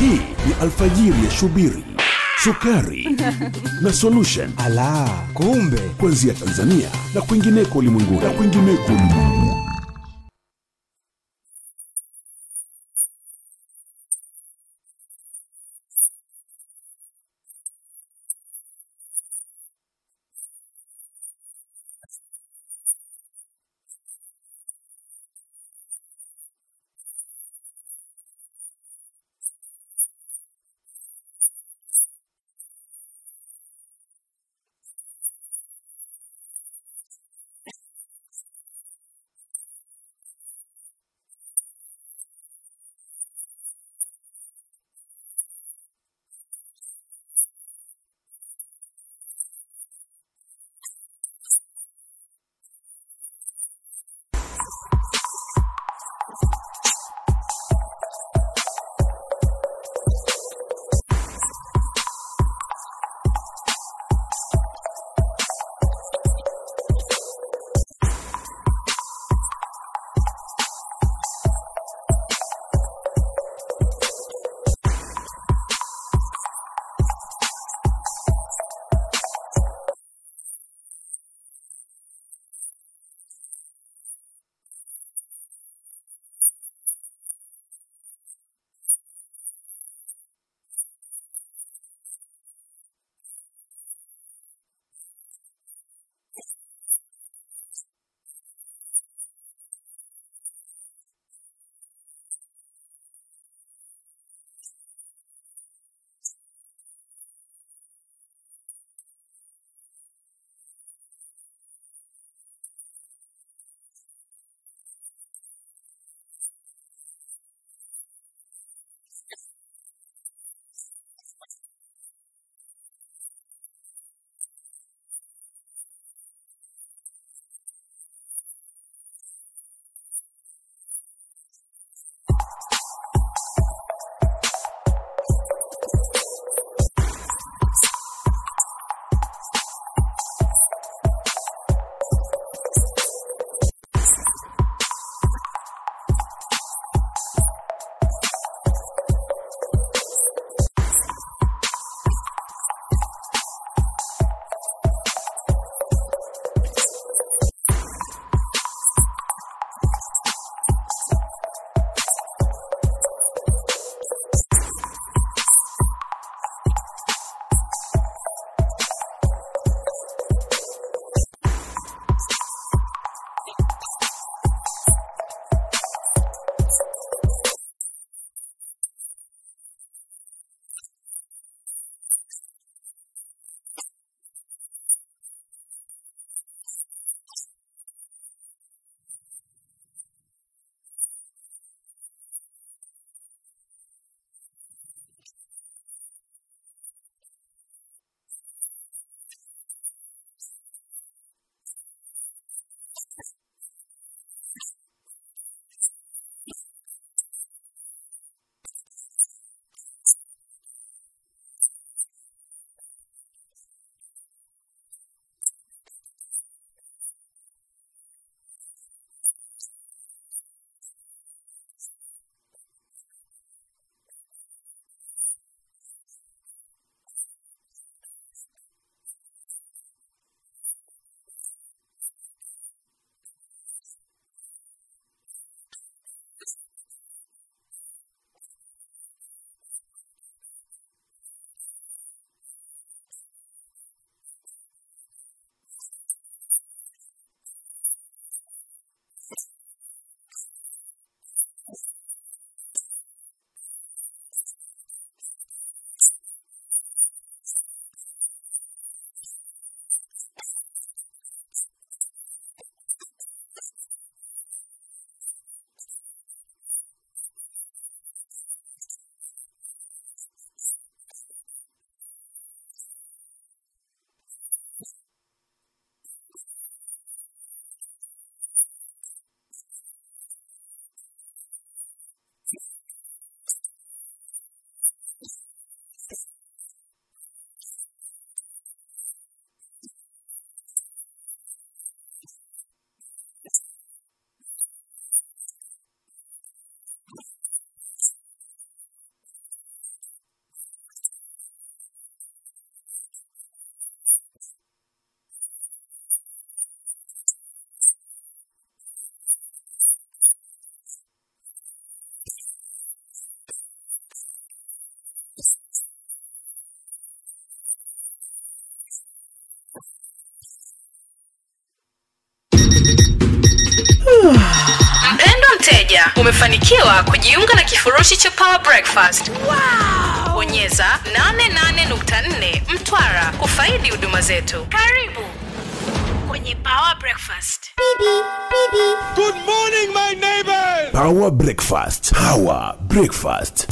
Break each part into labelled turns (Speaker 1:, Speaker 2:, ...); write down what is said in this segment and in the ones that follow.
Speaker 1: Hii ni alfajiri ya Shubiri, sukari na solution.
Speaker 2: Ala, kumbe.
Speaker 1: Kuanzia Tanzania na kwingineko ulimwenguni. Na kwingineko ulimwenguni.
Speaker 2: Mmoja umefanikiwa kujiunga na kifurushi cha Power Breakfast. Wow! Bonyeza 88.4 Mtwara kufaidi huduma zetu. Karibu kwenye Power Breakfast.
Speaker 3: Good morning, my neighbors!
Speaker 1: Power Breakfast. Power Breakfast.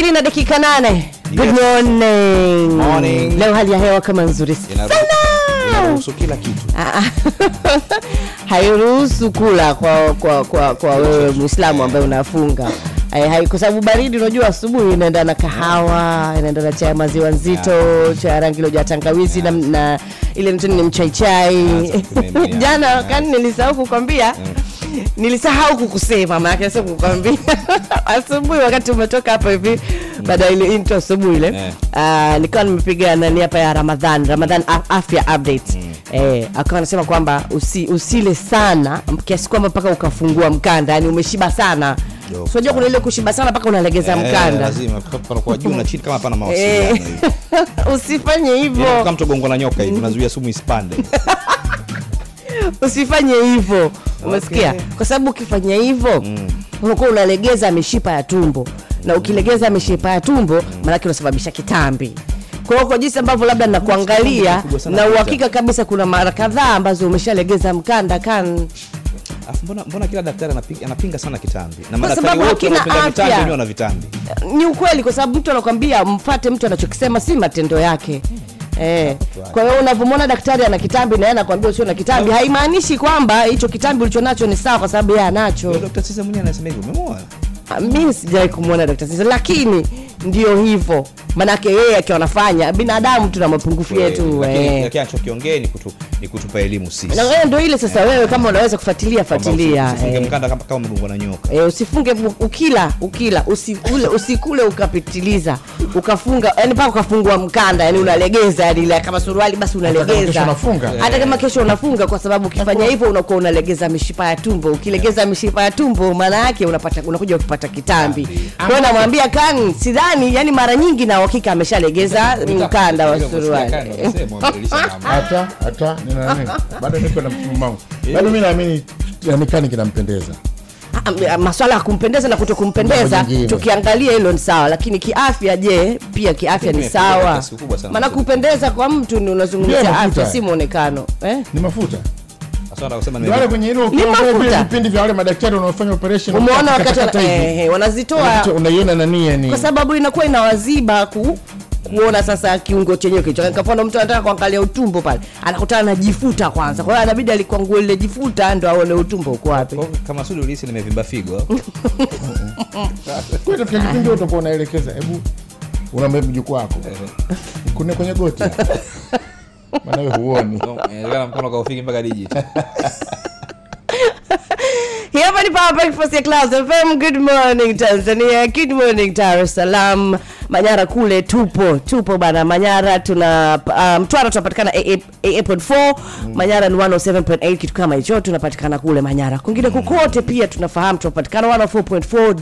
Speaker 4: Mbili na dakika nane. Good morning.
Speaker 5: Morning.
Speaker 4: leo hali ya hewa kama nzuri sana.
Speaker 5: Inaruhusu- kila kitu.
Speaker 4: Hairuhusu kula kwa kwa kwa, kwa wewe mwislamu ambaye unafunga. Hai- kwa sababu baridi unajua asubuhi inaenda na kahawa inaenda na chai ya maziwa nzito chai ya rangi iliyojaa tangawizi na, na ile mtoni ni mchaichai jana kani nilisahau kukwambia nilisahau kukusema maanake sio kukwambia asubuhi wakati umetoka hapa hivi baada ya ile intro asubuhi ile
Speaker 5: Eh.
Speaker 4: Ah, nikawa nimepiga nani hapa ya ramadhan ramadhan afya update eh, akawa anasema kwamba usi, usile sana kiasi kwamba mpaka ukafungua mkanda yani umeshiba sana.
Speaker 5: Yo,
Speaker 4: so, kuna ile kushiba sana mpaka unalegeza
Speaker 5: Eh,
Speaker 4: mkanda.
Speaker 5: lazima panakuwa juu na chini kama hapana mawasiliano
Speaker 4: Eh, usifanye
Speaker 5: Yaani
Speaker 4: hivyo
Speaker 5: kama mtu gongo na nyoka hivi unazuia sumu isipande
Speaker 4: usifanye hivyo. Umesikia? Kwa sababu ukifanya hivyo unakuwa unalegeza mishipa ya tumbo. Na ukilegeza mishipa ya tumbo maanake unasababisha kitambi. Kwao kwa jinsi ambavyo labda nakuangalia na uhakika kabisa kuna mara kadhaa ambazo umeshalegeza mkanda kan.
Speaker 5: Alafu mbona mbona kila daktari anapinga, anapinga sana kitambi? Na
Speaker 4: Kwa sababu hakina afya.
Speaker 5: vitambi.
Speaker 4: Ni ukweli kwa sababu mtu anakwambia mfate mtu anachokisema si matendo yake Eh, kwa hiyo unavyomwona daktari ana kitambi na yeye anakwambia usio na kitambi haimaanishi kwamba hicho kitambi ulichonacho ni sawa kwa sababu yeye anacho.
Speaker 5: Dr. Sisa mwenyewe anasema hivyo
Speaker 4: Ah, mimi sijawahi kumwona Dr. Sisa lakini ndio hivyo. Manake yeye akiwa anafanya binadamu tuna mapungufu yetu eh.
Speaker 5: lakini anachokiongea ni, kutu, ni kutupa elimu sisi.
Speaker 4: Na ndio ile sasa wewe kama unaweza kufuatilia fuatilia
Speaker 5: usifunge
Speaker 4: eh. ukila ukila usikule, usikule ukapitiliza ukafunga yani mpaka ukafungua mkanda yani unalegeza yani ile kama suruali basi unalegeza. hata kama kesho unafunga kwa sababu ukifanya hivyo unakuwa unalegeza mishipa ya tumbo. Ukilegeza mishipa ya tumbo maana yake unapata unakuja kupata kitambi. Kwa namwambia kan sidhani yani mara nyingi na uhakika ameshalegeza mkanda wa suruali.
Speaker 6: hata hata. Bado niko na mfumo bado mimi naamini nikani kinampendeza.
Speaker 4: Ah, maswala ya kumpendeza na kuto kumpendeza tukiangalia hilo ni sawa lakini kiafya je pia kiafya ni sawa? maana kupendeza kwa mtu ni unazungumzia afya si mwonekano eh?
Speaker 6: ni mafuta
Speaker 5: Kusema
Speaker 6: kwenye hilo
Speaker 4: mafuta.
Speaker 6: vipindi vya wale madaktari wanaofanya operation
Speaker 4: umeona wakati eh, wanazitoa
Speaker 6: unaiona nani yani
Speaker 4: kwa sababu inakuwa inawaziba ku kuona sasa kiungo chenyewe kilicho. Kwa mfano mtu anataka kuangalia utumbo pale anakutana na jifuta kwanza. Kwa hiyo anabidi alikwangua lile jifuta ndo aone utumbo uko wapi.
Speaker 5: Kama sudi ulisi nimevimba figo.
Speaker 6: Kwa tafika kipindi utakuwa unaelekeza hebu una mjukuu wako. Kune kwenye goti maana wewe huoni.
Speaker 5: Mkono kaufiki mpaka digit
Speaker 4: Hii hapa ni Power Breakfast ya Clouds FM. Good morning Tanzania, good morning Dar es Salaam, Manyara kule tupo tupo bana. Manyara tuna Mtwara um, tunapatikana AA.4, Manyara ni 107.8 kitu kama hicho, tunapatikana kule Manyara. Kwingine kokote pia tunafahamu tunapatikana 104.4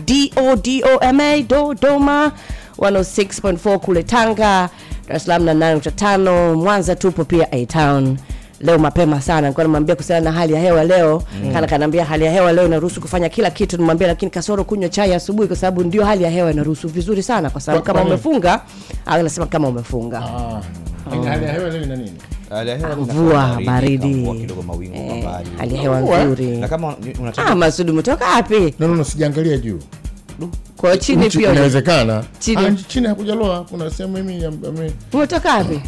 Speaker 4: DODOMA Dodoma 106.4 kule Tanga, Dar es Salaam na 8.5, Mwanza tupo pia A Town leo mapema sana. Nilikuwa namwambia kuhusiana na hali ya hewa leo. Mm. kana kanaambia hali ya hewa leo inaruhusu kufanya kila kitu. Nimwambia lakini kasoro kunywa chai asubuhi kwa sababu ndio hali ya hewa inaruhusu vizuri sana kwa sababu kama umefunga anasema nasema kama umefunga.
Speaker 6: Ah, lakini hali ya hewa leo ina nini?
Speaker 5: Hali ya hewa ni
Speaker 4: mvua baridi. hali ya hewa nzuri.
Speaker 5: Na kama ni- unataka
Speaker 4: ah masudi umetoka wapi?
Speaker 6: No, no, no, sijaangalia juu.
Speaker 4: Kwa chini pia
Speaker 6: inawezekana.
Speaker 4: Chini.
Speaker 6: Ah, chini hakujaloa kuna sehemu mimi
Speaker 4: umetoka wapi?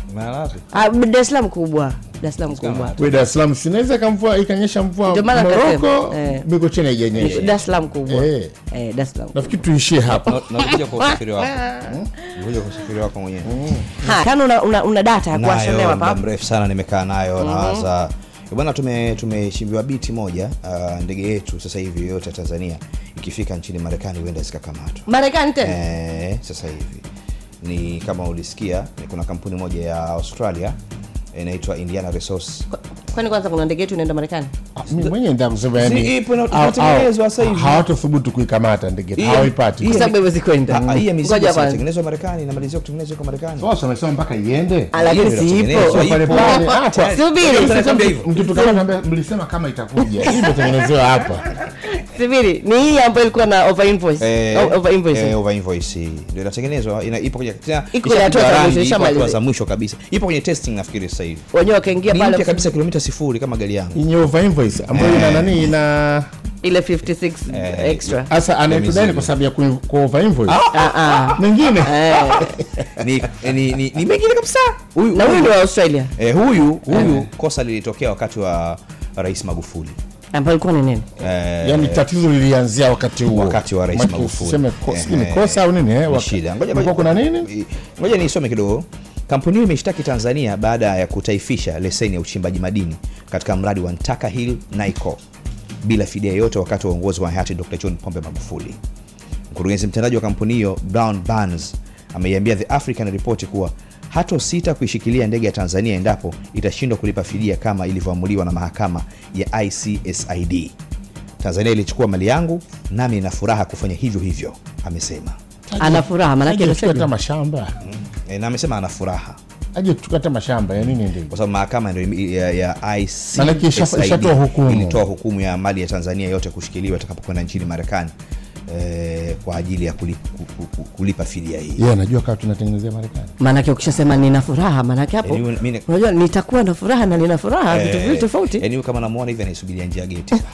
Speaker 4: Ah, Dar es Salaam kubwa Dar es Salaam kubwa.
Speaker 6: We Dar es Salaam sinaweza ikamvua ikanyesha mvua Moroko
Speaker 4: eh.
Speaker 6: Mikocheni haijanyesha
Speaker 4: Dar es Salaam kubwa.
Speaker 6: Eh.
Speaker 4: eh Dar es Salaam
Speaker 6: nafikiri tuishie hapa.
Speaker 5: Na- nakuja kwa usafiri wako. Nakuja kwa usafiri wako mwenyewe.
Speaker 4: Ha kana una, una, una data ya kuwasomea
Speaker 5: hapa. muda
Speaker 4: hapa
Speaker 5: mrefu sana nimekaa nayo nawaza. Bwana tume tumeshimbiwa biti moja uh, ndege yetu sasa hivi yote ya tanzania ikifika nchini marekani huenda zikakamatwa.
Speaker 4: Marekani tena?
Speaker 5: Eh, sasa hivi. Ni kama ulisikia ni kuna kampuni moja ya australia inaitwa indiana resource
Speaker 4: kwani kwanza kuna ndege yetu inaenda Marekani?
Speaker 6: Mimi mwenyewe ndio kusema
Speaker 5: Si
Speaker 6: yani
Speaker 5: ipo na-
Speaker 6: au-
Speaker 5: sasa hivi.
Speaker 6: hawatothubutu kuikamata ndege
Speaker 5: Hii-
Speaker 6: hawaipati.
Speaker 4: Kwa sababu haiwezi kwenda.
Speaker 5: Ah, ah, hii ya mizigo inatengenezwa Marekani inamaliziwa kutengenezwa kwa Marekani.
Speaker 6: sasa wamesema mpaka iende.
Speaker 4: Ah, lakini si ipo.
Speaker 6: pale pale. Ah,
Speaker 4: Subiri.
Speaker 6: Mkitu kama anambia mlisema kama itakuja. Hii imetengenezewa hapa.
Speaker 4: Subiri. Ni hii ambayo ilikuwa na over invoice.
Speaker 5: Eh,
Speaker 4: over invoice.
Speaker 5: eh, over invoice. Ndio inatengenezwa. Ina, ipo kwenye tena
Speaker 4: Iko ya za mwisho,
Speaker 5: kabisa. Ipo kwenye testing nafikiri sasa hivi.
Speaker 4: Wenyewe wakaingia
Speaker 5: ni
Speaker 4: pale
Speaker 5: kabisa kilomita sifuri kama gari yangu.
Speaker 6: Yenye over invoice ambayo ina nani ina
Speaker 4: ile 56
Speaker 5: Eh,
Speaker 4: extra.
Speaker 6: sasa kwa sababu ya ku ku over invoice?
Speaker 4: Ah, ah.
Speaker 6: mengine.
Speaker 4: Eh,
Speaker 5: ni, ni, ni, ni mengine kabisa. Huyu
Speaker 4: na huyu ni wa australia.
Speaker 5: Eh, huyu huyu kosa lilitokea wakati wa rais magufuli.
Speaker 4: Ambayo ilikuwa ni nini?
Speaker 5: Eh,
Speaker 6: yani tatizo lilianzia wakati huo.
Speaker 5: Wakati wa Rais Magufuli.
Speaker 6: Sema ko-
Speaker 5: Eh,
Speaker 6: kosa au nini eh?
Speaker 5: Shida. Ngoja
Speaker 6: kuna nini?
Speaker 5: ngoja nisome kidogo kampuni hiyo imeshtaki tanzania baada ya kutaifisha leseni ya uchimbaji madini katika mradi wa ntaka hill nico bila fidia yoyote wakati wa uongozi wa hayati dr john pombe magufuli. Mkurugenzi mtendaji wa kampuni hiyo brown Burns ameiambia the african report kuwa hatosita kuishikilia ndege ya tanzania endapo itashindwa kulipa fidia kama ilivyoamuliwa na mahakama ya icsid tanzania ilichukua mali yangu nami nina furaha kufanya hivyo hivyo amesema
Speaker 4: ana furaha
Speaker 6: maanake hata mashamba.
Speaker 5: E, na amesema ana furaha.
Speaker 6: Aje tukata mashamba ya nini ndio?
Speaker 5: Kwa sababu mahakama ndio ya, ya ICSID
Speaker 6: ishatoa hukumu.
Speaker 5: ilitoa hukumu ya mali ya tanzania yote kushikiliwa itakapokwenda nchini marekani eh, kwa ajili ya kulipa, kulipa fidia hii.
Speaker 6: Yeye anajua kama tunatengenezea Marekani.
Speaker 4: Maanake ukishasema nina furaha maanake hapo
Speaker 5: Yaani
Speaker 4: unajua nitakuwa na furaha na nina furaha vitu viwili tofauti.
Speaker 5: yani kama namuona hivi anaisubiria njia geti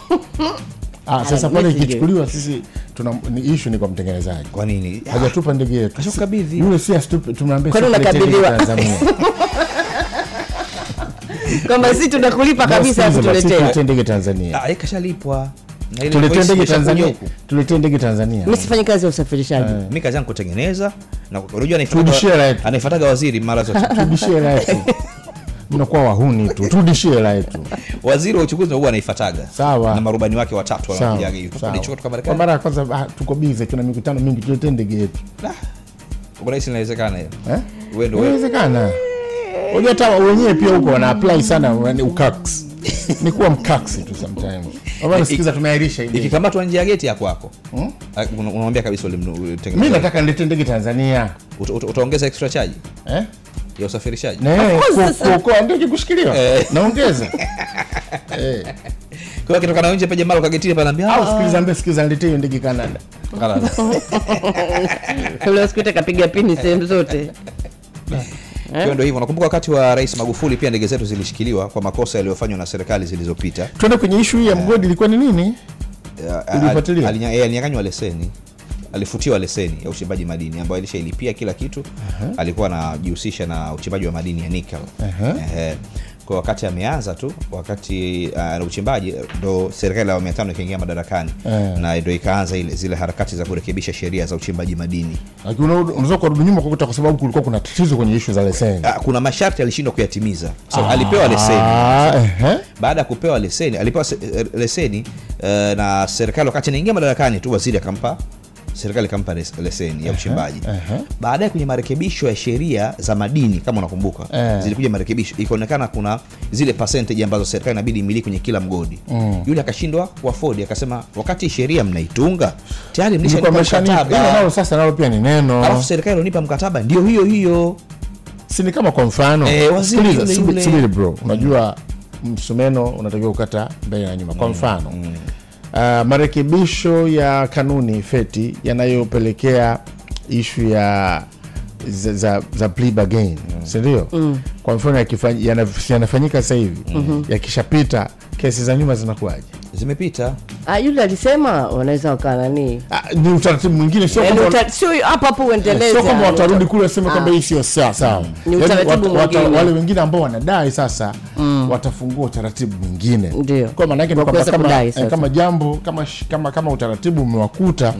Speaker 6: ah sasa
Speaker 4: Ah,
Speaker 6: pale ikichukuliwa sisi tuna ni issue ni kwa mtengenezaji.
Speaker 5: Kwa nini?
Speaker 6: Hajatupa ndege yetu.
Speaker 5: Kashakukabidhi.
Speaker 6: yule si astupe si tuletee ndege
Speaker 4: unakabidhiwa? Kwamba si tunakulipa kabisa kutuletea
Speaker 6: ndege Tanzania.
Speaker 5: Ah, kashalipwa.
Speaker 6: Tuletee ndege Tanzania. tuletee ndege Tanzania.
Speaker 4: Mimi sifanyi kazi ya usafirishaji.
Speaker 5: Mimi kazi yangu kutengeneza na
Speaker 6: Turudishie hela
Speaker 5: waziri mara zote.
Speaker 6: Turudishie hela yetu mnakuwa wahuni tu. Turudishie hela yetu.
Speaker 5: Waziri wa uchukuzi huwa anaifataga
Speaker 6: Sawa.
Speaker 5: na marubani wake watatu wanakujaga hivi
Speaker 6: kwa mara ya kwanza ah, tuko bize tuna mikutano mingi tuletee ndege yetu.
Speaker 5: Kwa rahisi inawezekana hiyo.
Speaker 6: Eh?
Speaker 5: wewe ndio
Speaker 6: inawezekana. Unajua hata wenyewe pia huko wana apply sana ukax. Ni kuwa mkaksi tu sometimes. Sikiza hii
Speaker 5: ikikamatwa nje ya geti ya kwako Ah, unamwambia kabisa mi
Speaker 6: mimi nataka nilete ndege Tanzania.
Speaker 5: Uta- uta- utaongeza extra charge?
Speaker 6: Eh
Speaker 5: ya usafirishaji.
Speaker 6: Kuokoa ndege kushikiliwa
Speaker 5: Eh.
Speaker 6: naongeza. Eh.
Speaker 5: Kwa hiyo akitoka na nje peje mara kagetini
Speaker 6: au sikiliza mbele sikiliza niletee hiyo ndege Canada.
Speaker 4: Ule siku kapiga pini sehemu zote.
Speaker 5: Hiyo ndio hivyo. Nakumbuka wakati wa rais magufuli pia ndege zetu zilishikiliwa kwa makosa yaliyofanywa na serikali zilizopita.
Speaker 6: Tuende kwenye ishu hii ya mgodi ilikuwa ni nini?
Speaker 5: Eh, eh, alinyang'anywa leseni alifutiwa leseni ya uchimbaji madini ambayo alishailipia kila kitu. Alikuwa anajihusisha na uchimbaji wa madini ya nickel. Ehe. kwa wakati ameanza tu wakati uh, uchimbaji ndo serikali ya awamu ya tano ikaingia madarakani.
Speaker 6: Eh.
Speaker 5: na ndo ikaanza ile zile harakati za kurekebisha sheria za uchimbaji madini.
Speaker 6: Lakini una- unaweza kurudi nyuma kwa sababu kulikuwa kuna tatizo kwenye ishu za leseni.
Speaker 5: Uh, kuna masharti alishindwa kuyatimiza. So, alipewa leseni.
Speaker 6: uh-huh.
Speaker 5: baada ya kupewa leseni alipewa eh, leseni uh, na serikali wakati anaingia madarakani tu waziri akampa serikali ikampa leseni ya uchimbaji. baadaye kwenye marekebisho ya sheria za madini kama unakumbuka
Speaker 6: Eh.
Speaker 5: zilikuja marekebisho ikaonekana kuna zile percentage ambazo serikali inabidi imiliki kwenye kila mgodi.
Speaker 6: Mm.
Speaker 5: yule akashindwa kuafodi akasema wakati sheria mnaitunga tayari mlishanipa mkataba.
Speaker 6: nalo sasa nalo pia ni neno.
Speaker 5: Alafu serikali ilonipa mkataba ndio hiyo hiyo.
Speaker 6: Sini kama kwa mfano. Subiri bro. Unajua msumeno unatakiwa kukata mbele na nyuma. Kwa mfano uh, marekebisho ya kanuni feti yanayopelekea ishu ya za, za, za plea bargain sindio kwa mfano yanafanyika sasa hivi. Yakishapita kesi za nyuma zinakuwaje?
Speaker 5: Zimepita.
Speaker 4: Ah, yule alisema wanaweza wakanani
Speaker 6: Ah, ni utaratibu mwingine sio
Speaker 4: Yaani
Speaker 6: kwamba
Speaker 4: hapo hapo
Speaker 6: kwamba watarudi kule waseme kwamba hii sio sawa. Sawa
Speaker 4: Ni
Speaker 6: Yaani
Speaker 4: utaratibu
Speaker 6: wat- wata-
Speaker 4: mwingine.
Speaker 6: wale wengine ambao wanadai sasa watafungua utaratibu mwingine.
Speaker 4: Ndio.
Speaker 6: kwa maana yake ni
Speaker 4: Wa
Speaker 6: kwamba
Speaker 4: kuweza
Speaker 6: kama, eh,
Speaker 4: sasa.
Speaker 6: kama jambo kama, kama, kama utaratibu umewakuta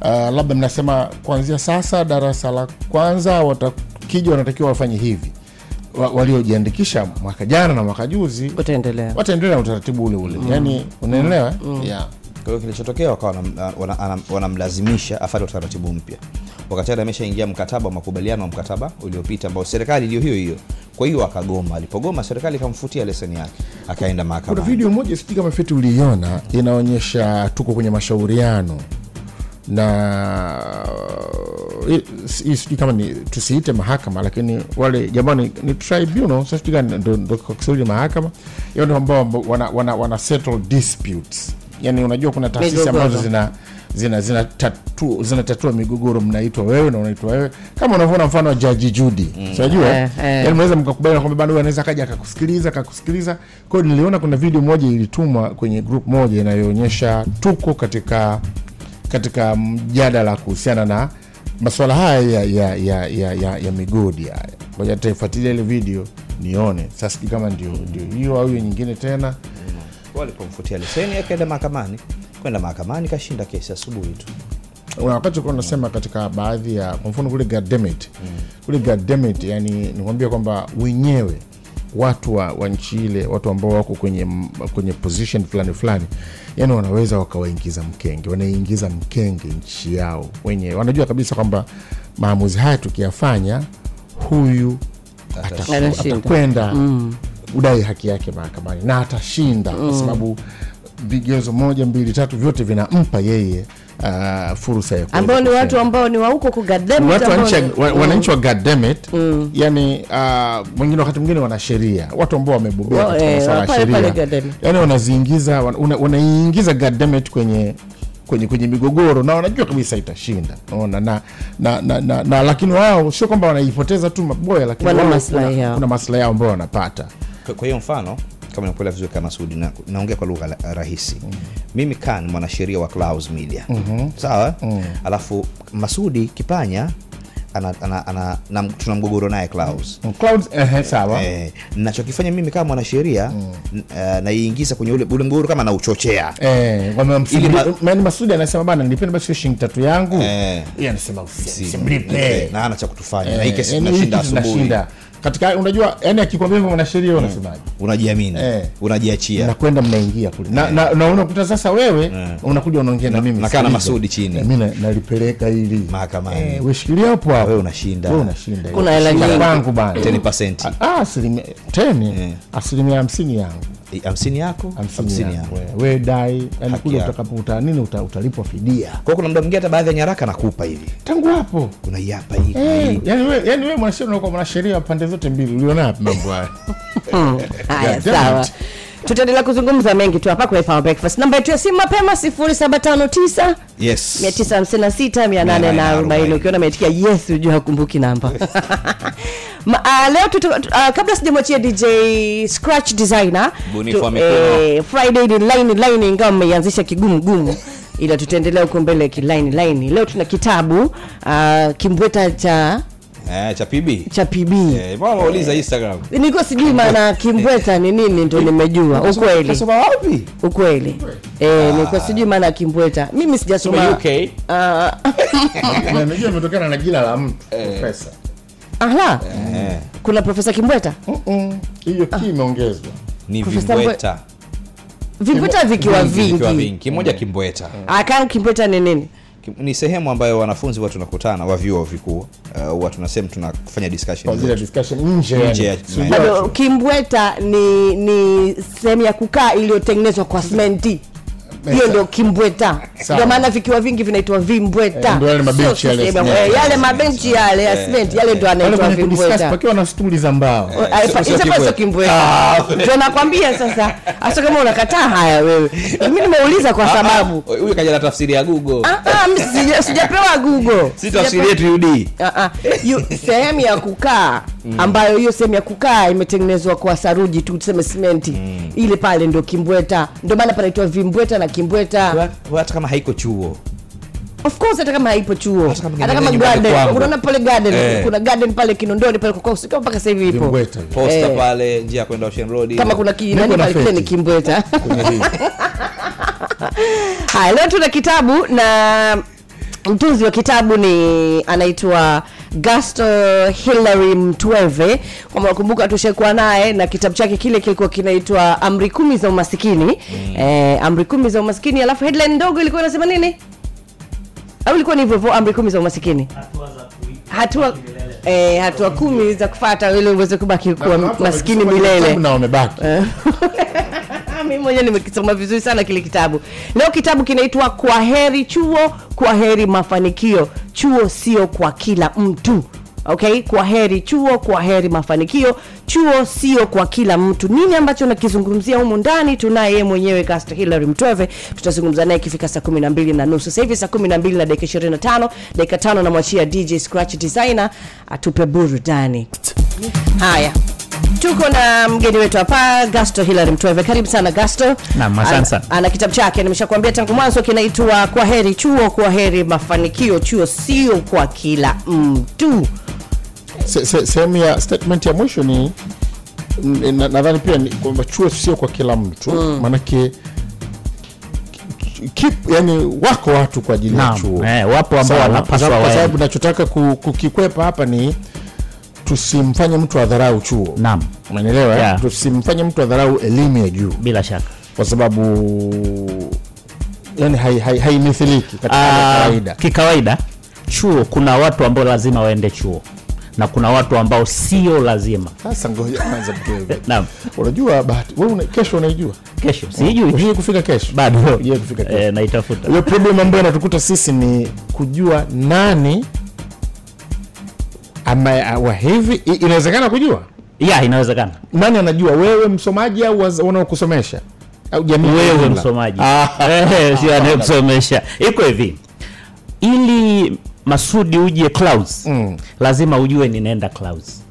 Speaker 6: uh, labda mnasema kuanzia sasa darasa la kwanza watakija wanatakiwa wafanye hivi. Wa- waliojiandikisha mwaka jana na mwaka juzi wataendelea. na utaratibu ule ule. Yani unaelewa? Yeah.
Speaker 5: kwa hiyo kilichotokea wakawa wana- wanamlazimisha afate utaratibu mpya. Wakati tayari ameshaingia mkataba wa makubaliano wa mkataba uliopita ambao serikali ndio hiyo hiyo. Kwa hiyo akagoma. Alipogoma serikali ikamfutia leseni yake akaenda
Speaker 6: kuna video moja sijui kama feti uliiona inaonyesha tuko kwenye mashauriano na hii sijui kama ni tusiite mahakama lakini wale jamani ni tribunal sasa sijui kama ndo- ndo kwa kiswahili mahakama. Hiyo ndio ambao wana, wana, wana settle disputes. Yani unajua kuna taasisi ambazo zina zina zinatatua zinatatua migogoro mnaitwa wewe na unaitwa wewe. Kama unavyoona mfano wa jaji judi mm. unajua?
Speaker 4: Eh, eh.
Speaker 6: yani mnaweza mkakubaliana kwamba bado anaweza kaja akakusikiliza akakusikiliza. Kwa hiyo niliona kuna video moja ilitumwa kwenye group moja inayoonyesha tuko katika katika mjadala kuhusiana na masuala haya ya, ya, ya, ya, ya, ya migodi haya. Ngoja taifuatilia ile video nione. Sasa sijui kama ndio ndio hiyo au hiyo nyingine tena.
Speaker 5: Walipomfutia leseni akaenda mahakamani kwenda mahakamani kashinda kesi asubuhi tu.
Speaker 6: Wakati ulikuwa unasema katika baadhi ya kwa mfano kule Gademit mm. kule Gademit, yani nikwambia kwamba wenyewe watu wa, wa nchi ile watu ambao wako kwenye kwenye position fulani fulani yani wanaweza wakawaingiza mkenge wanaingiza mkenge nchi yao wenyewe. Wanajua kabisa kwamba maamuzi haya tukiyafanya huyu atakwenda mm. udai haki yake mahakamani na atashinda kwa sababu vigezo moja mbili tatu vyote vinampa yeye uh, fursa ya
Speaker 4: ambao ni watu ambao ni wa huko
Speaker 6: wa- wananchi wa Goddammit yani uh, mwingine wakati mwingine wana sheria. Watu ambao wamebobea
Speaker 4: Wa-
Speaker 6: katika
Speaker 4: eh,
Speaker 6: masuala ya sheria. yani wanaziingiza wana- una- Goddammit kwenye kwenye kwenye migogoro na wanajua kabisa itashinda. Naona na, na, na, na, na lakini wao sio kwamba wanaipoteza tu maboya lakini
Speaker 4: Wana maslahi
Speaker 6: kuna-
Speaker 4: yao.
Speaker 6: kuna maslahi yao ambao wanapata.
Speaker 5: Kwa hiyo mfano kama nakuelewa vizuri kama Sudi na, naongea kwa lugha rahisi mm. mimi kan mwanasheria wa Clouds Media mm-hmm. sawa mm. alafu Masudi Kipanya ana, ana, ana, na, tuna mgogoro naye Clouds
Speaker 6: Clouds, eh, sawa
Speaker 5: Eh, nachokifanya mimi kama mwanasheria mm. uh, naiingiza kwenye ule, ule mgogoro kama nauchochea
Speaker 6: Eh,
Speaker 5: ma-
Speaker 6: Masudi anasema bana nilipenda basi shilingi tatu yangu
Speaker 5: Eh.
Speaker 6: yeye anasema usi-
Speaker 5: Si-
Speaker 6: usimlipe
Speaker 5: na ana cha kutufanya
Speaker 6: Eh,
Speaker 5: na hii kesi tunashinda asubuhi.
Speaker 6: Katika unajua yani akikwambia hivyo mwanasheria mm. unasemaje
Speaker 5: unajiamini
Speaker 6: Eh.
Speaker 5: unajiachia
Speaker 6: nakwenda mnaingia kule na, na, na unakuta sasa wewe unakuja unaongea na mimi
Speaker 5: nakaa na. Masudi chini.
Speaker 6: Eh, mimi na- nalipeleka hili
Speaker 5: Mahakamani.
Speaker 6: eh, weshikilia hapo hapo
Speaker 5: Wewe unashinda.
Speaker 6: wewe unashinda
Speaker 4: Kuna hela nyingi.
Speaker 6: kwangu bana
Speaker 5: 10%
Speaker 6: Ah, asilimia teni
Speaker 5: Eh.
Speaker 6: asilimia hamsini yangu
Speaker 5: Eh, hamsini yako
Speaker 6: hamsini
Speaker 5: yako.
Speaker 6: yangu
Speaker 5: yangu
Speaker 6: we, we dai yani kule
Speaker 5: yako.
Speaker 6: utakapo uta nini uta, utalipwa fidia?
Speaker 5: Kwa hiyo kuna muda mwingine hata baadhi ya nyaraka nakupa hivi.
Speaker 6: Tangu hapo?
Speaker 5: Unaiapa hivi.
Speaker 6: Hey, yani we, yani we mwanasheria unakuwa mwanasheria wa pande zote mbili. Uliona mambo haya?
Speaker 4: Haya sawa. Tutaendelea kuzungumza mengi tu hapa kwenye Power breakfast. Namba yetu ya simu mapema 0759
Speaker 5: yes.
Speaker 4: 956 840 ukiona ameitikia yes ujua hakumbuki namba. Ma, uh, leo tutu, uh, kabla sijamwachia dj scratch designer tu- eh, friday ni line line ingawa mmeianzisha kigumu gumu ila tutaendelea huko mbele kilaini laini leo tuna kitabu uh, kimbweta cha
Speaker 5: eh, cha pb
Speaker 4: cha pb
Speaker 5: eh, mbona wauliza instagram?
Speaker 4: Nilikuwa sijui maana kimbweta ni nini ndo nimejua. Ukweli.
Speaker 5: kasoma wapi?
Speaker 4: Ukweli. Eh, nilikuwa sijui maana kimbweta mimi sijasoma
Speaker 5: uk
Speaker 4: Ah,
Speaker 6: najua imetokana na jina la mtu
Speaker 5: eh,
Speaker 4: kuna profesa kimbweta
Speaker 6: hiyo ki imeongezwa.
Speaker 5: Ni vimbweta
Speaker 4: vimbweta vikiwa vingi.
Speaker 5: kimoja kimbweta
Speaker 4: kimbweta ni nini
Speaker 5: ni sehemu ambayo wanafunzi huwa tunakutana wa vyuo vikuu uh, huwa tunasema tunafanya discussion
Speaker 6: kwa discussion nje
Speaker 5: Nje
Speaker 4: bado kimbweta ni ni sehemu ya kukaa iliyotengenezwa kwa simenti hiyo ndio kimbweta. Ndio maana vikiwa vingi vinaitwa vimbweta.
Speaker 6: Eh, ndio yale mabenchi yale
Speaker 4: eh, yale mabenchi yale ya yale ndio anaitwa vimbweta
Speaker 6: pakiwa na stuli za mbao.
Speaker 4: Ah,
Speaker 5: sio-
Speaker 4: ipa-
Speaker 5: sio
Speaker 4: itakuwa sio
Speaker 5: kimbweta.
Speaker 4: kimbweta. Ndio nakwambia sasa hasa kama unakataa haya wewe. Mimi nimeuliza kwa sababu
Speaker 5: Ah, ah, huyu kaja na tafsiri ya google.
Speaker 4: Ah, ah, sijapewa google.
Speaker 5: Si tafsiri yetu ud
Speaker 4: Ah, ah. Sehemu ya kukaa ambayo hiyo sehemu ya kukaa imetengenezwa kwa saruji tu tuseme simenti. Ile pale ndio kimbweta. Ndio maana panaitwa vimbweta na kimbweta.
Speaker 5: Hata kama haiko chuo.
Speaker 4: Of course hata kama haipo chuo.
Speaker 5: Hata kama
Speaker 4: garden. unaona pale garden
Speaker 5: Eh.
Speaker 4: kuna garden pale kinondoni pale kwa usiku mpaka sasa hivi ipo.
Speaker 5: Posta
Speaker 4: Eh.
Speaker 5: pale njia ya kwenda ocean road.
Speaker 4: Kama kuna ki, nani pale kile ni kimbweta. Haya leo tuna kitabu na mtunzi wa kitabu ni anaitwa gasto hilary mtweve. Kwamba nakumbuka tushakuwa naye na kitabu chake kile kilikuwa kinaitwa amri kumi za umasikini. Mm. eh, amri kumi za umasikini alafu headline ndogo ilikuwa inasema nini? Au ilikuwa ni hivyo hivyo amri kumi za umasikini? Hatua eh, hatua kumi za kufata ili uweze kubaki kuwa maskini milele.
Speaker 6: na wamebaki
Speaker 4: mi mwenyewe nimekisoma vizuri sana kile kitabu. Leo kitabu kinaitwa kwa heri chuo kwa heri mafanikio. Chuo sio kwa kila mtu okay? Kwa heri chuo kwa heri mafanikio. Chuo sio kwa kila mtu. Nini ambacho nakizungumzia humu ndani? Tunaye yeye mwenyewe Caster Hilary Mtweve. Tutazungumza naye ikifika saa kumi na mbili na nusu. Hivi saa kumi na mbili na dakika ishirini na tano dakika tano namwachia DJ Scratch Designer atupe burudani. Haya tuko na mgeni wetu hapa gasto hilary mtweve. Karibu sana gasto
Speaker 7: Naam, asante
Speaker 4: ana,
Speaker 7: sana.
Speaker 4: ana kitabu chake nimeshakwambia tangu mwanzo kinaitwa kwa heri chuo kwa heri mafanikio. Chuo sio kwa kila mtu.
Speaker 6: Se- se- sehemu ya statement ya mwisho ni nadhani pia ni kwamba chuo sio kwa kila mtu. Mm. maanake keep, yani wako watu kwa ajili ya
Speaker 7: Naam,
Speaker 6: chuo.
Speaker 7: eh, wapo ambao wanapaswa
Speaker 6: kwa sababu nachotaka kukikwepa hapa ni tusimfanye mtu adharau chuo.
Speaker 7: Naam.
Speaker 6: umenielewa
Speaker 7: Yeah.
Speaker 6: tusimfanye mtu adharau elimu ya juu.
Speaker 7: Bila shaka.
Speaker 6: Kwa sababu yani haimithiliki hai, ya
Speaker 7: Ah,
Speaker 6: kawaida.
Speaker 7: kikawaida chuo kuna watu ambao lazima waende chuo. Na kuna watu ambao sio lazima.
Speaker 6: Sasa ngoja kwanza
Speaker 7: naam.
Speaker 6: Unajua bahati wewe una, kesho unaijua?
Speaker 7: Kesho. Sijui.
Speaker 6: Ushawahi kufika kesho?
Speaker 7: Bado.
Speaker 6: Kufika kesho.
Speaker 7: eh, naitafuta.
Speaker 6: Hiyo problem ambayo inatukuta sisi ni kujua nani ama wa hivi inawezekana kujua?
Speaker 7: Ya inawezekana.
Speaker 6: Nani anajua? Wewe msomaji au wanaokusomesha? Au jamii
Speaker 7: wewe msomaji.
Speaker 6: Ah.
Speaker 7: Eh, sio anayekusomesha. Iko hivi. Ili masudi uje clouds
Speaker 6: Mm.
Speaker 7: lazima ujue ninaenda clouds.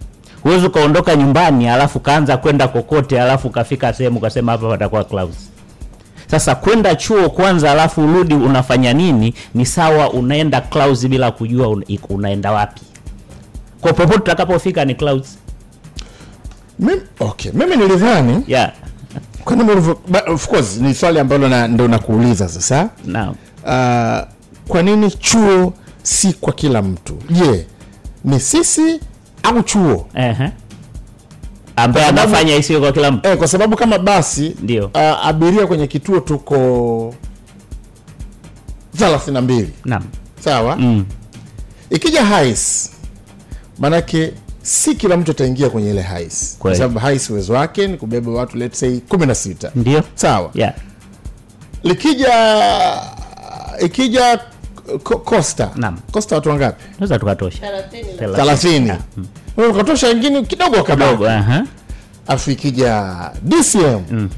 Speaker 7: Huwezi ukaondoka nyumbani alafu kaanza kwenda kokote alafu ukafika sehemu ukasema hapa patakuwa clouds. Sasa kwenda chuo kwanza alafu urudi unafanya nini? Ni sawa unaenda clouds bila kujua una, unaenda wapi kwa popote utakapofika ni clouds.
Speaker 6: Mimi- okay. Mimi nilidhani
Speaker 7: yeah.
Speaker 6: kwa nini of course ni swali ambalo na, ndo nakuuliza sasa.
Speaker 7: Naam.
Speaker 6: Uh, kwa nini chuo si kwa kila mtu? Je ni sisi au chuo?
Speaker 7: Ehe. ambaye anafanya isiyo kwa kila mtu.
Speaker 6: Eh, kwa sababu kama basi
Speaker 7: Ndio.
Speaker 6: uh, abiria kwenye kituo tuko 32
Speaker 7: naam.
Speaker 6: Sawa?
Speaker 7: Mm.
Speaker 6: ikija hais manake si kila mtu ataingia kwenye ile hais kwa sababu hais uwezo wake ni kubeba watu let's say 16
Speaker 7: ndio.
Speaker 6: Sawa.
Speaker 7: Yeah.
Speaker 6: likija ikija costa. Costa watu wangapi?
Speaker 7: Naweza tukatosha.
Speaker 6: 30 ukatosha wengine kidogo kadogo afu ikija dcm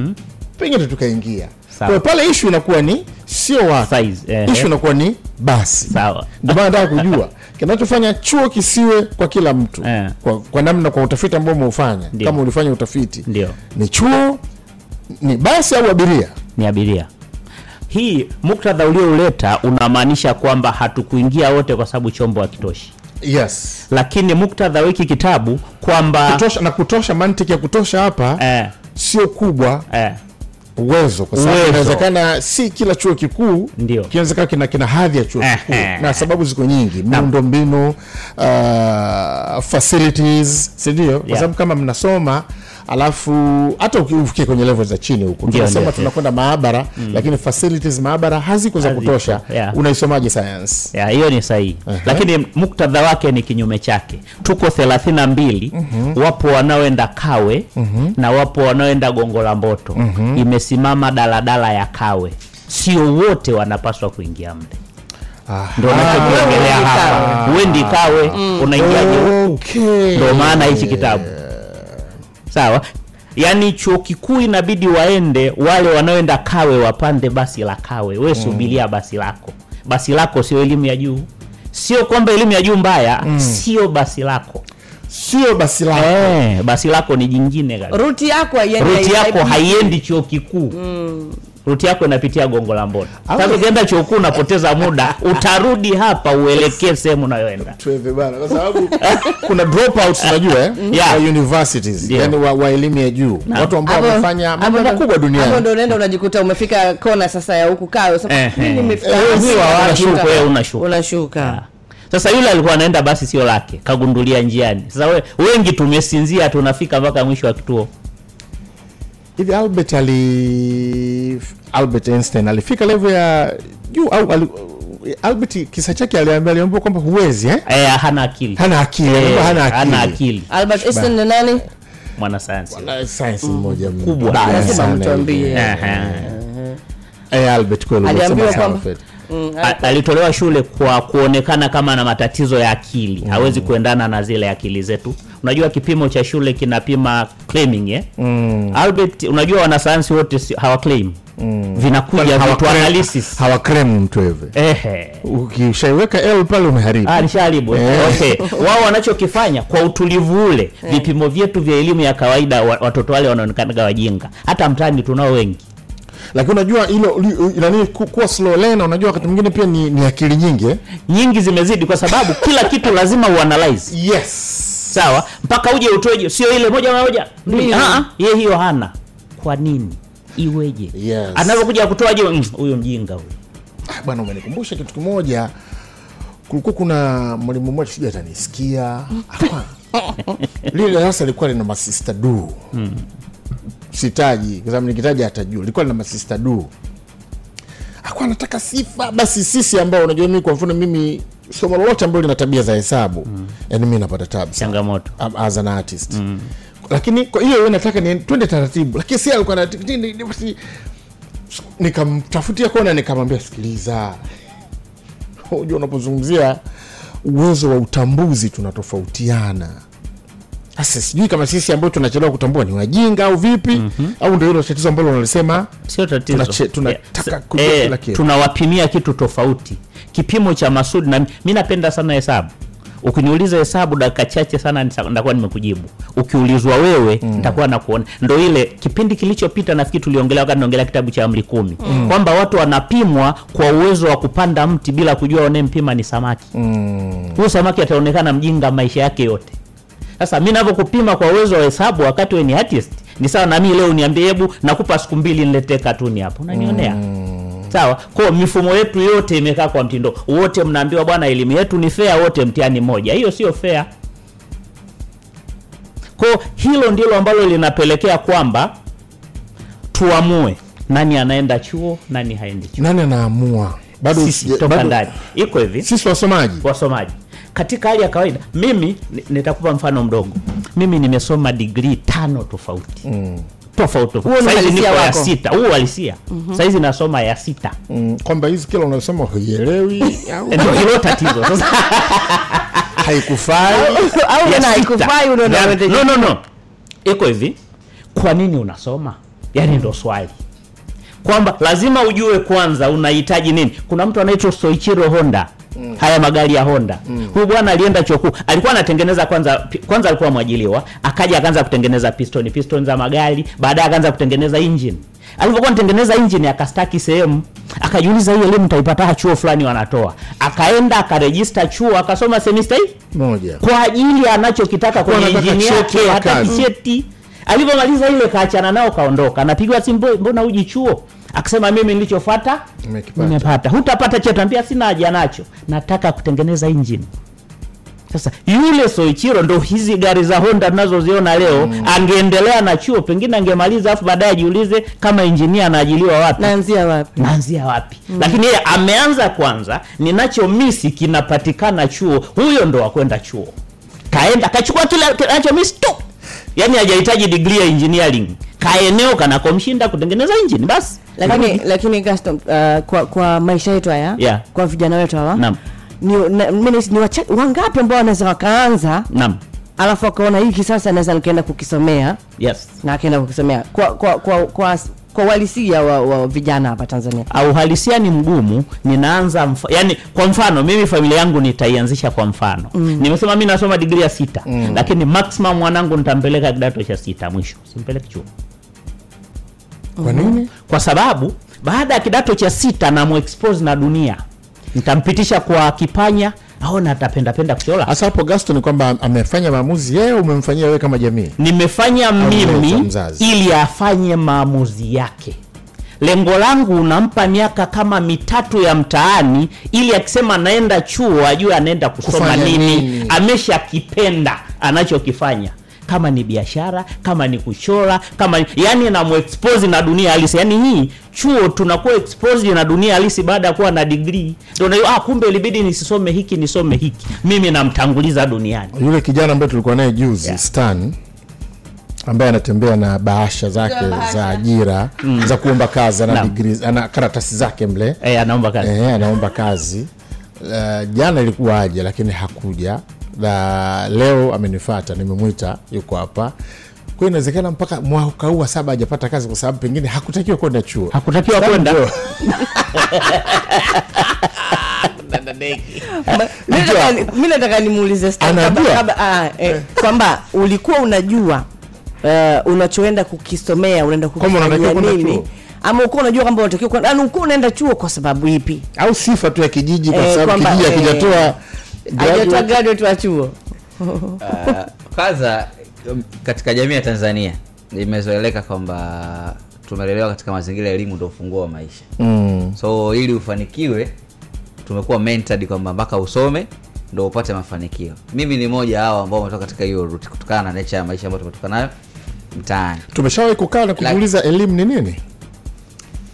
Speaker 6: pengine tukaingia Kwa pale ishu inakuwa ni sio
Speaker 7: Size,
Speaker 6: ishu inakuwa ni basi.
Speaker 7: Sawa.
Speaker 6: Ndio maana nataka kujua kinachofanya chuo kisiwe kwa kila mtu
Speaker 7: Eh.
Speaker 6: kwa, kwa namna kwa utafiti ambao umeufanya kama ulifanya utafiti
Speaker 7: Ndio.
Speaker 6: ni chuo ni basi au abiria?
Speaker 7: Ni abiria. Hii muktadha uliouleta unamaanisha kwamba hatukuingia wote kwa sababu chombo hakitoshi.
Speaker 6: Yes.
Speaker 7: Lakini muktadha wa hiki kitabu kwamba
Speaker 6: kutosha na kutosha mantiki ya kutosha hapa
Speaker 7: eh,
Speaker 6: sio kubwa.
Speaker 7: Eh,
Speaker 6: uwezo kwa sababu inawezekana si kila chuo kikuu kinawezekana kina, kina hadhi ya chuo kikuu. Na sababu ziko nyingi. Miundo mbinu uh, facilities sindio kwa
Speaker 7: Yeah.
Speaker 6: sababu kama mnasoma alafu hata ufikie kwenye level za chini huko tunasema tunakwenda maabara lakini facilities maabara haziko za kutosha.
Speaker 7: yeah.
Speaker 6: unaisomaje science?
Speaker 7: Yeah, hiyo ni sahihi. Lakini muktadha wake ni kinyume chake. Tuko thelathini na mbili wapo wanaoenda kawe na wapo wanaoenda gongo la mboto. Imesimama daladala ya kawe. Sio wote wanapaswa kuingia mle. Ndo nachokiongelea hapa. Uendi kawe unaingiaje
Speaker 6: okay.
Speaker 7: ndo maana hichi kitabu sawa? Yaani chuo kikuu inabidi waende wale wanaoenda kawe wapande basi la kawe. We subiria basi lako. Basi lako sio elimu ya juu. Sio kwamba elimu ya juu mbaya sio basi lako.
Speaker 6: Sio basi lako.
Speaker 7: Eh, basi lako ni jingine
Speaker 4: ruti yako
Speaker 7: ruti yako haiendi chuo kikuu ruti yako inapitia gongo la
Speaker 6: Mboni.
Speaker 7: Sasa ukienda chuo kikuu unapoteza muda utarudi hapa uelekee sehemu unayoenda
Speaker 6: tuweve bana kwa sababu kuna dropouts unajua eh?
Speaker 7: Yeah.
Speaker 6: wa universities
Speaker 7: yeah.
Speaker 6: yani wa, wa elimu ya juu watu ambao wamefanya mambo makubwa duniani.
Speaker 4: hapo ndo unaenda unajikuta umefika kona sasa ya huku kayo. Sasa,
Speaker 7: Eh,
Speaker 4: mimi
Speaker 7: eh.
Speaker 4: nimefika
Speaker 6: Eh, wewe
Speaker 4: unashuka.
Speaker 7: unashuka, wewe unashuka.
Speaker 4: unashuka
Speaker 7: sasa yule alikuwa anaenda basi sio lake kagundulia njiani sasa we, wengi tumesinzia tunafika mpaka mwisho wa kituo
Speaker 6: hivi albert ali albert einstein alifika levo ya juu au ali, albert kisa chake aliambia aliambiwa kwamba huwezi eh?
Speaker 7: eh, hana akili.
Speaker 6: Hana akili
Speaker 7: Eh,
Speaker 6: hana akili
Speaker 7: hana akili.
Speaker 4: albert einstein ni nani?
Speaker 7: Mwanasayansi.
Speaker 6: Na science mmoja mkubwa.
Speaker 4: Lazima mtuambie.
Speaker 6: Eh, Albert kweli
Speaker 4: Aliambiwa kwamba-
Speaker 7: Mm, alitolewa shule kwa kuonekana kama ana matatizo ya akili. Hawezi kuendana na zile akili zetu unajua kipimo cha shule kinapima claiming eh? albert unajua wanasayansi wote hawaclaim Mm. vinakuja vitu analysis.
Speaker 6: hawaclaim mtu hivi
Speaker 7: ehe.
Speaker 6: Ukishaiweka l pale umeharibu.
Speaker 7: Ah, nishaharibu.
Speaker 6: Eh.
Speaker 7: okay. wao wanachokifanya kwa utulivu ule vipimo vyetu vya elimu ya kawaida watoto wale wanaonekanaga wajinga. Hata mtaani tunao wengi.
Speaker 6: Lakini unajua hilo nani kuwa slow learner unajua wakati mwingine pia ni, ni akili nyingi eh?
Speaker 7: nyingi zimezidi kwa sababu kila kitu lazima uanalyze.
Speaker 6: Yes
Speaker 7: sawa? Mpaka uje utoje sio ile moja moja. Ah, ye hiyo hana. Kwa nini? Iweje?
Speaker 6: Yes.
Speaker 7: anavyokuja kutoaje mm, huyo mjinga huyo
Speaker 6: Ah, bwana umenikumbusha kitu kimoja. Kulikuwa kuna mwalimu mmoja sija atanisikia. Lile darasa lilikuwa lina masista du. Sitaji kwa sababu nikitaja atajua lilikuwa lina masista du. Akuwa anataka sifa. Basi sisi ambao unajua mimi kwa mfano mimi somo lolote ambalo lina tabia za hesabu mm. yani mi napata tabu
Speaker 7: changamoto.
Speaker 6: As an artist. Mm. lakini kwa hiyo nataka ni twende taratibu. Lakini si alikuwa nikamtafutia kona nikamwambia sikiliza unajua unapozungumzia uwezo wa utambuzi tunatofautiana sasa sijui kama sisi ambao tunachelewa kutambua ni wajinga au vipi mm-hmm. au ndio hilo tatizo ambalo unalisema?
Speaker 7: Sio tatizo.
Speaker 6: Tunataka
Speaker 7: Eh,
Speaker 6: kujua
Speaker 7: eh,
Speaker 6: kila kitu.
Speaker 7: tunawapimia kitu tofauti. Kipimo cha masudi na mi napenda sana hesabu. Ukiniuliza hesabu dakika chache sana nita- nitakuwa nimekujibu. Ukiulizwa wewe nitakuwa nakuona. Ndo ile kipindi kilichopita nafikiri tuliongelea wakati naongelea kitabu cha amri kumi. Mm. kwamba watu wanapimwa kwa uwezo wa kupanda mti bila kujua wanayempima ni samaki. Huyu samaki ataonekana mjinga maisha yake yote sasa mi navyokupima kwa uwezo wa hesabu wakati we ni artist ni sawa na mi leo niambie hebu nakupa siku mbili niletee katuni hapo. Unanionea? Sawa? Kwa mifumo yetu yote imekaa kwa mtindo. Wote mnaambiwa bwana elimu yetu ni fair wote mtihani mmoja hiyo sio fair. Kwa hilo ndilo ambalo linapelekea kwamba tuamue nani anaenda chuo nani haendi chuo.
Speaker 6: Nani anaamua? Bado
Speaker 7: sisi toka ndani. Iko hivi.
Speaker 6: Sisi wasomaji
Speaker 7: wasomaji katika hali ya kawaida mimi nitakupa mfano mdogo. Mimi nimesoma digrii tano tofauti. Mm. tofauti tofauti. Saizi
Speaker 4: uhalisia
Speaker 7: niko ya sita. Huu uhalisia. Mm-hmm. saizi nasoma ya sita.
Speaker 6: Mm, kwamba hizi kila unasema huielewi
Speaker 7: ndio hilo tatizo. Sasa
Speaker 6: haikufai.
Speaker 4: Au
Speaker 7: ya
Speaker 4: na
Speaker 7: sita.
Speaker 4: haikufai unaona
Speaker 7: no no no. Iko hivi. Kwa nini unasoma? Yaani ndo swali. Kwamba lazima ujue kwanza unahitaji nini. Kuna mtu anaitwa soichiro honda Mm. haya magari ya honda. Mm. huyu bwana alienda chuo kikuu alikuwa anatengeneza kwanza kwanza alikuwa mwajiliwa akaja akaanza kutengeneza piston piston za magari baadaye akaanza kutengeneza engine. Alivyokuwa anatengeneza engine akastaki sehemu akajiuliza hii elimu taipata chuo fulani wanatoa. Akaenda akarejista chuo akasoma semester hii?
Speaker 6: Moja.
Speaker 7: Kwa ajili anachokitaka kwenye
Speaker 6: anataka
Speaker 7: hata cheti alivyomaliza ile kaachana nao kaondoka. Anapigwa simu "Mbo- mbona uji chuo? Akasema mimi nilichofuata nimepata. Hutapata cheo. Tambia sina haja nacho. Nataka kutengeneza engine. Sasa yule soichiro ndo hizi gari za honda tunazoziona leo mm. angeendelea na chuo pengine angemaliza afu baadaye ajiulize kama injinia anaajiliwa wapi.
Speaker 4: Naanzia wapi?
Speaker 7: Naanzia wapi? Mm. lakini yeye ameanza kwanza ninachomisi kinapatikana chuo huyo ndo wakwenda chuo. Kaenda kachukua kile kinachomisi tu yaani hajahitaji degree ya engineering. Kaeneo kanakomshinda kutengeneza engine basi
Speaker 4: lakini lakini Gaston, uh, kwa kwa maisha yetu haya
Speaker 7: Yeah.
Speaker 4: kwa vijana wetu hawa
Speaker 7: Naam.
Speaker 4: ni, na, ni wacha- wangapi ambao wanaweza wakaanza?
Speaker 7: Naam.
Speaker 4: Alafu akaona hiki sasa naweza nikaenda kukisomea.
Speaker 7: Yes.
Speaker 4: Na akaenda kukisomea. Kwa kwa kwa kwa, kwa uhalisia wa, wa vijana hapa Tanzania.
Speaker 7: Uhalisia ni mgumu ninaanza mf yani kwa mfano mimi familia yangu nitaianzisha kwa mfano. Mm. nimesema mi nasoma digrii ya sita mm. lakini maximum mwanangu nitampeleka kidato cha sita mwisho. Simpeleke chuo.
Speaker 6: Kwa nini?
Speaker 7: Kwa sababu baada ya kidato cha sita namuexpose na dunia nitampitisha kwa kipanya aona atapendapenda kuchola
Speaker 6: hasa hapo gasto ni kwamba amefanya maamuzi yeye umemfanyia wewe kama jamii.
Speaker 7: Nimefanya mimi ili afanye maamuzi yake. Lengo langu unampa miaka kama mitatu ya mtaani ili akisema anaenda chuo ajue anaenda kusoma nini,
Speaker 6: nini?
Speaker 7: ameshakipenda anachokifanya kama ni biashara kama ni kuchora kama ni, yani namuexpose na dunia halisi. Yani hii chuo tunakuwa exposed na dunia halisi baada ya kuwa na degree. Ndio unajua, ah, kumbe ilibidi nisisome hiki nisome hiki. Mimi namtanguliza duniani.
Speaker 6: Yule kijana ambaye tulikuwa naye juzi
Speaker 7: Yeah.
Speaker 6: stan ambaye anatembea na bahasha zake za ajira za kuomba kazi ana degree, ana karatasi zake mle.
Speaker 7: Eh, anaomba kazi.
Speaker 6: Eh, anaomba kazi. Uh, jana ilikuwa aje lakini hakuja na leo amenifata nimemwita yuko hapa. Kwa inawezekana mpaka mwaka huu wa saba hajapata kazi kwa sababu pengine hakutakiwa kwenda chuo.
Speaker 7: Hakutakiwa kwenda.
Speaker 4: mi nataka nimuulize ah, eh, kwamba ulikuwa unajua uh, unachoenda kukisomea unaenda kukifanyia nini? ama ukuwa unajua kwamba unatakiwa kwenda yani ulikuwa unaenda chuo kwa sababu ipi?
Speaker 6: Au sifa tu ya kijiji kwa
Speaker 4: Eh,
Speaker 6: sababu kijiji
Speaker 4: eh,
Speaker 6: akijatoa
Speaker 4: wachuo graduate wa chuo.
Speaker 8: Ah, kwanza um, katika jamii ya tanzania imezoeleka kwamba tumelelewa katika mazingira ya elimu ndo ufunguo wa maisha.
Speaker 6: Mm.
Speaker 8: so ili ufanikiwe tumekuwa mentored kwamba mpaka usome ndo upate mafanikio. Mimi ni moja hao ambao umetoka katika hiyo ruti kutokana na nature ya maisha ambayo tumetoka nayo mtaani.
Speaker 6: Tumeshawahi kukaa na kujiuliza elimu ni nini?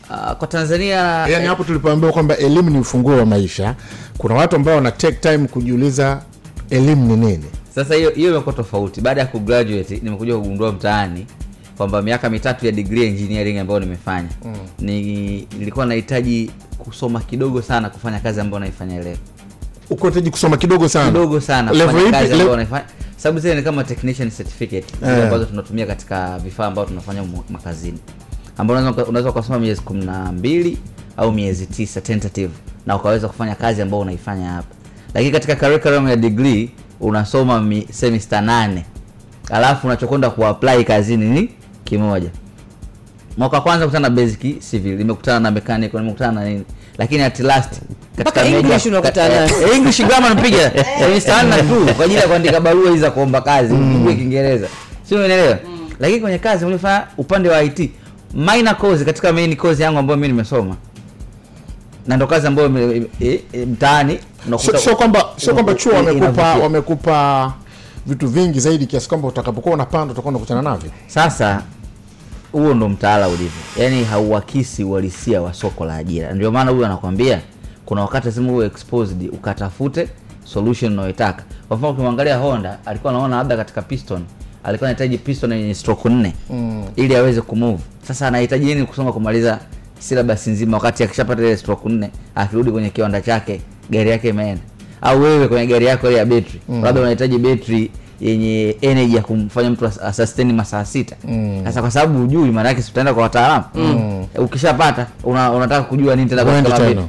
Speaker 8: Uh, kwa tanzania
Speaker 6: yani hapo tulipoambiwa kwamba elimu ni ufunguo wa maisha kuna watu ambao wana take time kujiuliza elimu ni nini.
Speaker 8: Sasa hiyo hiyo imekuwa tofauti. Baada ya kugraduate nimekuja kugundua mtaani kwamba miaka mitatu ya degree engineering ambayo nimefanya mm. ni, nilikuwa nahitaji kusoma kidogo sana kufanya kazi ambayo naifanya leo.
Speaker 6: Uko unahitaji kusoma kidogo sana?
Speaker 8: Kidogo sana kufanya kazi ambayo naifanya. Sababu zile ni kama technician certificate zile
Speaker 6: Eh.
Speaker 8: ambazo tunatumia katika vifaa ambavyo tunafanya makazini. Ambao unaweza ukasoma miezi kumi na mbili au miezi tisa tentative na ukaweza kufanya kazi ambayo unaifanya hapa. Lakini katika curriculum ya degree unasoma mi, semester nane. Alafu unachokwenda kuapply kazini ni kimoja. Mwaka kwanza kutana na basic civil nimekutana na mechanical nimekutana na nini. Lakini at last katika
Speaker 4: English unakutana
Speaker 8: ka- eh, English grammar napiga. Eh, sana tu kwa ajili ya kuandika barua hizi za kuomba kazi ujue Kiingereza. Sio umeelewa? Lakini kwenye kazi ulifanya upande wa IT minor course katika main course yangu ambayo mimi nimesoma na ndo kazi ambayo mtaani
Speaker 6: kwamba sio kwamba chuo wamekupa wamekupa vitu vingi zaidi kiasi kwamba utakapokuwa unapanda utakuwa unakutana navyo.
Speaker 8: Sasa huo ndo mtaala ulivyo. Yaani hauakisi uhalisia wa soko la ajira. Ndio maana huyu anakwambia kuna wakati lazima uwe exposed ukatafute solution unayoitaka kwa mfano ukimwangalia honda alikuwa anaona labda katika piston alikuwa anahitaji piston yenye stroke nne mm. ili aweze kumove. Sasa anahitaji nini kusoma kumaliza syllabus nzima wakati akishapata ile stroke nne akirudi kwenye kiwanda chake gari yake imeenda. Au wewe kwenye gari yako ile ya betri mm. labda unahitaji betri yenye energy ya kumfanya mtu as- asustain masaa sita. Sasa kwa sababu hujui maana yake si utaenda kwa wataalamu. Mm. ukishapata una, unataka kujua nini tena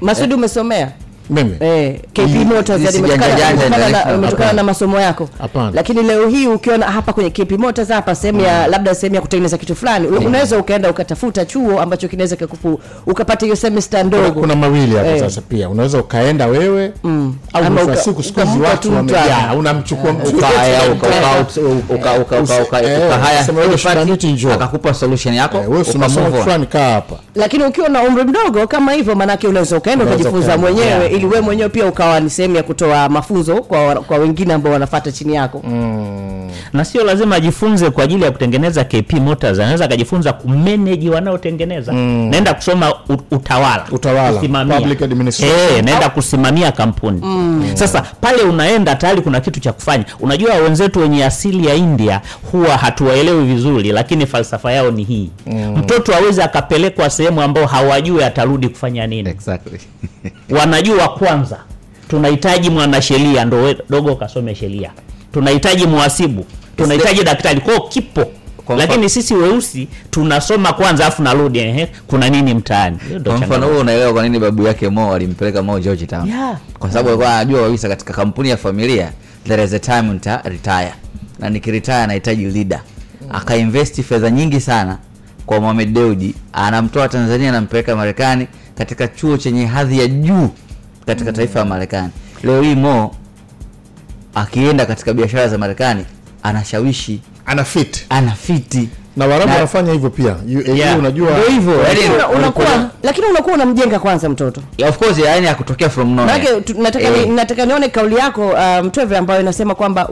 Speaker 4: masudi umesomea
Speaker 6: mimi?
Speaker 4: Eh, KP Motors na- masomo yako.
Speaker 6: Apana.
Speaker 4: lakini leo hii ukiona hapa kwenye KP Motors hapa sehemu ya labda sehemu ya kutengeneza kitu fulani unaweza ukaenda ukatafuta chuo ambacho kinaweza kikupu ukapata hiyo semester ndogo.
Speaker 6: kuna mawili hapo
Speaker 4: Eh.
Speaker 6: sasa pia. Unaweza ukaenda wewe au wa
Speaker 4: uka-
Speaker 6: siku siku hizi watu wamejaa. unamchukua mtu
Speaker 8: Ukaya,
Speaker 6: Eh,
Speaker 8: ukahaya akakupa solution yako
Speaker 6: wewe unasoma fulani kaa hapa.
Speaker 4: Lakini ukiwa na umri mdogo kama hivyo maanake unaweza ukaenda ukajifunza mwenyewe
Speaker 6: yeah.
Speaker 4: Ili wewe mwenyewe pia ukawa ni sehemu ya kutoa mafunzo kwa, kwa wengine ambao wanafata chini yako
Speaker 7: na sio lazima ajifunze kwa ajili ya kutengeneza KP Motors, anaweza akajifunza kumanage wanaotengeneza. Naenda kusoma utawala,
Speaker 6: Utawala,
Speaker 7: kusimamia.
Speaker 6: public administration.
Speaker 7: Eh, naenda kusimamia kampuni. Sasa pale unaenda tayari kuna kitu cha kufanya. Unajua wenzetu wenye asili ya India huwa hatuwaelewi vizuri, lakini falsafa yao ni hii. Mtoto aweze akapelekwa sehemu ambao hawajui atarudi kufanya nini
Speaker 8: Exactly.
Speaker 7: wanajua kwanza tunahitaji mwanasheria ndo dogo kasome sheria. Tunahitaji mhasibu tunahitaji daktari. Kwao kipo.
Speaker 8: Kwa
Speaker 7: lakini sisi weusi tunasoma kwanza afu narudi ehe kuna nini mtaani?
Speaker 8: Kwa mfano huo unaelewa kwa nini babu yake mo alimpeleka mo george town?
Speaker 4: Yeah.
Speaker 8: kwa sababu alikuwa anajua kabisa katika kampuni ya familia there is a time nita retire. Na nikiretire nahitaji leader. Akainvesti fedha nyingi sana kwa Mohamed Dewji anamtoa Tanzania anampeleka Marekani katika chuo chenye hadhi ya juu katika taifa la Marekani. Leo hii mo akienda katika biashara za Marekani anashawishi.
Speaker 6: Ana
Speaker 8: anafiti
Speaker 6: na warabu wanafanya hivyo pia.
Speaker 7: Yeah.
Speaker 6: unajua
Speaker 8: Ndio hivyo. Yani
Speaker 4: unakuwa lakini unakuwa unamjenga kwanza mtoto.
Speaker 8: Yeah, of course yani ya kutokea from nowhere.
Speaker 4: Nataka,
Speaker 8: Eh.
Speaker 4: nataka nione kauli yako uh, Mtweve ambayo inasema kwamba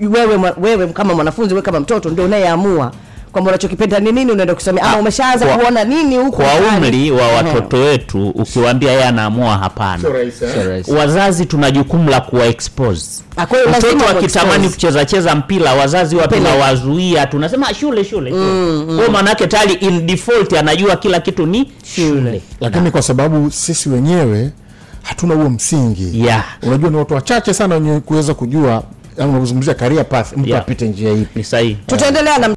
Speaker 4: wewe, wewe kama mwanafunzi wewe kama mtoto ndio unayeamua
Speaker 9: kwamba unachokipenda ni nini unaenda kusomea? Ama
Speaker 7: Ah,
Speaker 9: umeshaanza kuona nini huko
Speaker 7: kwa umri wa watoto wetu ukiwaambia yeye anaamua hapana.
Speaker 6: Eh?
Speaker 7: Wazazi tuna jukumu la kuwa expose.
Speaker 9: Ah, kwa
Speaker 7: mtoto akitamani kucheza cheza mpira wazazi wa
Speaker 9: Peleka.
Speaker 7: tunawazuia tunasema shule shule. Mm, kwa maana yake tayari in default anajua kila kitu ni shule.
Speaker 6: lakini kwa sababu sisi wenyewe hatuna huo msingi.
Speaker 7: Yeah.
Speaker 6: unajua ni watu wachache sana wenye kuweza kujua unazungumzia career path. Mtu
Speaker 7: Yeah.
Speaker 6: apite njia ipi.
Speaker 7: Ni sahihi.
Speaker 9: Tutaendelea na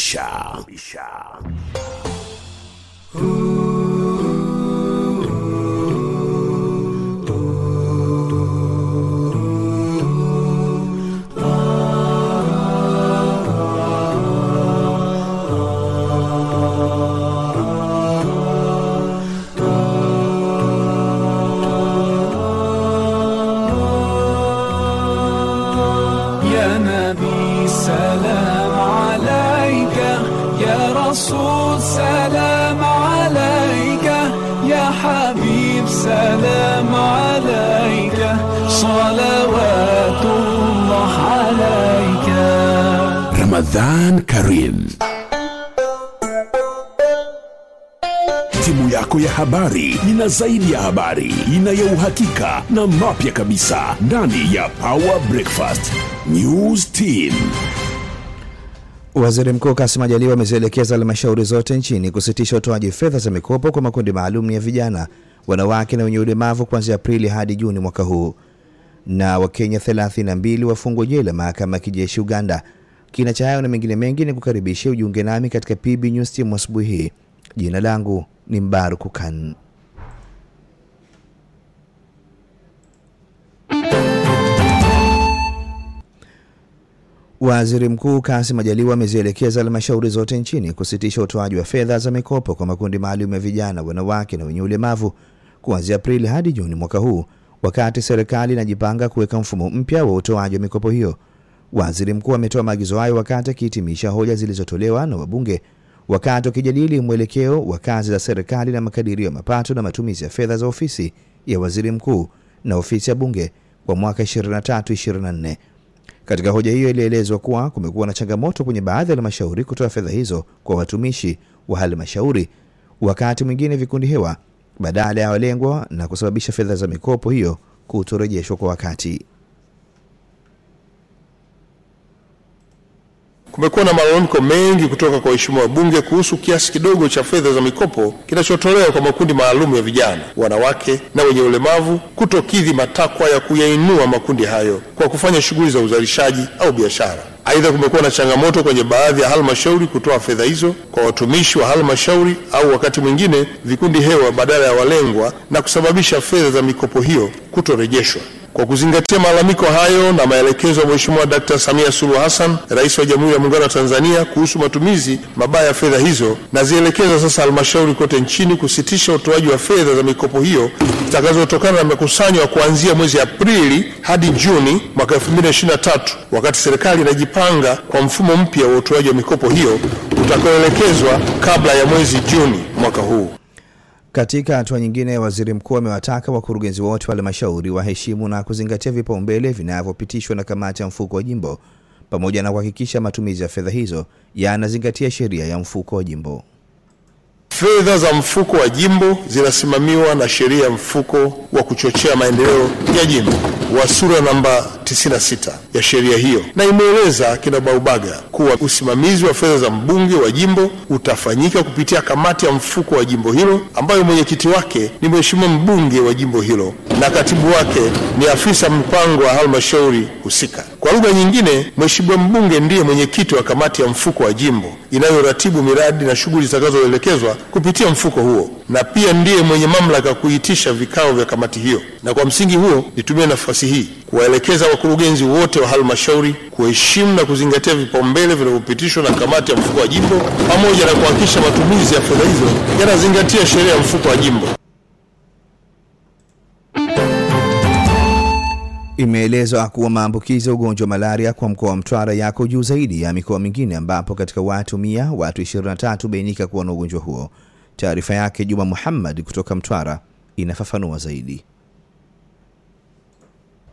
Speaker 10: 米莎，米莎。Zaidi ya habari, ina uhakika na mapya kabisa ndani ya Power Breakfast News Team.
Speaker 5: Waziri Mkuu Kassim Majaliwa amezielekeza halmashauri zote nchini kusitisha utoaji fedha za mikopo kwa makundi maalum ya vijana, wanawake na wenye ulemavu kuanzia Aprili hadi Juni mwaka huu. Na Wakenya 32 wafungwa jela mahakama ya kijeshi Uganda. Kina cha hayo na mengine mengi ni kukaribisha ujiunge nami katika PB News asubuhi hii. Jina langu ni Mbaruku Khan. Waziri Mkuu Kassim Majaliwa amezielekeza halmashauri zote nchini kusitisha utoaji wa fedha za mikopo kwa makundi maalum ya vijana, wanawake na wenye ulemavu kuanzia Aprili hadi Juni mwaka huu, wakati serikali inajipanga kuweka mfumo mpya wa utoaji wa mikopo hiyo. Waziri Mkuu ametoa maagizo hayo wakati akihitimisha hoja zilizotolewa na wabunge wakati wakijadili mwelekeo wa kazi za serikali na makadirio ya mapato na matumizi ya fedha za ofisi ya waziri mkuu na ofisi ya bunge kwa mwaka 23-24. Katika hoja hiyo ilielezwa kuwa kumekuwa na changamoto kwenye baadhi ya halmashauri kutoa fedha hizo kwa watumishi wa halmashauri, wakati mwingine vikundi hewa badala ya walengwa, na kusababisha fedha za mikopo hiyo kutorejeshwa kwa wakati.
Speaker 11: Kumekuwa na malalamiko mengi kutoka kwa waheshimiwa wabunge kuhusu kiasi kidogo cha fedha za mikopo kinachotolewa kwa makundi maalum ya vijana, wanawake na wenye ulemavu kutokidhi matakwa ya kuyainua makundi hayo kwa kufanya shughuli za uzalishaji au biashara. Aidha, kumekuwa na changamoto kwenye baadhi ya halmashauri kutoa fedha hizo kwa watumishi wa halmashauri au wakati mwingine vikundi hewa badala ya walengwa na kusababisha fedha za mikopo hiyo kutorejeshwa. Kwa kuzingatia malalamiko hayo na maelekezo ya Mheshimiwa Dkt. Samia Suluhu Hassan, Rais wa Jamhuri ya Muungano wa Tanzania, kuhusu matumizi mabaya ya fedha hizo, nazielekeza sasa halmashauri kote nchini kusitisha utoaji wa fedha za mikopo hiyo zitakazotokana na makusanyo ya kuanzia mwezi Aprili hadi Juni mwaka 2023 wakati serikali inajipanga kwa mfumo mpya wa utoaji wa mikopo hiyo utakaoelekezwa kabla ya mwezi Juni mwaka huu.
Speaker 5: Katika hatua nyingine, waziri mkuu amewataka wakurugenzi wote wa halmashauri waheshimu na kuzingatia vipaumbele vinavyopitishwa na kamati ya mfuko wa jimbo pamoja na kuhakikisha matumizi ya fedha hizo yanazingatia sheria ya mfuko wa jimbo.
Speaker 11: Fedha za mfuko wa jimbo zinasimamiwa na sheria ya mfuko wa kuchochea maendeleo ya jimbo wa sura namba 96 ya sheria hiyo, na imeeleza kinabaubaga kuwa usimamizi wa fedha za mbunge wa jimbo utafanyika kupitia kamati ya mfuko wa jimbo hilo ambayo mwenyekiti wake ni mheshimiwa mbunge wa jimbo hilo na katibu wake ni afisa mpango wa halmashauri husika. Kwa lugha nyingine, mheshimiwa mbunge ndiye mwenyekiti wa kamati ya mfuko wa jimbo inayoratibu miradi na shughuli zitakazoelekezwa kupitia mfuko huo, na pia ndiye mwenye mamlaka kuitisha vikao vya kamati hiyo. Na kwa msingi huo, nitumie nafasi hii kuwaelekeza wakurugenzi wote wa halmashauri kuheshimu na kuzingatia vipaumbele vinavyopitishwa na kamati ya mfuko wa jimbo pamoja na kuhakikisha matumizi ya fedha hizo yanazingatia sheria ya mfuko wa jimbo.
Speaker 5: Imeelezwa kuwa maambukizi ya ugonjwa wa malaria kwa mkoa wa Mtwara yako juu zaidi ya mikoa mingine ambapo katika watu mia watu 23 bainika kuwa na ugonjwa huo. Taarifa yake Juma Muhammad kutoka Mtwara inafafanua zaidi.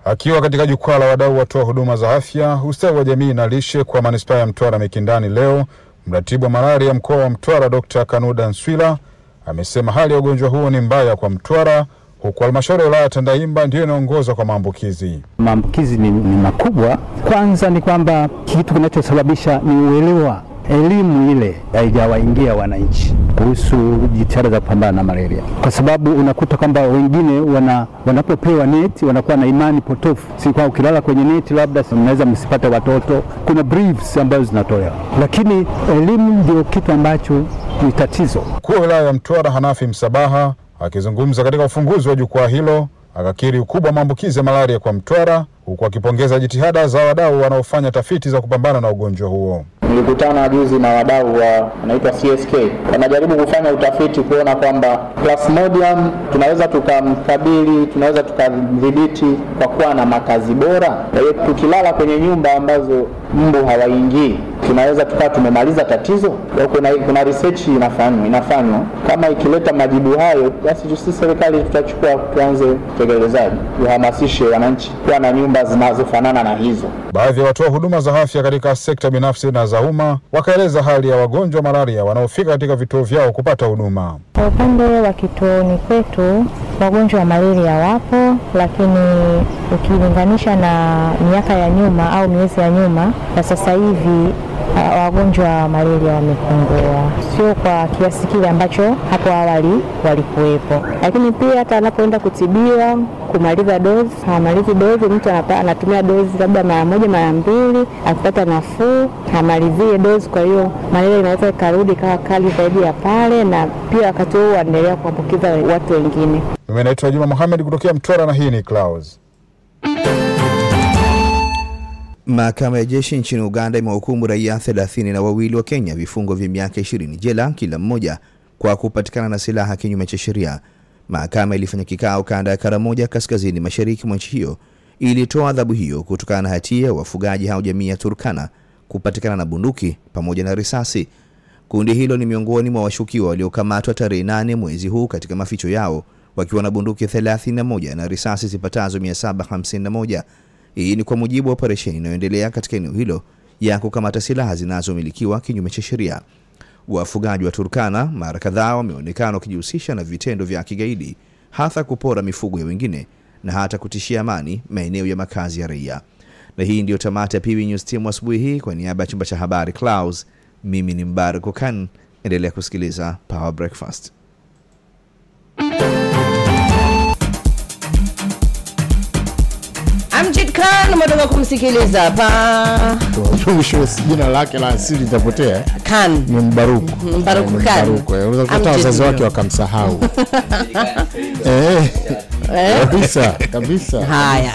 Speaker 12: Akiwa katika jukwaa la wadau watoa huduma za afya, ustawi wa jamii na lishe kwa manispaa ya Mtwara Mikindani leo, mratibu wa malaria mkoa wa Mtwara Dr. Kanuda Nswila amesema hali ya ugonjwa huo ni mbaya kwa Mtwara, huku halmashauri ya wilaya ya Tandahimba ndiyo inaongoza kwa maambukizi.
Speaker 13: Maambukizi ni, ni makubwa. Kwanza ni kwamba kitu kinachosababisha ni uelewa, elimu ile haijawaingia wananchi kuhusu jitihada za kupambana na malaria, kwa sababu unakuta kwamba wengine wana, wanapopewa neti wanakuwa na imani potofu, si kwa ukilala kwenye neti labda mnaweza msipate watoto. Kuna briefs ambazo zinatolewa, lakini elimu ndio kitu ambacho ni tatizo.
Speaker 12: Mkuu wa wilaya ya Mtwara Hanafi Msabaha akizungumza katika ufunguzi wa jukwaa hilo akakiri ukubwa wa maambukizi ya malaria kwa Mtwara, huku akipongeza jitihada za wadau wanaofanya tafiti za kupambana na ugonjwa huo.
Speaker 14: Nilikutana juzi na wadau wa wanaitwa CSK, wanajaribu kufanya utafiti kuona kwamba Plasmodium tunaweza tukamkabili, tunaweza tukamdhibiti kwa kuwa na makazi bora. Kwa hiyo tukilala kwenye nyumba ambazo mbu hawaingii, tunaweza tukawa tumemaliza tatizo. Kuna, kuna research inafanywa inafanywa, kama ikileta majibu hayo, basi sisi serikali tutachukua tuanze utekelezaji, tuhamasishe wananchi kuwa na nyumba zinazofanana na hizo.
Speaker 12: Baadhi ya watoa huduma za afya katika sekta binafsi na za umma wakaeleza hali ya wagonjwa malaria wanaofika katika vituo vyao kupata huduma.
Speaker 15: Kwa upande wa kituoni kwetu wagonjwa wa malaria wapo, lakini ukilinganisha na miaka ya nyuma au miezi ya nyuma, na sasa hivi uh, wagonjwa wa malaria wamepungua, sio kwa kiasi kile ambacho hapo awali walikuwepo. Lakini pia hata anapoenda kutibiwa kumaliza dozi, hamalizi dozi, mtu anatumia dozi labda mara moja mara mbili, akipata nafuu hamalizie dozi. Kwa hiyo malaria inaweza ikarudi ikawa kali zaidi ya pale, na pia wakati huo waendelea kuambukiza watu wengine.
Speaker 12: Mimi naitwa Juma Mohamed kutokea Mtwara na hii ni Clouds.
Speaker 5: Mahakama ya jeshi nchini Uganda imewahukumu raia thelathini na wawili wa Kenya vifungo vya miaka 20 jela kila mmoja kwa kupatikana na silaha kinyume cha sheria. Mahakama ilifanya kikao kanda ya Karamoja kaskazini mashariki mwa nchi hiyo ilitoa adhabu hiyo kutokana na hatia wafugaji hao jamii ya Turkana kupatikana na bunduki pamoja na risasi. Kundi hilo ni miongoni mwa washukiwa waliokamatwa tarehe nane mwezi huu katika maficho yao wakiwa na bunduki 31 na risasi zipatazo 751. Hii ni kwa mujibu wa operesheni inayoendelea katika eneo hilo ya kukamata silaha zinazomilikiwa kinyume cha sheria. Wafugaji wa Turkana mara kadhaa wameonekana wakijihusisha na vitendo vya kigaidi, hasa kupora mifugo ya wengine na hata kutishia amani maeneo ya makazi ya raia. Na hii ndiyo tamati ya PB News Team asubuhi hii. Kwa niaba ya chumba cha habari Clouds, mimi ni Mbarak Khan. Endelea kusikiliza Power Breakfast.
Speaker 4: Amjid Khan umetoka kumsikiliza hapa.
Speaker 6: jina lake la asili litapotea
Speaker 4: Khan
Speaker 6: ni Mbaruku
Speaker 4: Mbaruku
Speaker 6: Eh,
Speaker 4: Khan.
Speaker 6: Mbaruku, eh. Unaweza kukuta wazazi wake wakamsahau Eh,
Speaker 4: Eh?
Speaker 6: kabisa kabisa
Speaker 4: Haya,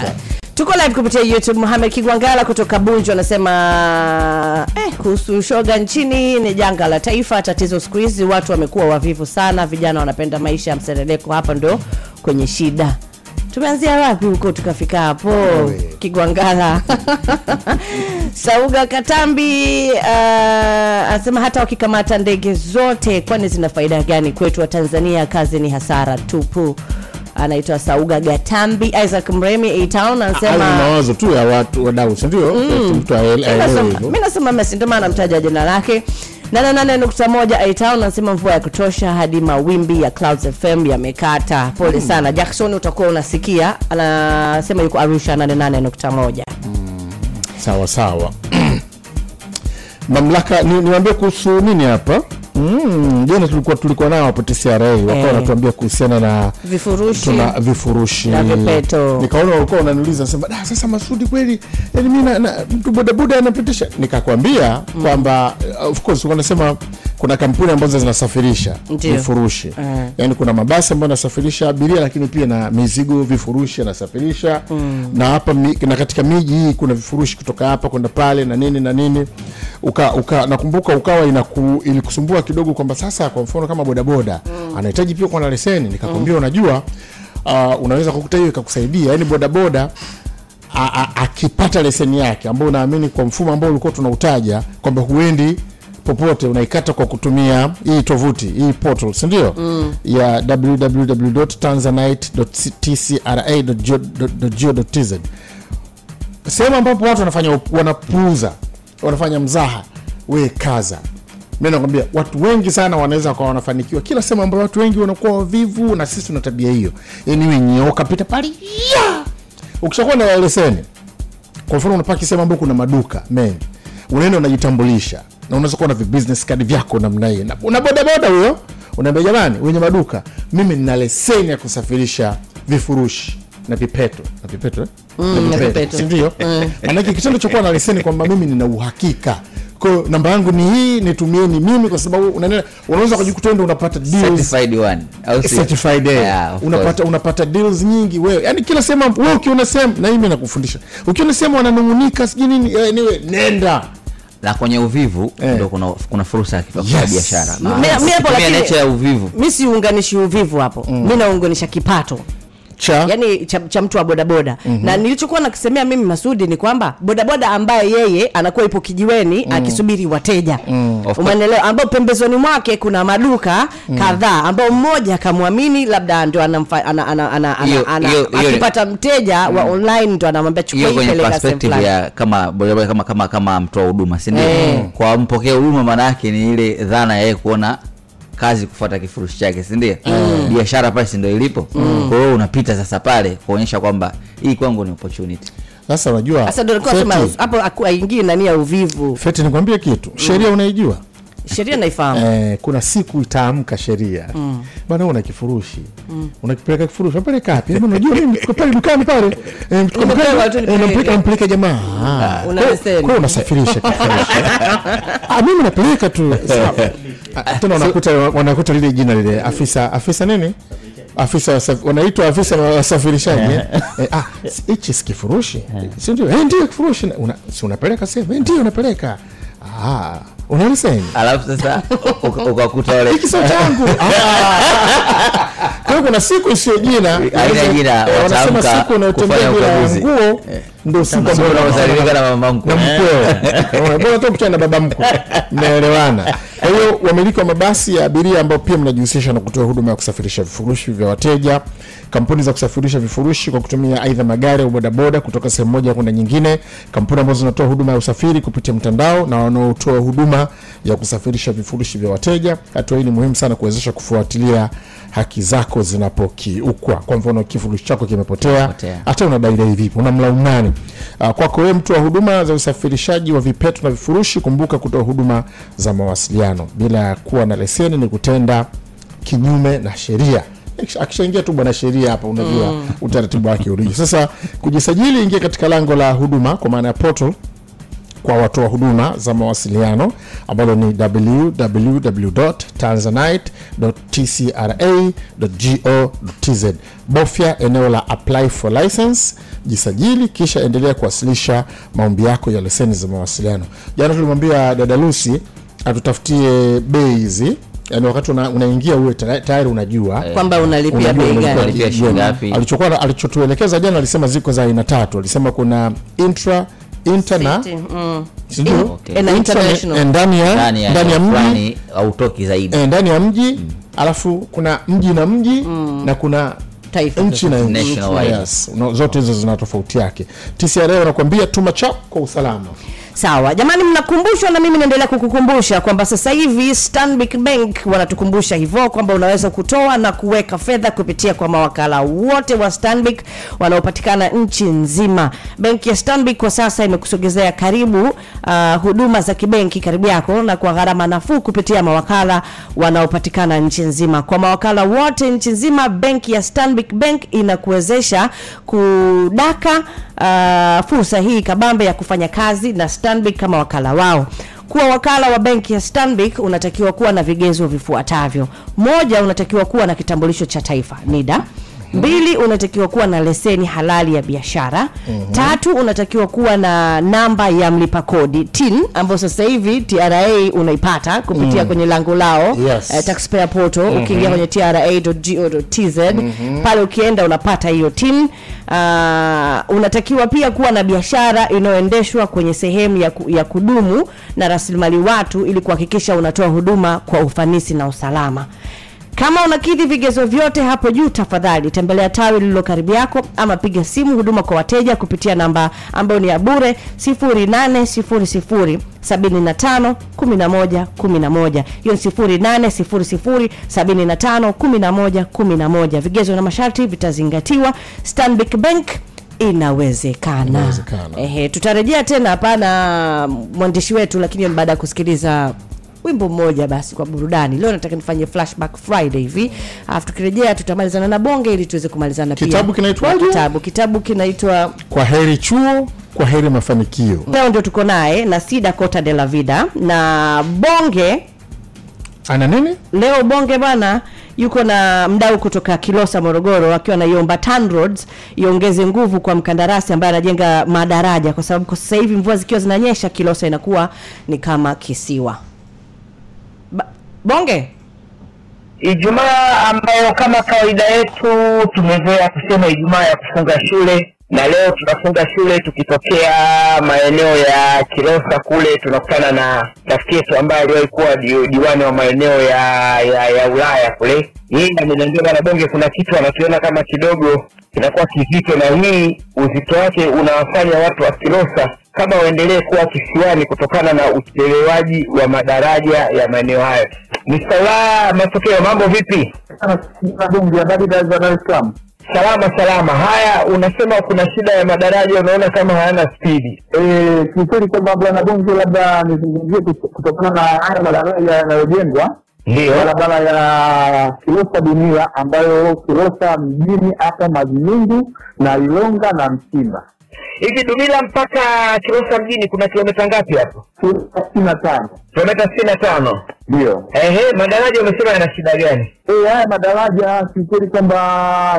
Speaker 4: tuko live kupitia YouTube. Mohamed Kigwangala kutoka Bunju anasema eh, kuhusu shoga nchini ni janga la taifa. Tatizo siku hizi watu wamekuwa wavivu sana, vijana wanapenda maisha ya msereleko, hapa ndo kwenye shida. Tumeanzia wapi huko tukafika hapo? Kigwangala Sauga Katambi uh, anasema hata wakikamata ndege zote, kwani zina faida gani kwetu wa Tanzania? Kazi ni hasara tupu. Anaitwa Sauga Gatambi. Isaac Mremi A Town anasema
Speaker 6: mawazo tu ya watu wadau sindio
Speaker 4: Mm.
Speaker 6: mtu aelewe
Speaker 4: mi nasema mesi ndio maana mtaja jina lake. 88.1 A-Town nasema mvua ya kutosha hadi mawimbi ya Clouds FM yamekata. Pole sana Jackson, utakuwa unasikia. Anasema yuko Arusha 88.1.
Speaker 6: sawa sawa mamlaka ni, niwaambie kuhusu nini hapa Mm, jana tulikuwa tulikuwa nao hapo TCRA wakawa
Speaker 4: Eh.
Speaker 6: wanatuambia kuhusiana na
Speaker 4: Vifurushi
Speaker 6: tuna vifurushi
Speaker 4: na vipeto.
Speaker 6: nikaona walikuwa wananiuliza sema da sasa Masudi kweli yani mimi na, na mtu bodaboda anapitisha nikakwambia kwamba uh, of course wanasema kuna kampuni ambazo zinasafirisha vifurushi
Speaker 4: Eh.
Speaker 6: yani kuna mabasi ambayo yanasafirisha abiria lakini pia na mizigo vifurushi yanasafirisha
Speaker 4: Mm.
Speaker 6: na hapa na katika miji hii kuna vifurushi kutoka hapa kwenda pale na nini na nini uka, uka nakumbuka ukawa inaku, ilikusumbua kidogo kwamba sasa kwa mfano kama bodaboda mm. anahitaji pia kuwa na leseni. Nikakwambia unajua uh, unaweza kukuta hiyo ikakusaidia. Yani bodaboda akipata leseni yake ambayo unaamini kwa mfumo ambao ulikuwa tunautaja kwamba huendi popote unaikata kwa kutumia hii tovuti hii portal sindio
Speaker 4: Mm.
Speaker 6: ya www.tanzanite.tcra.go.tz sehemu ambapo watu wanafanya wanapuuza wanafanya mzaha we kaza mi nakwambia watu wengi sana wanaweza wakawa wanafanikiwa. Kila sehemu ambayo watu wengi wanakuwa wavivu na sisi tuna tabia hiyo. Yani nyeoka pita pali ukishakuwa na leseni kwa mfano unapaki sehemu ambayo kuna maduka mengi unaenda unajitambulisha na unaweza kuwa na vibusiness kadi vyako namna hiyo. Na- una bodaboda huyo unaambia jamani wenye maduka mimi nina leseni ya kusafirisha vifurushi na vipeto. Na vipeto eh?
Speaker 4: Mm, na vipeto.
Speaker 6: si
Speaker 4: Mm.
Speaker 6: manake kitendo cha kuwa na leseni kwamba mimi nina uhakika kwayo namba yangu ni hii nitumieni mimi kwa sababu unaenda unaweza kujikuta unapata deals.
Speaker 8: Certified one, au
Speaker 6: certified eh.
Speaker 8: Yeah,
Speaker 6: unapata unapata deals nyingi wewe. Yani kila sema wewe ukiona sehemu na mimi nakufundisha. Ukiona sehemu wananungunika sijui nini eh, niwe nenda.
Speaker 8: Na kwenye uvivu ndo kuna, kuna fursa ya
Speaker 6: Yes.
Speaker 8: biashara.
Speaker 4: Mi- mi siunganishi uvivu hapo. Mm. mi naunganisha kipato
Speaker 6: cha
Speaker 4: yani cha, cha mtu wa bodaboda
Speaker 6: Mhm.
Speaker 4: na nilichokuwa nakisemea mimi masudi ni kwamba bodaboda ambaye yeye anakuwa ipo kijiweni
Speaker 6: Mm.
Speaker 4: akisubiri wateja
Speaker 6: Mm. Of
Speaker 4: umanelewa ambao pembezoni mwake kuna maduka
Speaker 6: Mm.
Speaker 4: kadhaa ambao mmoja akamwamini labda ndio anamfa, ana, ana, ana, ana,
Speaker 8: Hiyo-
Speaker 4: ana,
Speaker 8: hiyo- hiyo-
Speaker 4: akipata mteja wa online ndo anamwambia chukua
Speaker 8: hiyo
Speaker 4: hii peleka sehemu
Speaker 8: ya kama bodaboda kama kama kama mtoa huduma si ndio
Speaker 4: Eh.
Speaker 8: kwa mpokea huduma maana yake ni ile dhana ya yeye kuona kazi kufuata kifurushi chake sindio biashara pale sindo ilipo? Ilipo kwa hiyo unapita sasa pale kuonyesha kwamba hii kwangu ni opportunity.
Speaker 6: Sasa unajua
Speaker 4: hapo aingii nani ya uvivu.
Speaker 6: Feti nikwambie kitu. Sheria unaijua
Speaker 4: sheria naifahamu.
Speaker 6: Eh, kuna siku itaamka sheria.
Speaker 4: Mm.
Speaker 6: bana una kifurushi.
Speaker 4: Mm.
Speaker 6: unakipeleka kifurushi apeleka wapi? Bwana, unajua mimi pale dukani pale. Eh, eh, nampeleka nampeleka jamaa. Ah, kwa- unasafirisha kifurushi. Ah mimi napeleka tu. Ah, tena wanakuta wanakuta lile jina lile afisa afisa nini? Afisa wanaitwa afisa wa wasafirishaji eh? Hichi si kifurushi. Si ndio? Ndio kifurushi. Si unapeleka sehemu? Eh ndio unapeleka ah una leseni
Speaker 8: alafu sasa ukakuta wale
Speaker 6: hiki sio changu. Kwa hiyo kuna siku isiyo jina. Eh, wanasema siku
Speaker 8: unaotembea
Speaker 6: bila nguo ndio siku
Speaker 8: Siku
Speaker 6: ambayo
Speaker 8: na mama mkwe.
Speaker 6: na mkweo bora tu kutana na baba mkwe. Mnaelewana? Kwa hiyo wamiliki wa mabasi ya abiria ambao pia mnajihusisha na kutoa huduma ya kusafirisha vifurushi vya wateja kampuni za kusafirisha vifurushi kwa kutumia aidha magari au bodaboda kutoka sehemu moja kwenda nyingine kampuni ambazo zinatoa huduma ya usafiri kupitia mtandao na wanaotoa huduma ya kusafirisha vifurushi vya wateja hatua hii ni muhimu sana kuwezesha kufuatilia haki zako zinapokiukwa. Kwa mfano kifurushi chako kimepotea
Speaker 8: Potea.
Speaker 6: hata unadaidai vipi unamlaumu nani kwako wewe mtu wa huduma za usafirishaji wa vipeto na vifurushi kumbuka kutoa huduma za mawasiliano. Bila ya kuwa na leseni ni kutenda kinyume na sheria. Akishaingia tu bwana sheria hapa unajua
Speaker 4: Mm.
Speaker 6: utaratibu wake ulivyo. Sasa kujisajili ingia katika lango la huduma kwa maana ya portal kwa watoa huduma za mawasiliano ambalo ni www.tanzanite.tcra.go.tz bofya eneo la apply for license jisajili kisha endelea kuwasilisha maombi yako ya leseni za mawasiliano. Jana tulimwambia dada lusi atutafutie bei hizi. Yani wakati una, unaingia uwe tayari unajua.
Speaker 4: Kwamba unalipia bei gani.
Speaker 6: Alichokuwa alichotuelekeza jana alisema ziko za aina tatu. Alisema kuna intra inter na
Speaker 4: City, mm.
Speaker 6: Sindio? Eh, ndani ya mji. eh, ndani ya mji. Alafu kuna mji na mji na kuna
Speaker 4: Taifa.
Speaker 6: Nchi na nchi. Yes. Zote hizo zina tofauti yake. Tcra wanakuambia tuma chap kwa usalama
Speaker 4: sawa. Jamani mnakumbushwa na mimi naendelea kukukumbusha kwamba sasa hivi stanbic bank wanatukumbusha hivyo kwamba unaweza kutoa na kuweka fedha kupitia kwa mawakala wote wa stanbic wanaopatikana nchi nzima. Benki ya stanbic kwa sasa imekusogezea karibu uh, huduma za kibenki karibu yako na kwa gharama nafuu kupitia mawakala wanaopatikana nchi nzima. Kwa mawakala wote nchi nzima benki ya stanbic bank inakuwezesha kudaka uh, fursa hii kabambe ya kufanya kazi na stanbic kama wakala wao. Kuwa wakala wa benki ya stanbic unatakiwa kuwa na vigezo vifuatavyo. Moja unatakiwa kuwa na kitambulisho cha taifa nida mbili unatakiwa kuwa na leseni halali ya biashara
Speaker 6: Mhm.
Speaker 4: tatu unatakiwa kuwa na namba ya mlipa kodi tin ambayo sasa hivi tra unaipata kupitia
Speaker 6: Mm.
Speaker 4: kwenye lango lao
Speaker 6: Yes.
Speaker 4: eh, taxpayer portal
Speaker 6: Mhm.
Speaker 4: ukiingia kwenye tra.go.tz
Speaker 6: Mhm.
Speaker 4: pale ukienda unapata hiyo tin uh, unatakiwa pia kuwa na biashara inayoendeshwa kwenye sehemu ya, ku, ya kudumu na rasilimali watu ili kuhakikisha unatoa huduma kwa ufanisi na usalama kama unakidhi vigezo vyote hapo juu tafadhali tembelea tawi lililo karibu yako ama piga simu huduma kwa wateja kupitia namba ambayo ni ya bure 0800 75 11 11 hiyo ni 0800 75 11 11 vigezo na masharti vitazingatiwa. Stanbic bank inawezekana.
Speaker 6: Inawezekana.
Speaker 4: Ehe, tutarejea tena hapana mwandishi wetu lakini baada ya kusikiliza wimbo mmoja basi kwa burudani. Leo nataka nifanye flashback friday hivi. Alafu tukirejea tutamalizana na bonge ili tuweze kumalizana pia.
Speaker 6: Kitabu kinaitwaje?
Speaker 4: kitabu. Kitabu. Kinaitwa
Speaker 6: kwa heri chuo kwa heri mafanikio.
Speaker 4: Leo ndio tuko naye na sida cota de la vida. Na bonge.
Speaker 6: Ana nini?
Speaker 4: Leo bonge bwana yuko na mdau kutoka kilosa morogoro akiwa naiomba TANROADS iongeze nguvu kwa mkandarasi ambaye anajenga madaraja kwa sababu kwa sasa hivi mvua zikiwa zinanyesha kilosa inakuwa ni kama kisiwa bonge
Speaker 16: Ijumaa ambayo kama kawaida yetu tumezoea kusema Ijumaa ya kufunga shule, na leo tunafunga shule tukitokea maeneo ya Kilosa kule, tunakutana na rafiki yetu ambaye aliwahi kuwa di- diwani wa maeneo ya, ya, ya Ulaya kule. Yeye ameniambia bana, Bonge, kuna kitu anakiona kama kidogo kinakuwa kizito, na hii uzito wake unawafanya watu wa Kilosa kama waendelee kuwa kisiwani kutokana na uchelewaji wa madaraja ya maeneo hayo. Mr. matokeo mambo vipi? Salama salama. Haya, unasema kuna shida ya madaraja, unaona kama hayana spidi.
Speaker 17: Eh, kiukweli kwamba bwana Bunge, labda nizungumzie kut- kutokana na haya madaraja yanayojengwa
Speaker 16: Ndio.
Speaker 17: barabara ya Kilosa Dunia ambayo Kilosa mjini hapa Maji Mingi na Ilonga na Msimba
Speaker 16: Hivi Dumila mpaka Kilosa mjini kuna kilomita ngapi hapo?
Speaker 17: sitini na tano
Speaker 16: Kilomita sitini na tano.
Speaker 17: ndio.
Speaker 16: Ehe, madaraja umesema yana shida gani?
Speaker 17: Eh, haya madaraja kiukweli kwamba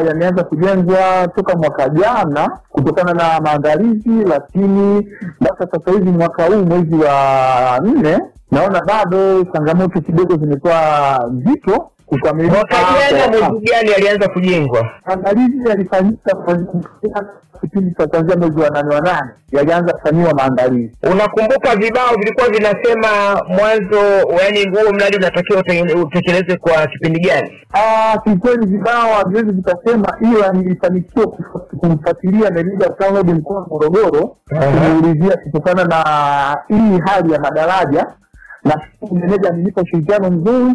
Speaker 17: yameanza kujengwa toka mwaka jana kutokana na maandalizi, lakini mpaka sasa hivi mwaka huu mwezi wa nne naona bado changamoto kidogo zimekuwa nzito kukamilika.
Speaker 16: Mwaka jana mwezi gani alianza kujengwa?
Speaker 17: Maandalizi yalifanyika kipindi cha kuanzia mwezi wa nane wa nane yalianza kufanyiwa maandalizi.
Speaker 16: Unakumbuka vibao vilikuwa vinasema mwanzo, yaani huo mradi unatakiwa utekeleze utekelezwe kwa kipindi gani?
Speaker 17: Ah, kiukweli vibao haviwezi vikasema, ila nilifanikiwa kumfuatilia meneja TANROADS mkoa wa Morogoro kumuulizia kutokana na hii hali ya madaraja, na meneja nilipo ushirikiano mzuri,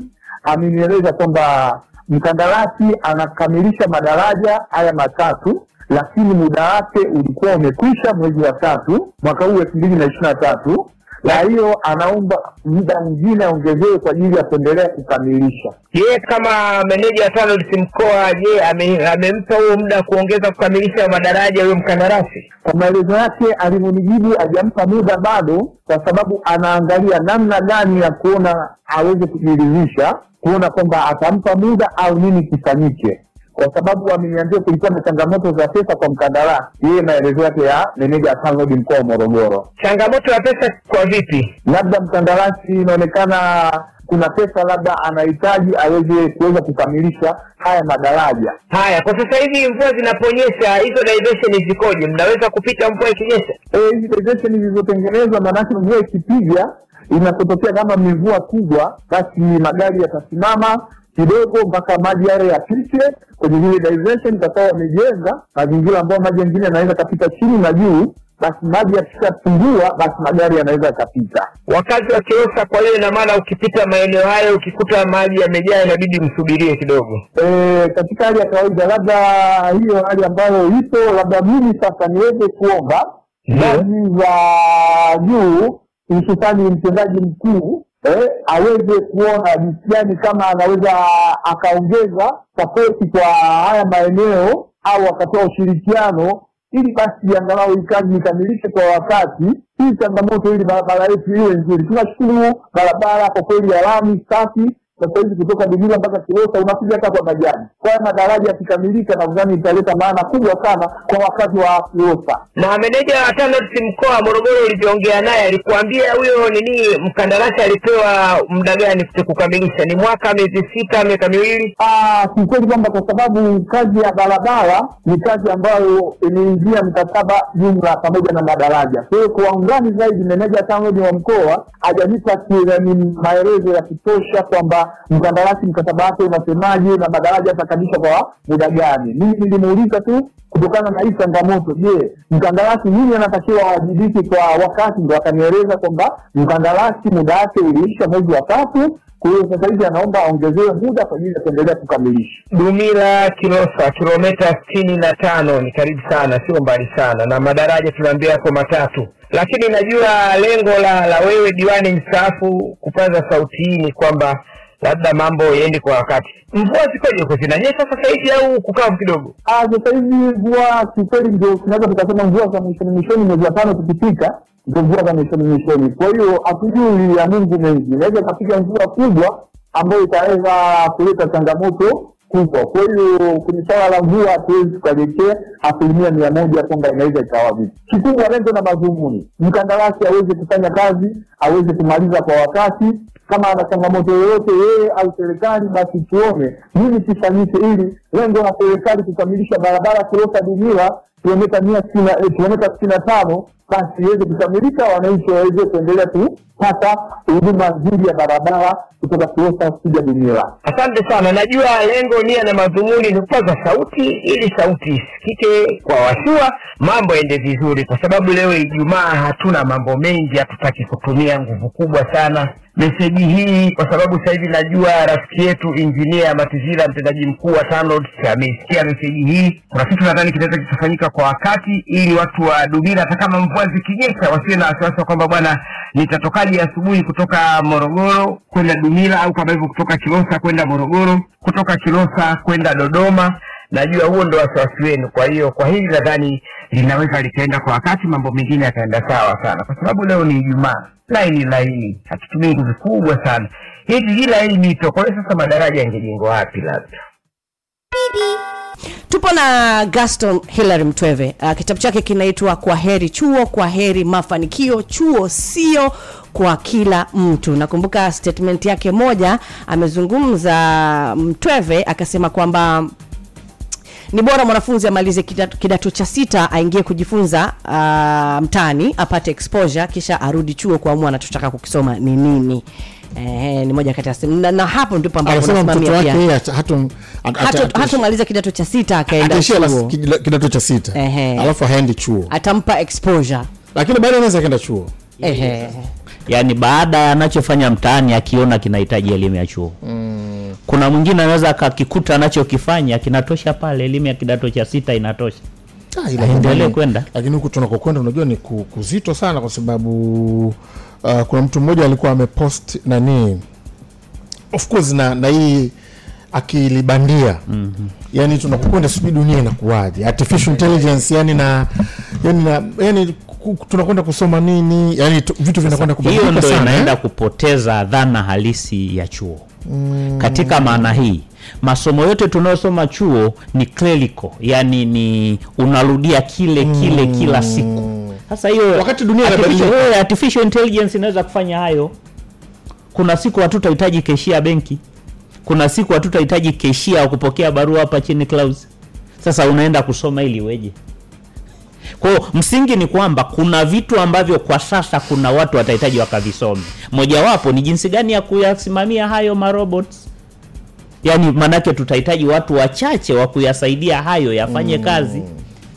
Speaker 17: amenieleza kwamba mkandarasi anakamilisha madaraja haya matatu lakini muda wake ulikuwa umekwisha mwezi wa tatu mwaka huu elfu mbili na ishirini na tatu na hiyo anaomba muda mwingine aongezewe kwa ajili ya kuendelea kukamilisha.
Speaker 16: Je, kama meneja TANROADS mkoa, je, ame- amempa huo muda kuongeza kukamilisha madaraja huyo mkandarasi?
Speaker 17: Kwa maelezo yake alivyonijibu, hajampa muda bado, kwa sababu anaangalia namna gani ya kuona aweze kujiridhisha, kuona kwamba atampa muda au nini kifanyike, kwa sababu ameniambia kulikuwa na changamoto za pesa kwa mkandarasi. Yeye maelezo yake ya meneja TANROADS mkoa wa Morogoro.
Speaker 16: Changamoto ya pesa kwa vipi?
Speaker 17: Labda mkandarasi inaonekana kuna pesa labda anahitaji aweze kuweza kukamilisha haya madaraja.
Speaker 16: Haya, kwa sasa hivi mvua zinaponyesha, hizo diversion zikoje? Mnaweza kupita mvua ikinyesha?
Speaker 17: Eh, hizi diversion zilizotengenezwa, maanake mvua ikipiga inapotokea kama mivua kubwa, basi magari yatasimama kidogo mpaka maji yale yapite kwenye zile diversion, itakuwa wamejenga mazingira ambayo maji mengine yanaweza kapita chini na juu basi maji yakishapungua, basi magari yanaweza yakapita.
Speaker 16: Wakazi wa Kilosa, kwa hiyo ina maana ukipita maeneo hayo ukikuta maji yamejaa, inabidi msubirie kidogo.
Speaker 17: E, katika hali ya kawaida, labda hiyo hali ambayo ipo, labda mimi sasa niweze kuomba ngazi za juu, hususani mtendaji mkuu eh, aweze kuona jinsi gani kama anaweza akaongeza sapoti kwa haya maeneo au akatoa ushirikiano ili basi angalau hii kazi ikamilike kwa wakati, hii changamoto ili barabara yetu iwe nzuri. Tunashukuru barabara kwa kweli ya lami safi sasa hivi kutoka Dimila mpaka Kilosa unakuja hata kwa bajaji. Kwa madaraja yakikamilika, nadhani italeta maana kubwa sana kwa wakazi wa Kilosa.
Speaker 16: Na meneja wa TANROADS mkoa wa Morogoro ulivyoongea naye alikuambia huyo nini mkandarasi alipewa muda gani kukamilisha? Ni mwaka, miezi sita, miaka miwili?
Speaker 17: Ah, kiukweli kwamba kwa sababu kazi ya barabara ni kazi ambayo imeingia mkataba jumla pamoja na madaraja. Kwa hiyo kwa undani zaidi, meneja TANROADS wa mkoa hajanipa maelezo ya kutosha kwamba mkandarasi mkataba wake unasemaje na madaraja yatakamisha kwa muda gani. Mimi nilimuuliza tu kutokana na hii changamoto, je, mkandarasi nini anatakiwa awajibike kwa wakati? Ndo akanieleza kwamba mkandarasi muda wake uliisha mwezi wa tatu, kwa hiyo sasa hivi anaomba aongezewe muda kwa ajili ya kuendelea kukamilisha.
Speaker 16: Dumila Kilosa, kilomita sitini na tano ni karibu sana, sio mbali sana, na madaraja tunaambia yako matatu. Lakini najua lengo la, la wewe diwani mstaafu kupaza sauti hii ni kwamba labda mambo yaende kwa wakati. Mvua zikoje huko, zinanyesha sasa hivi au kukavu kidogo?
Speaker 17: Ah, sasa hivi mvua kiukweli ndio tunaweza tukasema mvua za mwishoni mwishoni mwezi wa tano tukifika ndio mvua za mwishoni mwishoni. Kwa hiyo hatujui ya Mungu mengi, inaweza ikapiga mvua kubwa ambayo itaweza kuleta changamoto kubwa. Kwa hiyo kwenye swala la mvua hatuwezi tukalekea asilimia mia moja kwamba inaweza ikawa vipi. Kikubwa lengo na madhumuni, mkandarasi aweze kufanya kazi, aweze kumaliza kwa wakati. Kama ana changamoto yoyote yeye au serikali, basi tuone nini kifanyike, ili lengo la serikali kukamilisha barabara Kilosa Dumila kilomita mia eh, kilomita sitini na tano basi iweze kukamilika, wananchi waweze kuendelea kupata huduma nzuri ya barabara kutoka Kilosa kuja Dumila.
Speaker 16: Asante sana. Najua lengo, nia na madhumuni ni kupaza sauti ili sauti isikike kwa Wasua, mambo yaende vizuri, kwa sababu leo Ijumaa hatuna mambo mengi, hatutaki kutumia nguvu kubwa sana meseji hii, kwa sababu sasa hivi najua rafiki yetu injinia Matizila, mtendaji mkuu wa TANROADS ameisikia meseji hii. Kuna kitu nadhani kinaweza kikafanyika kwa wakati, ili watu wa Dumila hata kama mvua zikinyesha wasiwe na wasiwasi wa kwamba bwana, nitatokaje asubuhi kutoka Morogoro kwenda Dumila au kama hivyo kutoka Kilosa kwenda Morogoro, kutoka Kilosa kwenda Dodoma. Najua huo ndo wasiwasi wenu. Kwa hiyo kwa hili nadhani linaweza likaenda kwa wakati, mambo mengine yataenda sawa sana, kwa sababu leo ni Ijumaa, laini laini, hatutumii nguvu kubwa sana hivi, Hii laini mito. Kwa hiyo sasa madaraja yangejengwa wapi? Labda
Speaker 4: tupo na gaston hilary mtweve. Uh, kitabu chake kinaitwa kwa heri chuo kwa heri mafanikio chuo sio kwa kila mtu. Nakumbuka statement yake moja amezungumza mtweve akasema kwamba ni bora mwanafunzi amalize kidato, cha sita aingie kujifunza uh, mtaani apate exposure kisha arudi chuo kuamua anachotaka kukisoma ni nini Eh, ni moja kati ya na, na hapo ndipo ambapo
Speaker 6: mtoto wake
Speaker 4: hatomaliza kidato cha sita akaenda
Speaker 6: kidato cha sita.
Speaker 4: Ehe.
Speaker 6: alafu haendi chuo.
Speaker 4: Atampa exposure.
Speaker 6: Lakini baadaye anaweza akaenda chuo.
Speaker 4: Ehe.
Speaker 7: yaani baada ya anachofanya mtaani akiona kinahitaji elimu ya chuo.
Speaker 6: Mm.
Speaker 7: kuna mwingine anaweza akakikuta anachokifanya kinatosha pale elimu ya kidato cha sita inatosha
Speaker 6: Ah,
Speaker 7: aendelee kwenda
Speaker 6: lakini huku tunakokwenda unajua ni kuzito sana kwa sababu uh, kuna mtu mmoja alikuwa amepost nani of course na, na hii akili bandia mm-hmm. yani tunakokwenda sijui dunia inakuwaje artificial intelligence yani na yani na yani tunakwenda kusoma nini yani vitu vinakwenda kubadilika sana.
Speaker 7: Hiyo ndio inaenda
Speaker 6: eh?
Speaker 7: kupoteza dhana halisi ya chuo
Speaker 6: Mm.
Speaker 7: katika maana hii masomo yote tunayosoma chuo ni clerical yani ni unarudia kile kile
Speaker 6: Mm.
Speaker 7: kila siku. Sasa hiyo
Speaker 6: Wakati dunia
Speaker 7: artificial- intelligence inaweza kufanya hayo. Kuna siku hatutahitaji keshia benki. Kuna siku hatutahitaji keshia wa kupokea barua hapa chini Clouds. sasa unaenda kusoma ili weje kwa hiyo msingi ni kwamba kuna vitu ambavyo kwa sasa kuna watu watahitaji wakavisome. Mojawapo ni jinsi gani ya kuyasimamia hayo marobots yaani maanake tutahitaji watu wachache wa kuyasaidia hayo yafanye mm. kazi.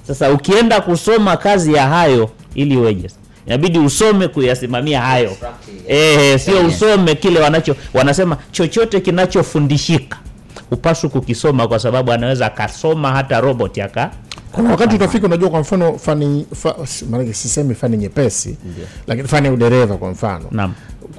Speaker 7: Sasa ukienda kusoma kazi ya hayo ili weje inabidi usome kuyasimamia hayo. E, sio usome kile wanacho wanasema chochote kinachofundishika upaswi kukisoma kwa sababu anaweza akasoma hata robot aka
Speaker 6: kuna wakati utafika unajua kwa mfano fani fa, maanake sisemi fani nyepesi lakini fani ya udereva kwa mfano.
Speaker 7: Naam.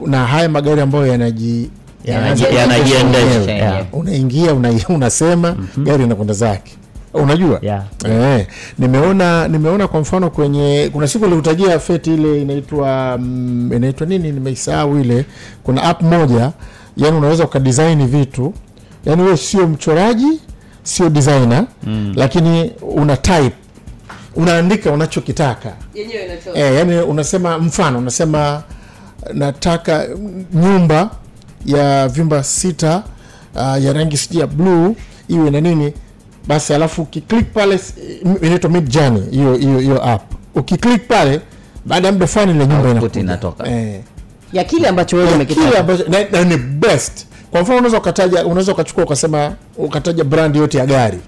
Speaker 6: na haya magari ambayo yanaji-
Speaker 7: yanajiendesha, yeah.
Speaker 6: unaingia una, unasema gari inakwenda zake. Unajua?
Speaker 7: Yeah.
Speaker 6: eh, nimeona nimeona kwa mfano kwenye kuna siku nilikutajia feti ile inaitwa mm, inaitwa nini? Nimeisahau ile. Kuna app moja yani unaweza ukadesign vitu. Yani wewe sio mchoraji sio designer
Speaker 4: Mm.
Speaker 6: lakini una type. Unaandika unachokitaka.
Speaker 4: Yenyewe inachora.
Speaker 6: eh, yani unasema mfano unasema nataka nyumba ya vyumba sita uh, ya rangi sijui ya bluu iwe na nini basi alafu ukiklik pale m- inaitwa mid journey hiyo hiyo hiyo app. Ukiklik pale baada ya muda fulani ile nyumba
Speaker 8: inatoka.
Speaker 6: Eh.
Speaker 4: ya kile ambacho wewe umekitaka
Speaker 6: na, na ni best. Kwa mfano unaweza ukataja unaweza ukachukua ukasema ukataja brand yote ya gari.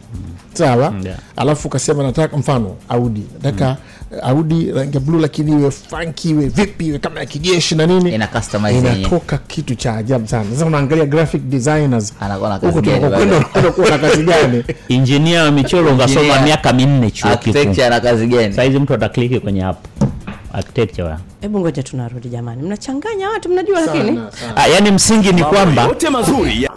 Speaker 6: Sawa?
Speaker 7: Yeah.
Speaker 6: alafu ukasema nataka mfano audi. Nataka audi rangi ya bluu lakini iwe fanki iwe vipi iwe kama ya kijeshi na nini.
Speaker 8: Ina
Speaker 6: inatoka kitu cha ajabu sana. Sasa unaangalia graphic designers
Speaker 8: Anakuwa na kazi
Speaker 6: huko
Speaker 8: gani
Speaker 6: tunakokwenda kuwa na kazi gani?
Speaker 7: Injinia wa michoro ukasoma miaka minne chuo kikuu.
Speaker 8: Ana kazi gani?
Speaker 7: Saizi mtu atakliki kwenye hapo architecture
Speaker 4: hebu ngoja tunarudi jamani. Mnachanganya watu mnajua lakini?
Speaker 7: Ah, yani msingi ni kwamba
Speaker 1: yote mazuri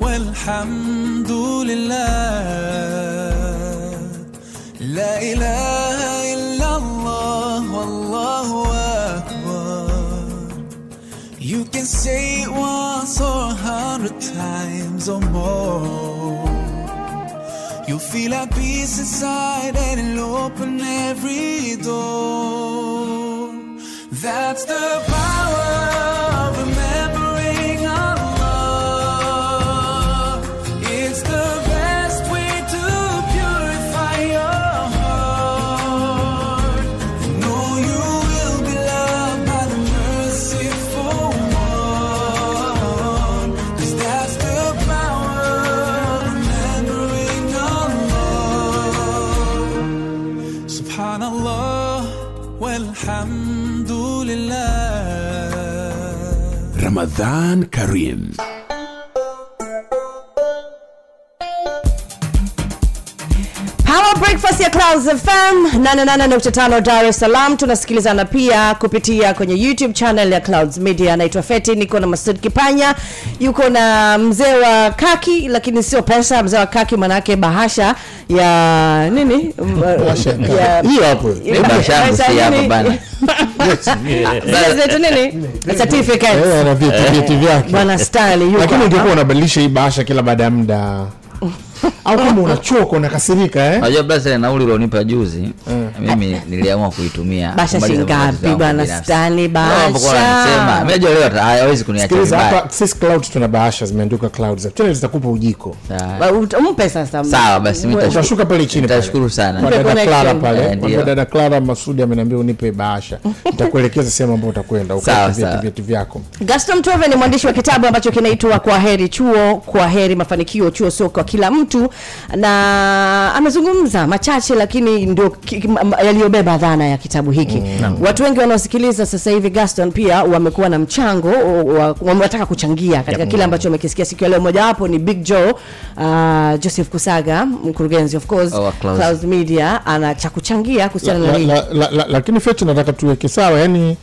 Speaker 1: ya
Speaker 10: Subhanallah walhamdulillah La ilaha illallah wallahu akbar You can say it once or a hundred times or more. You'll feel a peace inside and it'll open every door. That's the power
Speaker 1: Ramadhan Karim.
Speaker 4: Breakfast ya Clouds FM 88.5 Dar es Salaam. Tunasikilizana pia kupitia kwenye YouTube channel ya Clouds Media. Naitwa Feti, niko na Masud Kipanya, yuko na mzee wa kaki, lakini sio pesa. Mzee wa kaki manake bahasha ya nini?
Speaker 6: Hiyo hapo.
Speaker 4: ya-
Speaker 8: bahasha si hapa bana.
Speaker 4: Zetu nini? Certificates.
Speaker 6: Eh, na vyeti vyeti vyake
Speaker 4: Bwana Stanley yuko
Speaker 6: lakini ungekuwa unabadilisha hii bahasha kila baada ya muda au kama unachoka unakasirika eh?
Speaker 8: Unajua basi nauli ulionipa juzi mimi niliamua kuitumia.
Speaker 4: Basha shingapi bwana
Speaker 8: walipokuwa
Speaker 4: basha?
Speaker 8: mimi najua leo hawezi kuniacha
Speaker 6: Sikiliza hapa sisi clouds tuna bahasha zimeandikwa clouds. Tena zitakupa ujiko.
Speaker 4: Ba- ut- Mpe sasa.
Speaker 8: Sawa basi mimi
Speaker 6: nitashuka pale chini
Speaker 8: nitashukuru sana.
Speaker 6: Kwa dada. Clara
Speaker 8: Eh,
Speaker 6: pale. Kwa dada Clara Masudi ameniambia unipe bahasha. Nitakuelekeza sehemu ambayo utakwenda.
Speaker 8: Sawa.
Speaker 6: vyeti vyako.
Speaker 4: Gaston Mtove ni mwandishi wa kitabu ambacho kinaitwa Kwaheri Chuo, Kwaheri Mafanikio, chuo sio kwa kila mtu, na amezungumza machache, lakini ndio yaliyobeba dhana ya kitabu hiki. Watu wengi wanaosikiliza sasa hivi Gaston pia wamekuwa na mchango wa- wametaka kuchangia katika kile ambacho wamekisikia siku ya leo. Mojawapo ni Big Joe uh, Joseph Kusaga, mkurugenzi of course
Speaker 8: Oh, Clouds.
Speaker 4: Media, ana cha kuchangia kuhusiana na hili.
Speaker 6: la, la, la, lakini feti nataka tuweke sawa yani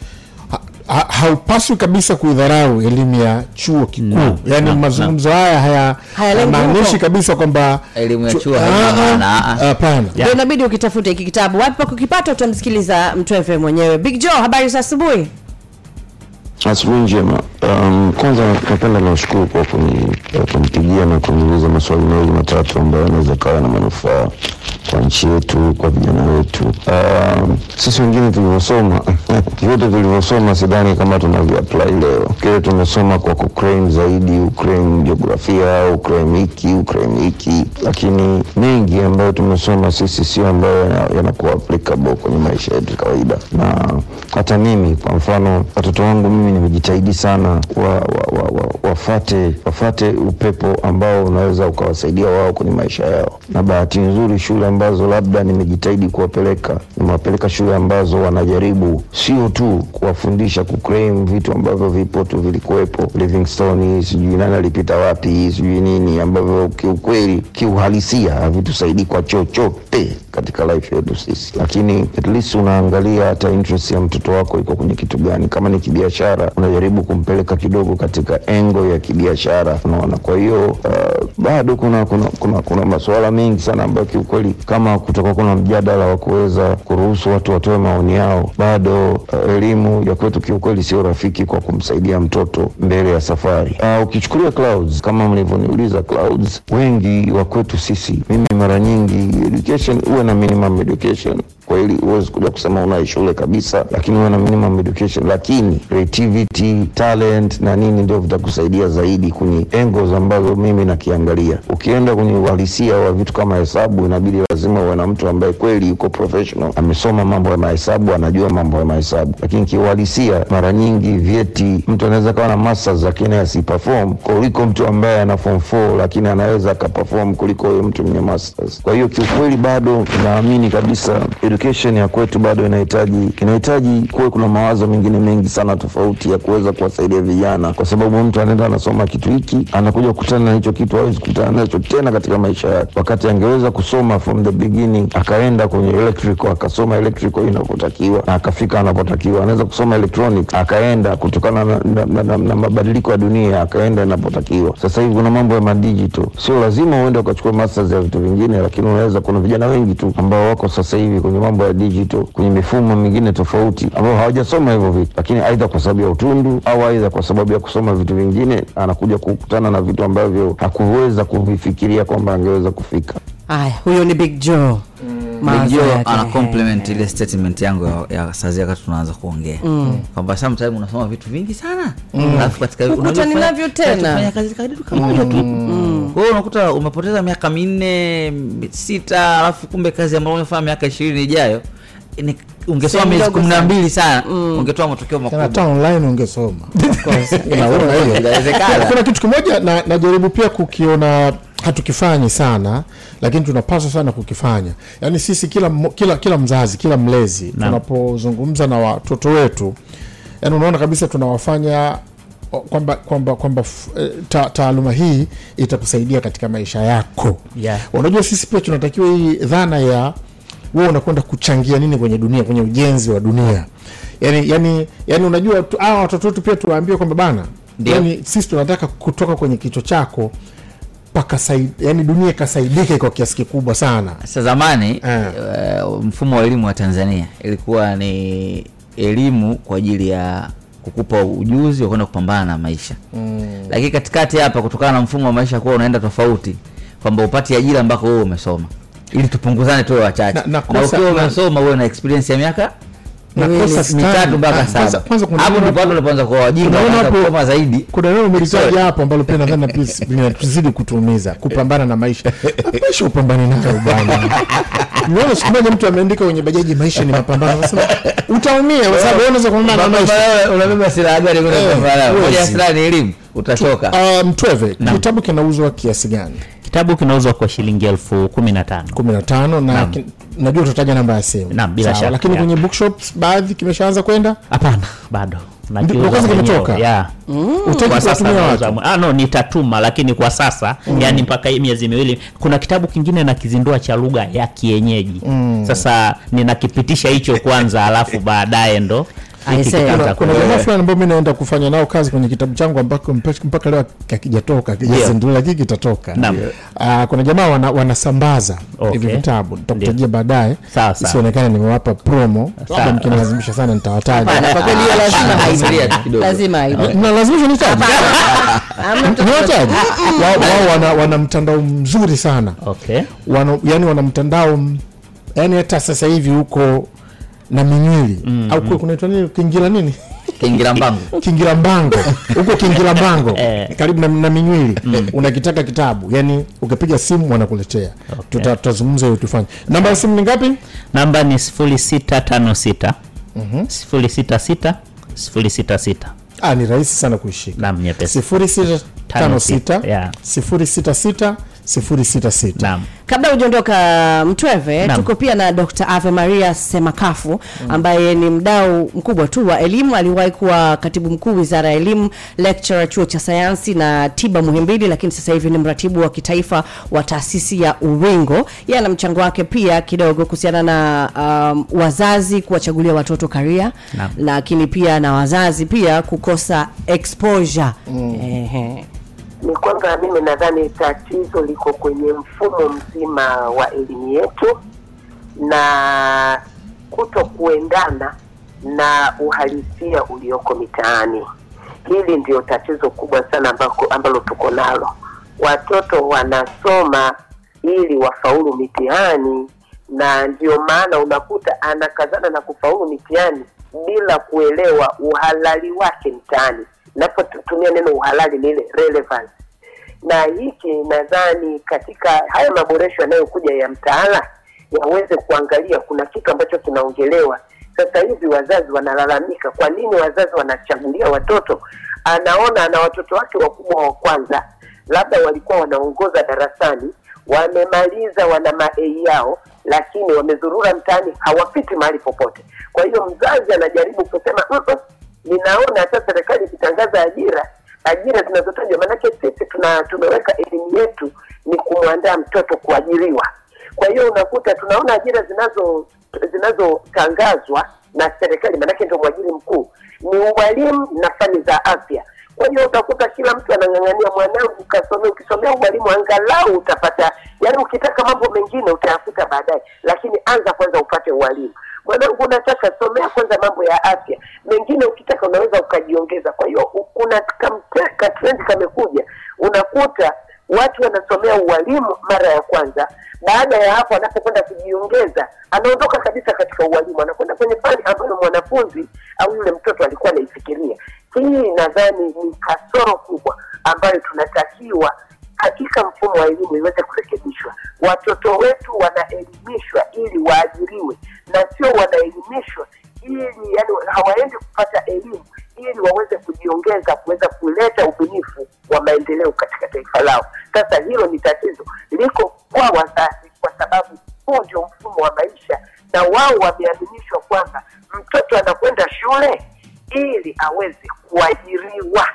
Speaker 6: ha- ha- haupaswi kabisa kuidharau elimu ya chuo kikuu.
Speaker 7: No,
Speaker 6: yani
Speaker 7: no,
Speaker 6: mazungumzo haya haya
Speaker 4: hayamaanishi
Speaker 6: maanishi kabisa kwamba
Speaker 8: Elimu ya chuo
Speaker 6: Ah, ah, hapana.
Speaker 4: Ndio inabidi ukitafuta hiki kitabu. Wapi pa kukipata utamsikiliza mtwefe mwenyewe. Big joe habari za asubuhi
Speaker 18: Asubuhi njema. Um, kwanza napenda nawashukuru kwa kunipigia na kuniuliza maswali mawili matatu ambayo yanaweza kawa na manufaa kwa nchi yetu, kwa vijana wetu. Um, sisi wengine tulivyosoma vyote tulivyosoma sidhani kama tunavyoapply leo. Kile tumesoma kwa kuclaim zaidi, uclaim jiografia, uclaim hiki, uclaim hiki, lakini mengi ambayo tumesoma sisi sio ambayo yanakuwa applicable kwenye maisha yetu kawaida, na hata mimi kwa mfano watoto wangu mimi mimi nimejitahidi sana wa, wa, wa, wa, wafate wafate upepo ambao unaweza ukawasaidia wao kwenye maisha yao, na bahati nzuri shule ambazo labda nimejitahidi kuwapeleka, nimewapeleka shule ambazo wanajaribu sio tu kuwafundisha kuclaim vitu ambavyo vipo tu vilikuwepo Livingstone, sijui nani alipita wapi, sijui nini, ambavyo kiukweli kiuhalisia havitusaidii kwa chochote katika life yetu sisi, lakini at least unaangalia hata interest ya mtoto wako iko kwenye kitu gani. Kama ni kibiashara, unajaribu kumpeleka kidogo katika engo ya kibiashara, unaona. Kwa hiyo uh, bado kuna kuna, kuna, kuna masuala mengi sana ambayo kiukweli, kama kutoka kuna mjadala wa kuweza kuruhusu watu watoe maoni yao, bado uh, elimu ya kwetu kiukweli sio rafiki kwa kumsaidia mtoto mbele ya safari. Uh, ukichukulia clouds kama mlivyoniuliza clouds, wengi wa kwetu sisi, mimi mara nyingi education uwe na minimum education kweli huwezi kuja kusema unaye shule kabisa, lakini uwe na minimum education, lakini creativity, talent na nini ndio vitakusaidia zaidi kwenye angles ambazo mimi nakiangalia. Ukienda kwenye uhalisia wa vitu kama hesabu, inabidi lazima uwe na mtu ambaye kweli yuko professional, amesoma mambo ya mahesabu, anajua mambo ya mahesabu. Lakini kiuhalisia, mara nyingi vyeti, mtu anaweza kawa na masters lakini asiperform kuliko mtu ambaye ana form 4 lakini anaweza akaperform kuliko huyo mtu mwenye masters. Kwa hiyo kiukweli, bado naamini kabisa education ya kwetu bado inahitaji inahitaji kuwe kuna mawazo mengine mengi sana tofauti ya kuweza kuwasaidia vijana, kwa sababu mtu anaenda anasoma kitu hiki anakuja kukutana na hicho kitu, hawezi kukutana nacho tena katika maisha yake, wakati angeweza kusoma from the beginning, akaenda kwenye electrical akasoma electrical inavyotakiwa na akafika anapotakiwa. Anaweza kusoma electronic akaenda kutokana na, na, na, na, na mabadiliko ya dunia akaenda inapotakiwa. Sasa hivi kuna mambo ya madigital, sio lazima uende ukachukua masters ya vitu vingine, lakini unaweza, kuna vijana wengi tu ambao wako sasa hivi kwenye mambo ya digital, kwenye mifumo mingine tofauti ambao hawajasoma hivyo vitu, lakini aidha kwa sababu ya utundu au aidha kwa sababu ya kusoma vitu vingine, anakuja kukutana na vitu ambavyo hakuweza kuvifikiria kwamba angeweza kufika.
Speaker 4: Haya, huyo ni Big Joe.
Speaker 8: Big
Speaker 4: Mawazo
Speaker 8: ana compliment ile statement yangu ya, ya sazi wakati tunaanza kuongea.
Speaker 4: Mm.
Speaker 8: kwamba sometime unasoma vitu vingi sana.
Speaker 4: Mm.
Speaker 8: alafu katika
Speaker 4: Ukuta
Speaker 8: unajua
Speaker 4: ninavyo tena.
Speaker 8: kufanya kazi kadudu kamoja tu. Kwa hiyo unakuta umepoteza miaka minne mi- sita alafu kumbe kazi ambayo unafanya miaka ishirini ijayo ungesoma miezi kumi na
Speaker 6: sana.
Speaker 8: mbili sana ungetoa matokeo makubwa.
Speaker 6: Online ungesoma. Unaona hiyo? Kuna kitu kimoja na najaribu pia kukiona hatukifanyi sana lakini tunapaswa sana kukifanya yaani sisi kila, kila, kila mzazi kila mlezi
Speaker 7: na.
Speaker 6: tunapozungumza na watoto wetu yaani unaona kabisa tunawafanya kwamba kwamba kwamba eh, ta, taaluma hii itakusaidia katika maisha yako
Speaker 7: Yeah.
Speaker 6: unajua sisi pia tunatakiwa hii dhana ya wewe unakwenda kuchangia nini kwenye dunia kwenye ujenzi wa dunia yani, yani, yani unajua hawa watoto wetu pia tuwaambie kwamba bana yani sisi tunataka kutoka kwenye kichwa chako yani dunia ikasaidike kwa kiasi kikubwa sana.
Speaker 8: Sa zamani uh, mfumo wa elimu wa tanzania ilikuwa ni elimu kwa ajili ya kukupa ujuzi wa kwenda kupambana na maisha.
Speaker 6: Mm.
Speaker 8: lakini katikati hapa kutokana na mfumo wa maisha kuwa unaenda tofauti kwamba upati ajira ambako wewe umesoma. Ili tupunguzane tuwe wachache.
Speaker 6: Na- na
Speaker 8: na ukiwa umesoma uwe na experience ya miaka
Speaker 6: Ah, kuna neno umelitaja hapo ambalo pia nadhani na linatuzidi kutuumiza kupambana na maisha. Maisha upambane nayo bwana. Niona siku moja mtu ameandika kwenye bajaji maisha ni mapambano. Nasema utaumia kwa sababu unaweza kupambana na maisha.
Speaker 8: Unabeba silaha gani kwenda
Speaker 6: Eh?
Speaker 8: Moja silaha ni elimu utachoka
Speaker 6: Uh, mtweve kitabu kinauzwa kiasi gani
Speaker 7: kitabu kinauzwa kwa shilingi elfu kumi na tano
Speaker 6: kumi na tano na
Speaker 7: Naam.
Speaker 6: najua utataja namba ya simu
Speaker 7: Naam, bila
Speaker 6: Sawa,
Speaker 7: shaka,
Speaker 6: lakini
Speaker 7: yeah.
Speaker 6: kwenye bookshops baadhi kimeshaanza kwenda
Speaker 7: hapana bado Nakiuza
Speaker 6: kwanza
Speaker 7: mwenyewe,
Speaker 6: kimetoka?
Speaker 7: yeah.
Speaker 6: Utaki
Speaker 7: Kwa sasa
Speaker 6: kuwatumia
Speaker 7: nauza mwe- ah, no nitatuma lakini kwa sasa
Speaker 6: Mm.
Speaker 7: yani mpaka hii miezi miwili kuna kitabu kingine nakizindua cha lugha ya kienyeji
Speaker 6: Mm.
Speaker 7: sasa ninakipitisha hicho kwanza alafu baadaye ndo
Speaker 6: kuna, jamaa fulani ambao mi naenda kufanya nao kazi kwenye kitabu changu ambako mpaka leo hakijatoka kijazinduliwa lakini kitatoka. Ah, kuna jamaa wana, wanasambaza
Speaker 7: Okay.
Speaker 6: hivi vitabu nitakutajia baadaye isionekane nimewapa promo labda mkinilazimisha sana nitawataja
Speaker 4: Hapana, kwa kweli hiyo lazima
Speaker 8: Subiria tu
Speaker 4: aibu.
Speaker 8: kidogo.
Speaker 4: Lazima aibu.
Speaker 6: nalazimisha nitaje Niwataje? wao wao wana, wana mtandao mzuri sana
Speaker 7: okay.
Speaker 6: wana, yani wana mtandao yani hata sasa hivi huko na minyili. Mm, au kule kunaitwa nini? Kingira nini?
Speaker 8: Kingira mbango.
Speaker 6: kingira mbango. Huko kingira mbango. Karibu na, na minywili unakitaka kitabu. Yani ukipiga simu wanakuletea. Okay. tutazungumza hiyo tufanye. Namba ya simu ni ngapi?
Speaker 7: Namba ni 0656
Speaker 6: Mhm.
Speaker 7: 066 066
Speaker 6: ah, ni rahisi sana kuishika.
Speaker 7: Naam, nyepesi.
Speaker 6: 0656
Speaker 7: Yeah.
Speaker 6: 066 066
Speaker 4: kabla hujaondoka mtweve
Speaker 7: Naam.
Speaker 4: tuko pia na dr ave maria semakafu ambaye ni mdau mkubwa tu wa elimu aliwahi kuwa katibu mkuu wizara ya elimu lecturer chuo cha sayansi na tiba muhimbili lakini sasa hivi ni mratibu wa kitaifa wa taasisi ya uringo yeye ana mchango wake pia kidogo kuhusiana na um, wazazi kuwachagulia watoto karia
Speaker 7: Naam.
Speaker 4: lakini pia na wazazi pia kukosa exposure Ehe.
Speaker 19: Ni kwamba mimi nadhani tatizo liko kwenye mfumo mzima wa elimu yetu na kuto kuendana na uhalisia ulioko mitaani. Hili ndio tatizo kubwa sana ambako, ambalo tuko nalo. Watoto wanasoma ili wafaulu mitihani, na ndio maana unakuta anakazana na kufaulu mitihani bila kuelewa uhalali wake mtaani. Napotumia neno uhalali ni ile relevance na hiki nadhani katika haya maboresho yanayokuja ya mtaala yaweze kuangalia kuna kitu ambacho kinaongelewa. Sasa hivi wazazi wanalalamika kwa nini wazazi wanachagulia watoto? Anaona ana watoto wake wakubwa wa kwanza labda walikuwa wanaongoza darasani wamemaliza wana maei yao lakini wamezurura mtaani hawapiti mahali popote. Kwa hiyo mzazi anajaribu kusema "Mm-mm, ninaona hata serikali ikitangaza ajira ajira zinazotajwa maanake sisi tuna tumeweka elimu yetu ni kumwandaa mtoto kuajiriwa. Kwa hiyo unakuta tunaona ajira zinazo zinazotangazwa na serikali maanake ndio mwajiri mkuu ni uwalimu na fani za afya. Kwa hiyo utakuta kila mtu anang'ang'ania mwanangu ukasomea ukisomea uwalimu angalau utapata yaani ukitaka mambo mengine utayakuta baadaye lakini anza kwanza upate ualimu mwanangu unataka somea kwanza mambo ya afya. Mengine ukitaka unaweza ukajiongeza. Kwa hiyo kuna kamte- kamekuja unakuta watu wanasomea ualimu mara ya kwanza. Baada ya hapo anapokwenda kujiongeza anaondoka kabisa katika ualimu anakwenda kwenye fani ambayo mwanafunzi au yule mtoto alikuwa anaifikiria. Hii nadhani ni kasoro kubwa ambayo tunatakiwa katika mfumo wa elimu iweze kurekebishwa. Watoto wetu wanaelimishwa ili waajiriwe na sio wanaelimishwa ili yani hawaendi kupata elimu ili waweze kujiongeza kuweza kuleta ubunifu wa maendeleo katika taifa lao. Sasa hilo ni tatizo. Liko kwa wazazi kwa sababu huu ndio mfumo wa maisha na wao wameaminishwa kwamba mtoto anakwenda shule ili aweze kuajiriwa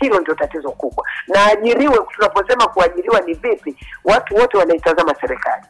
Speaker 19: hilo ndio tatizo kubwa. Na ajiriwe tunaposema kuajiriwa ni vipi watu wote wanaitazama serikali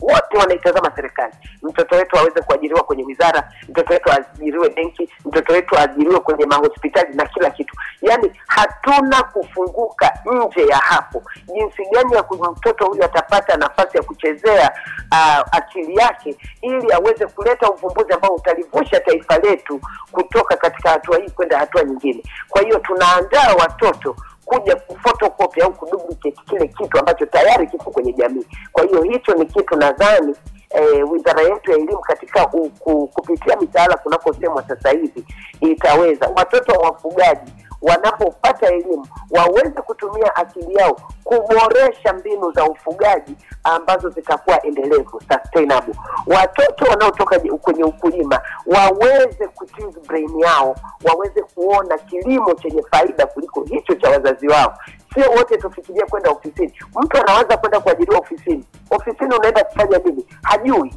Speaker 19: wote wanaitazama serikali. Mtoto wetu aweze kuajiriwa kwenye wizara mtoto wetu aajiriwe benki mtoto wetu aajiriwe kwenye mahospitali na kila kitu. Yaani hatuna kufunguka nje ya hapo. Jinsi gani ya mtoto huyu atapata nafasi ya kuchezea uh, akili yake ili aweze kuleta uvumbuzi ambao utalivusha taifa letu kutoka katika hatua hii kwenda hatua nyingine. Kwa hiyo tunaandaa watoto kuja kufotokopi au kuduplicate kile kitu ambacho tayari kipo kwenye jamii. Kwa hiyo hicho ni kitu nadhani eh, wizara yetu ya elimu katika u, ku, kupitia mitaala kunakosemwa sasa hivi itaweza. Watoto wa wafugaji wanapopata elimu waweze kutumia akili yao kuboresha mbinu za ufugaji ambazo zitakuwa endelevu sustainable. Watoto wanaotoka kwenye ukulima waweze kutunza brain yao waweze kuona kilimo chenye faida kuliko hicho cha wazazi wao. Sio wote tufikirie kwenda ofisini. Mtu anawaza kwenda kuajiriwa ofisini. Ofisini unaenda kufanya nini? Hajui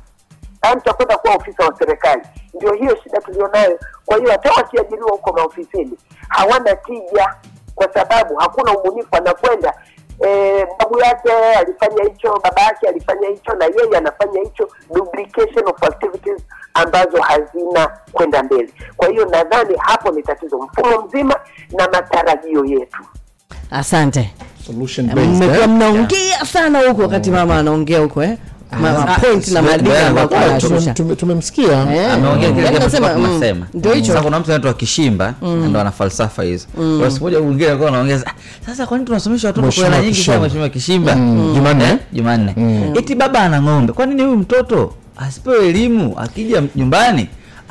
Speaker 19: au nitakwenda kuwa ofisa wa serikali. Ndio hiyo shida tulionayo. Kwa hiyo hata wakiajiriwa huko maofisini hawana tija kwa sababu hakuna ubunifu anakwenda e, babu yake alifanya hicho baba yake alifanya hicho na yeye anafanya hicho duplication of activities ambazo hazina kwenda mbele. Kwa hiyo nadhani hapo ni tatizo mfumo mzima na matarajio yetu.
Speaker 4: Asante. Mmekuwa mnaongea sana huko wakati mama anaongea huko eh Ma- ma- point na madini
Speaker 6: tumemsikia
Speaker 4: Eh. Yaani mm, ndio hicho.
Speaker 8: kuna mtu anaitwa kishimba
Speaker 4: Mm.
Speaker 8: ndo ana falsafa hizo
Speaker 4: Mm.
Speaker 8: Kwa siku moja mwingine alikuwa anaongea "Ah, sasa kwa nini tunasomesha watoto kwa nyingi sana mheshimiwa kishimba
Speaker 6: Mm. Jumanne.
Speaker 8: Eh, jumanne eti baba ana ng'ombe kwa nini huyu mtoto asipewe elimu akija nyumbani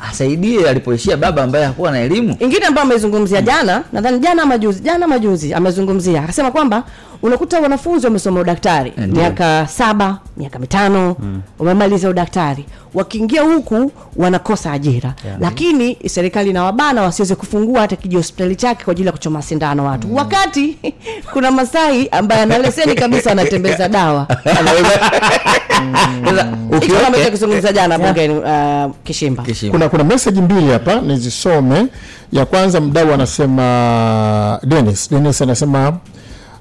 Speaker 8: asaidie alipoishia baba ambaye hakuwa na elimu
Speaker 4: ingine ambayo amezungumzia jana nadhani jana majuzi jana majuzi amezungumzia akasema kwamba unakuta wanafunzi wamesoma udaktari. Miaka saba miaka mitano
Speaker 8: Mm.
Speaker 4: wamemaliza udaktari. Wakiingia huku wanakosa ajira.
Speaker 8: Yeah.
Speaker 4: lakini serikali inawabana wasiweze kufungua hata kiji hospitali chake kwa ajili ya kuchoma sindano watu. Wakati kuna masai ambaye ana leseni kabisa anatembeza dawa. Hicho kama kizungumza jana bungeni uh, kishimba.
Speaker 6: Kuna kuna meseji mbili hapa nizisome. Ya kwanza mdau anasema denis denis anasema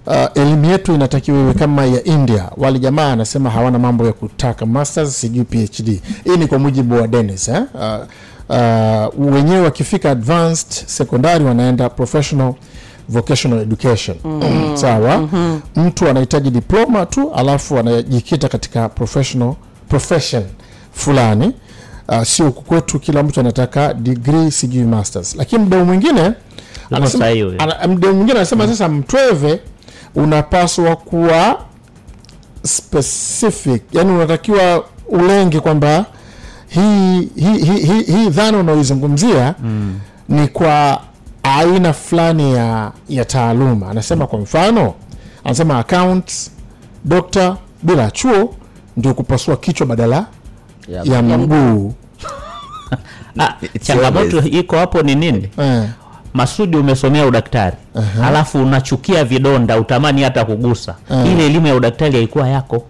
Speaker 6: uh, elimu yetu inatakiwa iwe kama ya India. Wale jamaa anasema hawana mambo ya kutaka masters sijui PhD hii ni kwa mujibu wa Dennis eh? uh, uh, wenyewe wakifika advanced secondary wanaenda professional vocational education.
Speaker 20: Mhm.
Speaker 6: sawa?
Speaker 20: Mhm.
Speaker 6: mtu anahitaji diploma tu alafu anajikita katika professional profession fulani. Uh, sio huku kwetu kila mtu anataka degree sijui masters. Lakini mdau mwingine mdau mwingine anasema sasa mtweve unapaswa kuwa specific. Yani unatakiwa ulenge kwamba hii hii hii, hii, hii dhana unaoizungumzia mm. ni kwa aina fulani ya ya taaluma. Anasema kwa mfano anasema accounts dokta bila chuo ndio kupasua kichwa badala
Speaker 7: Ya-
Speaker 6: ya mguu.
Speaker 7: Ah, changamoto iko hapo ni nini?
Speaker 6: Eh.
Speaker 7: Masudi umesomea udaktari. Alafu unachukia vidonda utamani hata kugusa.
Speaker 6: Uh-huh.
Speaker 7: ile elimu ya udaktari haikuwa yako.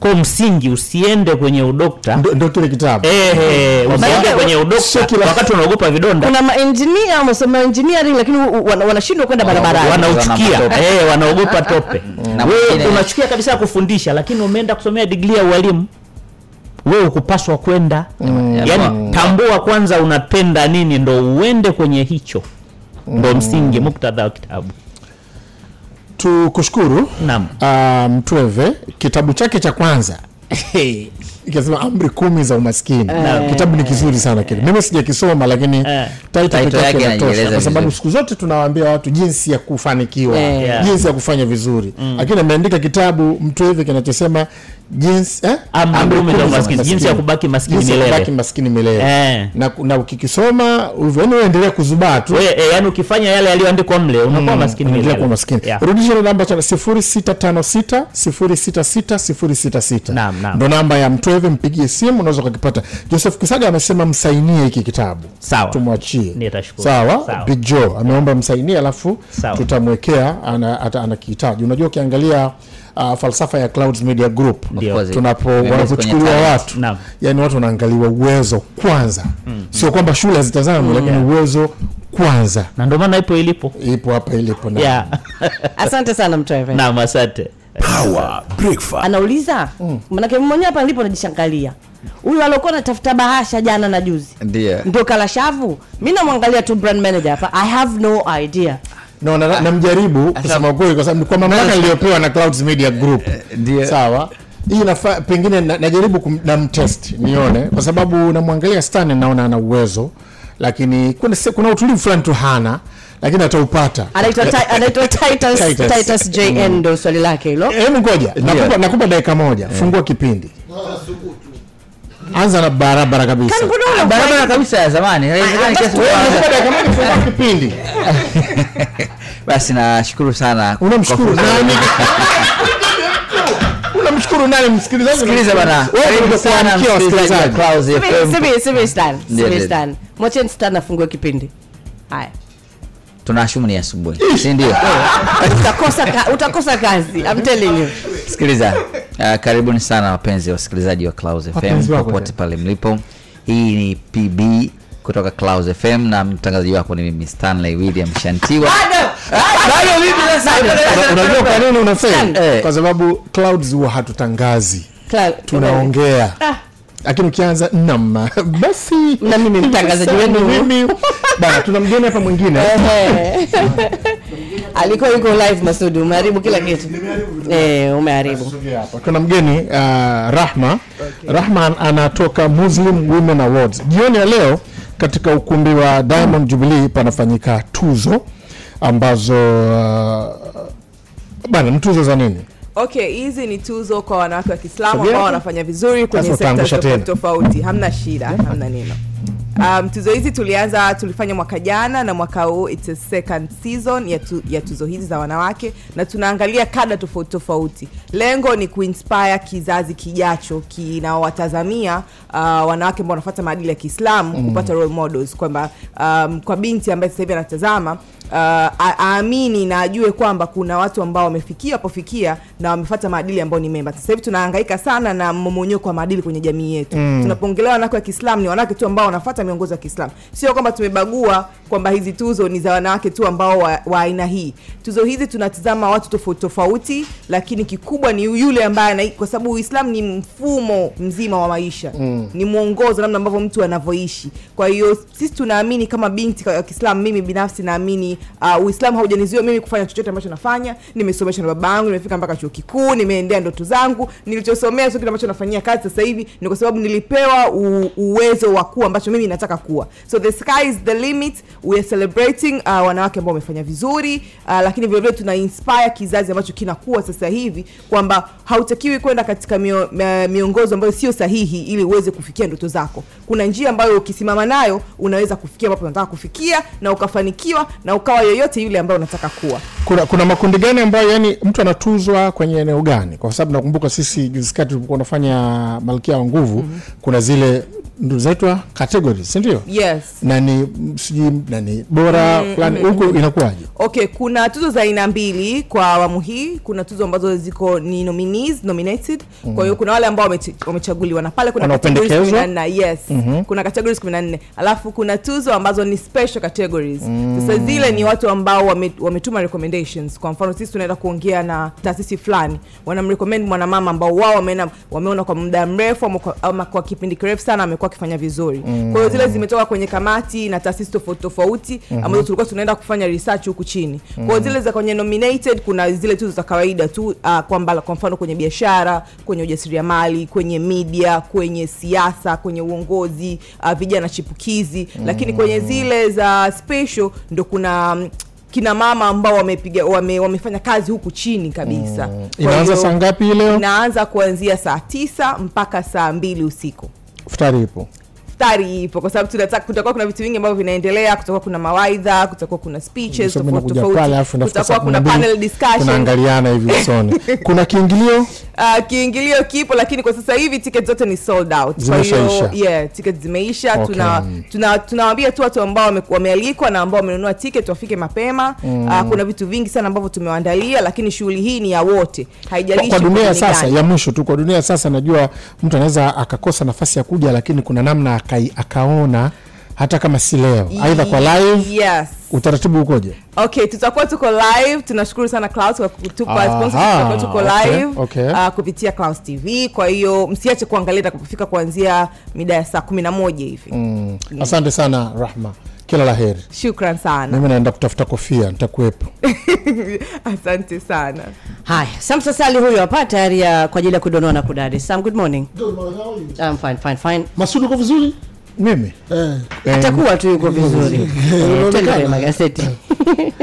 Speaker 7: Kwa msingi usiende kwenye udokta.
Speaker 6: Ndo kile kitabu.
Speaker 7: Ehe, usiende kwenye udokta wakati unaogopa vidonda.
Speaker 4: Kuna maengineer wamesomea engineering lakini wanashindwa kwenda barabarani.
Speaker 7: wanauchukia. Eh, wanaogopa tope.
Speaker 8: Na
Speaker 7: wewe unachukia kabisa kufundisha lakini umeenda kusomea digrii ya ualimu wewe ukupaswa kwenda.
Speaker 6: Mm.
Speaker 7: yaani tambua kwanza unapenda nini ndo uende kwenye hicho. Ndo msingi muktadha wa kitabu.
Speaker 6: Tukushukuru.
Speaker 7: Naam.
Speaker 6: Um, mtweve kitabu chake cha kwanza ikasema amri kumi za umaskini
Speaker 8: eh.
Speaker 6: kitabu ni kizuri sana kile mimi sijakisoma lakini Title
Speaker 8: yake
Speaker 6: inatosha kwa sababu siku zote tunawaambia watu jinsi ya kufanikiwa
Speaker 8: Eh. Yeah.
Speaker 6: jinsi ya kufanya vizuri lakini ameandika kitabu mtweve kinachosema jinsi eh?
Speaker 7: Amri kumi za umaskini, jinsi ya kubaki maskini milele.
Speaker 6: kubaki maskini milele
Speaker 7: Eh.
Speaker 6: na, na ukikisoma yani kuzubaa tu
Speaker 7: We, e, yani ukifanya yale yaliyoandikwa mle unakuwa maskini milele.
Speaker 6: kuwa maskini
Speaker 7: Yeah.
Speaker 6: rudisha ile namba chana 0656 066 066
Speaker 7: Naam, naam.
Speaker 6: ndo namba ya mtweve mpigie simu unaweza ukakipata. Joseph kisaga amesema msainie hiki kitabu.
Speaker 7: Sawa.
Speaker 6: Tumwachie.
Speaker 7: Nitashukuru.
Speaker 6: sawa?
Speaker 7: Sawa.
Speaker 6: Big Joe ameomba msainie alafu
Speaker 7: tutamwekea
Speaker 6: tutamwekea ana- ata- anakihitaji. Unajua ukiangalia uh, falsafa ya Clouds Media Group tunapo wanapochukuliwa watu yani watu wanaangaliwa uwezo kwanza.
Speaker 7: Mm.
Speaker 6: sio kwamba shule hazitazamwi
Speaker 7: Mm.
Speaker 6: lakini
Speaker 7: Yeah.
Speaker 6: uwezo kwanza.
Speaker 7: Na ndio maana ipo ilipo.
Speaker 6: Ipo hapa ilipo na
Speaker 7: yeah.
Speaker 4: asante sana mtweve
Speaker 7: naam asante
Speaker 1: Power breakfast.
Speaker 4: anauliza? Manake mwenyewe hapa nilipo najishangalia. Huyu aliokuwa anatafuta bahasha jana na juzi.
Speaker 8: Ndio
Speaker 4: ndio kalashavu mi namwangalia tu brand manager hapa. I have no idea.
Speaker 6: No, na, namjaribu kusema kweli, kwa sababu kwa mamlaka niliyopewa na Clouds Media Group. Sawa? Hii nafa, pengine na, najaribu kum- namtest nione. Kwa sababu namwangalia Stan naona ana uwezo. Lakini kuna, kuna utulivu fulani tu hana lakini ataupata.
Speaker 4: Anaitwa Titus,
Speaker 6: Titus.
Speaker 4: Titus JN
Speaker 6: Mm.
Speaker 4: ndo swali lake hilo.
Speaker 6: Hebu ngoja. Nakupa, nakupa dakika moja. Fungua kipindi. Anza na barabara kabisa.
Speaker 4: Una-
Speaker 8: barabara kabisa ya zamani.
Speaker 6: Moja fungua kipindi.
Speaker 8: Basi nashukuru sana
Speaker 6: unamshukuru nani? Unamshukuru nani? Msikilizaji
Speaker 8: Sikiliza bana.
Speaker 6: Wewe
Speaker 8: Karibu sana msikilizaji
Speaker 6: wasikilizaji
Speaker 8: FM.
Speaker 4: Sibi- sibi- sibi Stan, sibi. Stan. mwacheni Stan afungue kipindi. Haya
Speaker 8: tunashumu ni asubuhi si ndio?
Speaker 4: Utakosa, ka, utakosa kazi. I'm telling you.
Speaker 8: Sikiliza uh, karibuni sana wapenzi wasikilizaji wa Clouds FM popote pale mlipo. Hii ni pb kutoka Clouds FM na mtangazaji wako ni mimi Stanley William Shantiwa.
Speaker 6: Unajua kwa nini unafeli
Speaker 8: Eh.
Speaker 6: kwa sababu clouds huwa hatutangazi. Tunaongea.
Speaker 4: Ah.
Speaker 6: Lakini ukianza nam. Basi
Speaker 4: na mimi mtangazaji wenu.
Speaker 6: Mimi. Bana tuna mgeni hapa mwingine.
Speaker 4: Alikuwa yuko live masudi umeharibu kila kitu. Eh, umeharibu.
Speaker 6: Tuna mgeni uh, rahma. Rahma anatoka muslim women awards. Jioni ya leo katika ukumbi wa diamond jubilee panafanyika tuzo ambazo uh, bana ni tuzo za nini
Speaker 21: okay hizi ni tuzo kwa wanawake wa kiislamu ambao wanafanya vizuri kwenye sekta tofauti tofauti. Hamna shida hamna neno. Um, tuzo hizi tulianza tulifanya mwaka jana na mwaka huu it's a second season ya, tu, ya tuzo hizi za wanawake na tunaangalia kada tofauti tofauti. Lengo ni kuinspire kizazi kijacho kinawatazamia uh, wanawake ambao wanafuata maadili ya kiislamu
Speaker 20: Mm.
Speaker 21: kupata role models. Kwamba um, kwa binti ambaye sasa hivi anatazama uh, aamini na ajue kwamba kuna watu ambao wamefikia wapofikia na wamefata maadili ambao ni mema. Sasa hivi tunahangaika sana na mmomonyoko wa maadili kwenye jamii yetu.
Speaker 20: Mm.
Speaker 21: tunapoongelea wanawake wa kiislamu ni wanawake tu ambao wanafuata miongozo ya kiislamu. Sio kwamba tumebagua kwamba hizi tuzo ni za wanawake tu ambao wa wa aina hii. Tuzo hizi tunatizama watu tofauti tofauti lakini kikubwa ni yule ambaye kwa sababu uislamu ni mfumo mzima wa maisha.
Speaker 20: Mm.
Speaker 21: ni mwongozo namna ambavyo mtu anavyoishi. Kwa hiyo sisi tunaamini kama binti wa kiislamu mimi binafsi naamini uh, uislamu haujanizuia mimi kufanya chochote ambacho nafanya. Nimesomeshwa na baba yangu nimefika mpaka chuo kikuu nimeendea ndoto zangu. Nilichosomea sio kile ambacho nafanyia kazi sasa hivi ni kwa sababu nilipewa u, uwezo wa kuwa ambacho mimi nataka kuwa. So the sky is the limit. We are celebrating uh, wanawake ambao wamefanya vizuri. Uh, lakini vilevile tuna inspire kizazi ambacho kinakuwa sasa hivi kwamba hautakiwi kwenda katika mio, miongozo ambayo sio sahihi ili uweze kufikia ndoto zako. Kuna njia ambayo ukisimama nayo unaweza kufikia ambapo unataka kufikia na ukafanikiwa na ukawa yoyote yule ambayo unataka kuwa
Speaker 6: kuna, kuna makundi gani ambayo yani mtu anatuzwa kwenye eneo gani kwa sababu nakumbuka sisi juzi kati tulipokuwa unafanya malkia wa nguvu mm-hmm. kuna zile ndo zaitwa categories sindio
Speaker 21: yes.
Speaker 6: Nani mm, sijui nani bora
Speaker 21: Mm,
Speaker 6: fulani
Speaker 21: mm,
Speaker 6: huku
Speaker 21: mm.
Speaker 6: inakuwaje?
Speaker 21: Okay kuna tuzo za aina mbili kwa awamu hii. Kuna tuzo ambazo ziko ni nominees nominated.
Speaker 6: Mm.
Speaker 21: kwa hiyo kuna wale ambao wamechaguliwa na pale kuna categories 14 yes.
Speaker 6: Mhm.
Speaker 21: kuna categories 14 alafu kuna tuzo ambazo ni special categories.
Speaker 6: Mm.
Speaker 21: sasa zile ni watu ambao wame- wametuma recommendations. Kwa mfano sisi tunaenda kuongea na taasisi fulani. Wanamrecommend mwanamama ambao wao wameona wameona kwa muda mrefu ama kwa, ama kwa kipindi kirefu sana amekuwa akifanya vizuri
Speaker 20: Mm.
Speaker 21: kwa hiyo zile zimetoka kwenye kamati na taasisi tofauti tofauti
Speaker 20: Mhm.
Speaker 21: ambazo tulikuwa tunaenda kufanya research huku chini kwa
Speaker 20: Mhm.
Speaker 21: zile za kwenye nominated kuna zile tuzo za kawaida tu uh, kwamba kwa mfano kwenye biashara kwenye ujasiriamali kwenye media kwenye siasa kwenye uongozi uh, vijana chipukizi lakini kwenye zile za special ndo kuna mm, kina mama ambao wamepiga wame, wamefanya kazi huku chini kabisa mm.
Speaker 6: Inaanza saa ngapi leo?
Speaker 21: inaanza kuanzia saa tisa mpaka saa mbili usiku
Speaker 6: φταρίπου.
Speaker 21: Iftari ipo kwa sababu tunataka kutakuwa kuna vitu vingi ambavyo vinaendelea kutakuwa kuna mawaidha kutakuwa kuna speeches tofauti tofauti. kutakuwa kuna panel discussion.
Speaker 6: Tunaangaliana hivi usoni. Kuna kiingilio?
Speaker 21: Uh, kiingilio kipo lakini kwa sasa hivi ticket zote ni sold out. Kwa hiyo yeah, ticket zimeisha.
Speaker 6: Okay.
Speaker 21: tuna tuna tu watu ambao wamealikwa na ambao wamenunua ticket wafike mapema.
Speaker 6: Mm.
Speaker 21: uh, kuna vitu vingi sana ambavyo tumewaandalia lakini shughuli hii ni ya wote. Haijalishi
Speaker 6: kwa dunia sasa ya mwisho tu kwa dunia sasa najua mtu anaweza akakosa nafasi ya kuja lakini kuna namna akai, akaona hata kama si leo. Aidha kwa live
Speaker 21: yes.
Speaker 6: utaratibu ukoje?
Speaker 21: Okay tutakuwa tuko live. Tunashukuru sana Clouds kwa kutupa sponsor tutakuwa tuko live
Speaker 6: okay.
Speaker 21: Uh, kupitia Clouds TV kwa hiyo msiache kuangalia takapofika kuanzia mida ya saa kumi na moja hivi.
Speaker 6: Mm. asante sana rahma kila la heri.
Speaker 21: Shukran sana.
Speaker 6: Mimi naenda kutafuta kofia nitakuwepo.
Speaker 21: Asante sana.
Speaker 4: Haya Sam Sasali huyo hapa tayari ya- kwa ajili ya kudonoa na kudadi. Sam good morning. I'm fine, fine, fine.
Speaker 22: masudi uko vizuri?
Speaker 6: Mimi?
Speaker 22: Eh.
Speaker 4: atakuwa tu yuko vizuri. Eh, twende kwenye magazeti.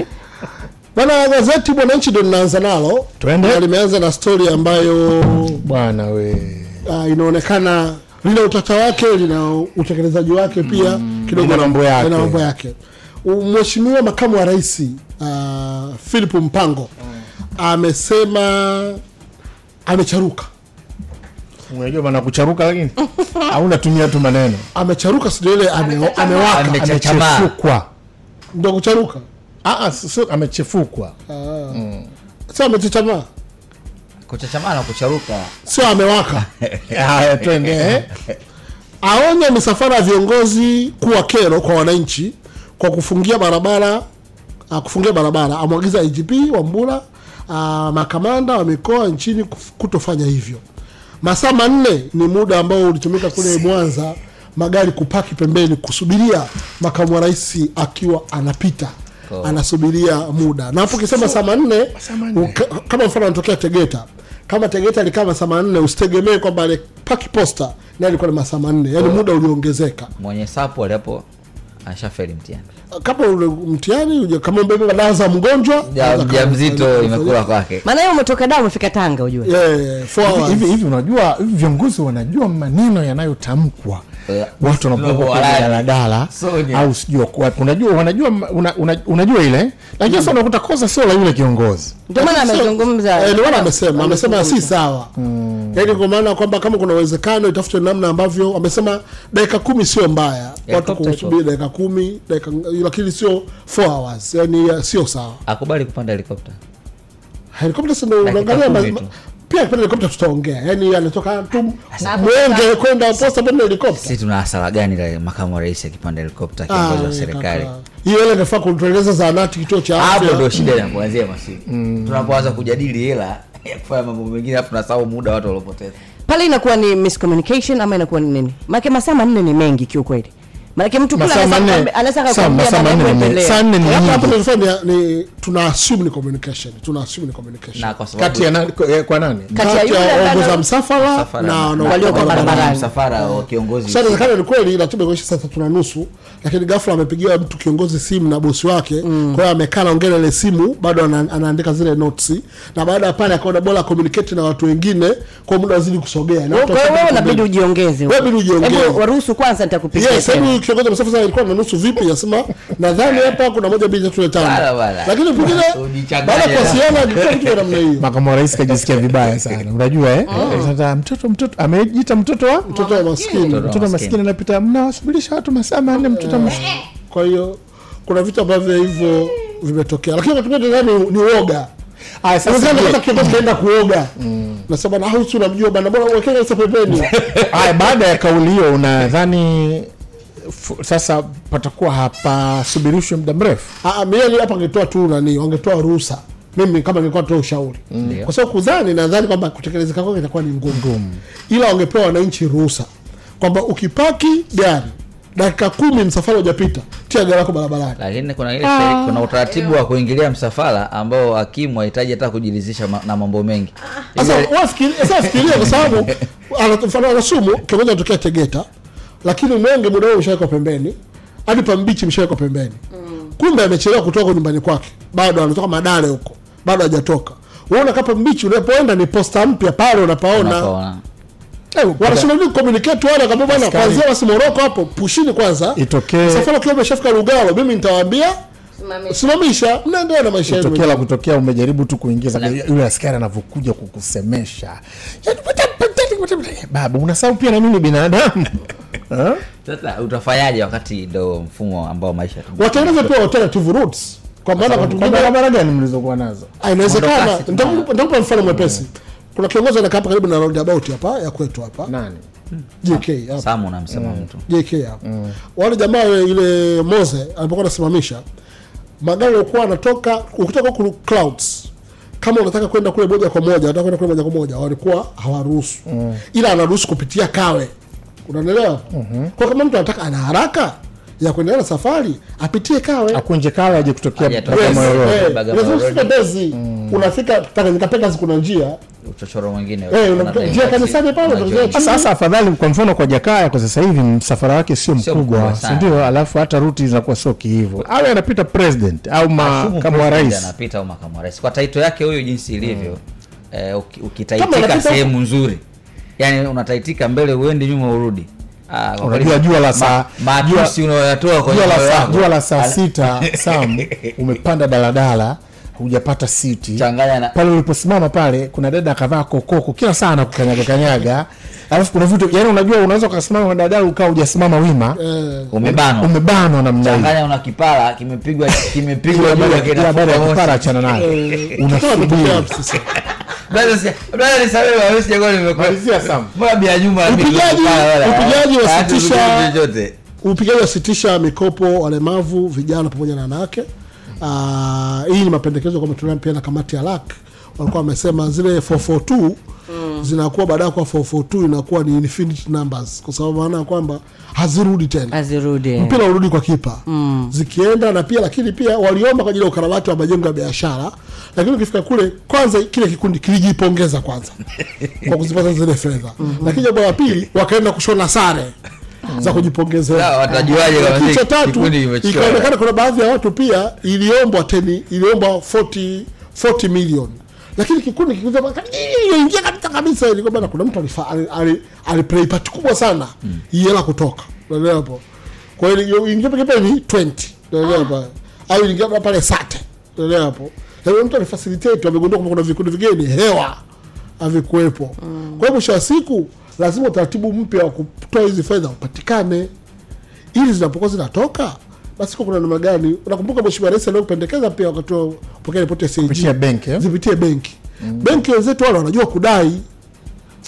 Speaker 22: Bana gazeti mwananchi ndo linaanza nalo.
Speaker 6: Twende.
Speaker 22: Limeanza na stori ambayo
Speaker 6: bwana we.
Speaker 22: Uh, inaonekana lina utata wake lina utekelezaji wake pia kidogo
Speaker 6: na mambo yake.
Speaker 22: mambo yake. Mheshimiwa makamu wa rais uh, philip mpango amesema amecharuka.
Speaker 6: Unajua kucharuka lakini? Au natumia tu maneno.
Speaker 22: Amecharuka sio ile amewaka.
Speaker 6: Amechefukwa.
Speaker 22: Ndo kucharuka.
Speaker 6: Ah, ah, sio amechefukwa.
Speaker 22: Ah. sio amechechamaa
Speaker 8: na kucharuka.
Speaker 22: Sio amewaka.
Speaker 6: Haya twende. Eh?
Speaker 22: aonya misafara ya viongozi kuwa kero kwa wananchi kwa kufungia barabara uh, kufungia barabara amwagiza igp wambura uh, makamanda wa mikoa nchini kutofanya hivyo. Masaa manne ni muda ambao ulitumika kule mwanza magari kupaki pembeni kusubiria makamu wa rais akiwa anapita
Speaker 8: Oh.
Speaker 22: anasubiria muda. Na hapo ukisema saa manne kama mfano anatokea tegeta. Kama tegeta alikaa masaa manne usitegemee kwamba alipaki posta naye alikuwa na masaa manne yani
Speaker 8: Oh.
Speaker 22: muda uliongezeka.
Speaker 8: Mwenye sapo aliapo ashafeli mtihani.
Speaker 22: Kama ule mtihani uje- kama umebeba dawa za mgonjwa
Speaker 8: mjamzito imekula kwake.
Speaker 4: Maana hiyo umetoka daa umefika tanga ujue.
Speaker 6: Hivi-
Speaker 22: yeah,
Speaker 6: hivi hivi unajua hivi viongozi wanajua maneno yanayotamkwa watu wanapokuwa kwenye daladala au sijui wapi. unajua wanajua una, una, unajua ile? Lakini sasa unakuta kosa sio la yule kiongozi.
Speaker 4: Ndio maana amezungumza.
Speaker 22: eh, ndio maana amesema amesema si sawa. Yaani kwa maana kwamba kama kuna uwezekano itafutwe namna ambavyo amesema dakika kumi sio mbaya. Watu kusubiri dakika kumi dakika lakini sio 4 hours. Yani sio sawa.
Speaker 8: Akubali kupanda helikopta.
Speaker 22: Helikopta
Speaker 8: sio
Speaker 22: unaangalia. Pia kipande helikopta tutaongea. Yani anatoka tu mwenge kwenda posta pande helikopta.
Speaker 8: Si tuna hasara gani la makamu wa rais akipanda helikopta kiongozi wa
Speaker 22: Ah,
Speaker 8: serikali?
Speaker 22: Hiyo hela inafaa kutueleza zahanati kituo cha
Speaker 8: hapo ndio shida inapoanzia masiku. Tunapoanza kujadili hela ya kufanya mambo mengine afu tunasahau muda watu waliopoteza.
Speaker 4: Pale inakuwa ni miscommunication ama inakuwa ni nini? Maanake masaa manne ni mengi kiukweli maanake mtu anaweza
Speaker 22: ni- tuna assume ni communication. Tuna assume ni communication.
Speaker 8: Kwa
Speaker 6: kati ya nani, kwa, kwa nani?
Speaker 22: Kati ya waongoza msafara na
Speaker 8: na-
Speaker 22: wanaokuwa
Speaker 8: na- msafara wa kiongozi.
Speaker 22: Sasa inawezekana ni kweli ratiba na nusu lakini ghafla amepigiwa mtu kiongozi simu na bosi wake. Kwa hiyo amekaa naongea ile simu bado anaandika zile notes. Na baada ya pale akaona bora communicate na watu wengine kwa muda wazidi kusogea. Na
Speaker 4: Kwa hiyo wewe unabidi ujiongeze
Speaker 22: Wewe inabidi ujiongeze.
Speaker 4: Hebu waruhusu kwanza nitakupigia
Speaker 22: Yes, hebu kiongozi wa ilikuwa na nusu. Vipi? Nasema nadhani hapa kuna moja mbili tatu tano. Lakini pengine baada ya kuwasiliana ilikuwa kitu namna hiyo
Speaker 6: makamu wa rais kajisikia vibaya sana. Unajua eh? Sasa mtoto mtoto amejiita mtoto wa?
Speaker 22: Mtoto wa maskini.
Speaker 6: Mtoto maskini anapita mnawasubirisha watu masaa manne mtoto maskini.
Speaker 22: Kwa hiyo kuna vitu ambavyo hivyo vimetokea. Lakini wakati mwingine nadhani ni uoga.
Speaker 6: Aya, sasa
Speaker 22: Unaweza
Speaker 6: je-
Speaker 22: kiongozi kaenda kuoga. Nasema na husu unamjua bana bora uwekee sasa pembeni.
Speaker 6: Haya, baada ya kauli hiyo unadhani sasa patakuwa hapasubirishwe muda mrefu.
Speaker 22: Ah, mimi hapa angetoa tu nani wangetoa ruhusa. Mimi kama nilikuwa toa ushauri.
Speaker 6: Mm.
Speaker 22: kwa sababu kudhani nadhani kwamba kutekelezeka kwake itakuwa ni ngumu. Ila wangepewa wananchi ruhusa. Kwamba ukipaki gari dakika kumi msafara hujapita tia gari lako barabarani.
Speaker 8: Lakini kuna ile
Speaker 22: Ah.
Speaker 8: kuna utaratibu wa kuingilia msafara ambao hakimu hahitaji hata kujiridhisha ma- na mambo mengi.
Speaker 22: Sasa
Speaker 8: Ile-
Speaker 22: sasa fikiria kwa sababu anatufanana na Sumu, kiongozi anatokea tegeta lakini mwenge muda huo umeshawekwa pembeni hadi pambichi mshawekwa pembeni. Kumbe amechelewa kutoka nyumbani kwake. Bado anatoka madale huko. Bado hajatoka. Unaona kapa mbichi unapoenda ni posta mpya pale unapaona.
Speaker 8: Unapaona.
Speaker 22: Eh, wanasema ni communicate wale kama bwana kwanza basi Moroko hapo pushini kwanza.
Speaker 6: Itokee-
Speaker 22: safari ukiwa umeshafika Lugalo mimi nitawaambia simamisha mnaendelea na maisha yenu.
Speaker 6: Tokea la kutokea umejaribu tu kuingiza yule askari anavyokuja kukusemesha. Yaani, baba unasahau pia na mimi binadamu.
Speaker 8: Sasa utafanyaje wakati ndo mfumo ambao maisha
Speaker 22: watengeneze pia alternative routes kwa maana
Speaker 6: barabara gani mlizokuwa nazo?
Speaker 22: Ah, inawezekana. Nitakupa mfano mwepesi. Kuna kiongozi anakaa hapa karibu na roundabout hapa ya kwetu hapa.
Speaker 6: Nani?
Speaker 22: JK hapa.
Speaker 8: Samu unamsema mtu.
Speaker 22: JK hapa. Wale jamaa ile Moze alipokuwa anasimamisha magari yalikuwa yanatoka ukitoka huku clouds kama unataka kwenda kule moja kwa moja unataka kwenda kule moja kwa moja walikuwa hawaruhusu. Ila anaruhusu kupitia kawe. Unanielewa? Kwa kama mtu anataka ana haraka ya kuendelea na safari apitie kawe.
Speaker 6: Akunje kawe aje kutokea Bagamoyo
Speaker 22: Mbezi unafika Tanganyika Packers kuna njia.
Speaker 8: Uchochoro mwingine.
Speaker 22: Eh, njia kanisani pale
Speaker 6: Sasa sasa afadhali kwa mfano kwa Jakaya kwa sasa hivi msafara wake sio mkubwa si ndio? Alafu hata ruti zinakuwa sio kihivo awe anapita president au
Speaker 8: Makamu
Speaker 6: wa rais.
Speaker 8: anapita au makamu wa rais. Kwa taito yake huyo jinsi ilivyo eh, ukitaitika sehemu nzuri. Yani unataitika mbele uende nyuma urudi
Speaker 6: unajua jua la saa jua la saa
Speaker 8: wako.
Speaker 6: jua la saa sita sam umepanda daladala hujapata siti.
Speaker 8: Na-
Speaker 6: pale uliposimama pale kuna dada akavaa kokoko kila saa anakukanyaga kanyaga. Alafu kuna vitu yani unajua unaweza ukasimama dadala daladala ukawa hujasimama wima.
Speaker 8: Umebanwa.
Speaker 6: Umebanwa namna
Speaker 8: kipara kimepigwa kimepigwa
Speaker 6: kipara achana nayo.
Speaker 22: Eh,
Speaker 6: unasubiri
Speaker 22: upigaji wasitisha mikopo walemavu vijana pamoja na wanawake. Ah, hii ni mapendekezo kwa umetolewa pia na kamati ya lak walikuwa wamesema zile 442 zinakuwa baada ya kuwa 442 inakuwa ni infinite numbers kwa sababu maana ya kwamba hazirudi tena.
Speaker 4: Hazirudi.
Speaker 22: Mpira urudi kwa kipa. Zikienda na pia lakini pia waliomba kwa ajili ya ukarabati wa majengo ya biashara lakini ukifika kule kwanza kile kikundi kilijipongeza kwanza kwa kuzipata zile fedha. Lakini jambo la pili wakaenda kushona sare za kujipongezea.
Speaker 8: Si
Speaker 22: cha tatu ikaonekana kuna baadhi ya watu pia iliombwa teni iliombwa 40 40 million. Lakini kikundi kikuza iliyoingia kabisa kabisa. Ilikuwa bana kuna mtu alifa- ali- ali- aliplay part kubwa sana. Hii hela kutoka. Unaelewa hapo? Kwa hiyo ingia pale ni 20 unaelewa hapo? Au ingia pale sate. Unaelewa hapo Yaani mtu alifacilitate amegundua kwamba kuna vikundi vigeni hewa havikuwepo. Kwa hiyo mwisho wa siku lazima utaratibu mpya wa kutoa hizi fedha upatikane. Ili zinapokuwa zinatoka basi kwa kuna namna gani? Unakumbuka mheshimiwa rais aliopendekeza pia wakati wa kupokea ripoti ya CAG
Speaker 6: zipitie benki,
Speaker 22: Mm. benki wenzetu wale wanajua kudai.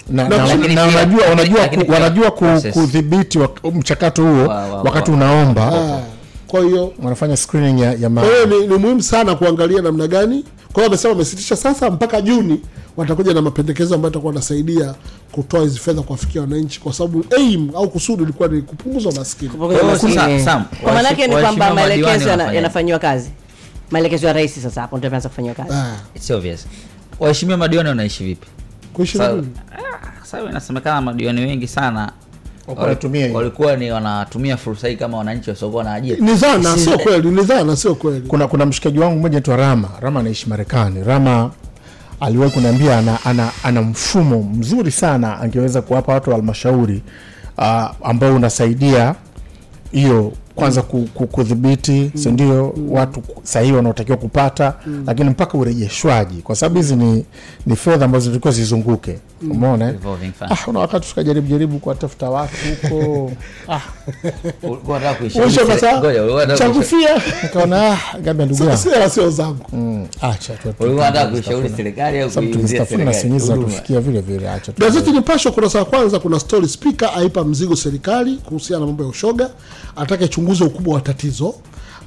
Speaker 6: Na,
Speaker 22: Na
Speaker 6: na, na wanajua wanajua wanajua kudhibiti mchakato huo
Speaker 22: wa-
Speaker 6: wakati
Speaker 22: wa-
Speaker 6: unaomba
Speaker 22: kwa hiyo
Speaker 6: wanafanya screening ya, ya
Speaker 22: kwa hiyo ni, ni muhimu sana kuangalia namna gani. Kwa hiyo wamesema wamesitisha sasa mpaka juni watakuja na mapendekezo ambayo atakuwa wanasaidia kutoa hizi fedha kuwafikia wananchi kwa sababu aim au kusudi ilikuwa ni kupunguza umaskini.
Speaker 4: Kwa maana yake ni kwamba maelekezo yanafanyiwa kazi. Maelekezo ya rais sasa hapo ndio yameanza kufanyiwa kazi.
Speaker 8: It's obvious. waheshimiwa madiwani wanaishi vipi?
Speaker 22: Kuishi vipi?
Speaker 8: Ah, sasa inasemekana madiwani wengi sana
Speaker 22: wanatumia
Speaker 8: walikuwa ni wanatumia fursa hii kama wananchi wasiokuwa na ajira
Speaker 22: ni dhana sio kweli ni dhana sio kweli
Speaker 6: kuna kuna mshikaji wangu mmoja anaitwa Rama. Rama anaishi Marekani. Rama aliwahi kuniambia ana, ana, ana mfumo mzuri sana angeweza kuwapa watu wa halmashauri uh, ambao unasaidia hiyo kwanza ku- ku- kudhibiti si ndio? Watu sahii sahihi wanaotakiwa kupata
Speaker 22: Mm.
Speaker 6: lakini mpaka urejeshwaji kwa sababu hizi ni, ni fedha ambazo zilikuwa zizunguke.
Speaker 22: Mm.
Speaker 6: umeona eh? Ah, una wakati tukajaribu jaribu kuwatafuta watu huko. Ah.
Speaker 8: Ulikuwa unataka kuishauri
Speaker 22: Mwisho
Speaker 8: sere-
Speaker 22: kasa-
Speaker 8: ngoja, ulikuwa unataka
Speaker 22: cha
Speaker 8: kuishauri-
Speaker 22: kufia
Speaker 6: nikaona ah, gamba ndugu yangu.
Speaker 22: sio zangu.
Speaker 6: Mm, acha vile vile acha
Speaker 22: gazeti nipashe ukurasa wa kwanza kuna story. Spika aipa mzigo serikali kuhusiana na mambo ya ushoga atake chunguze ukubwa wa tatizo.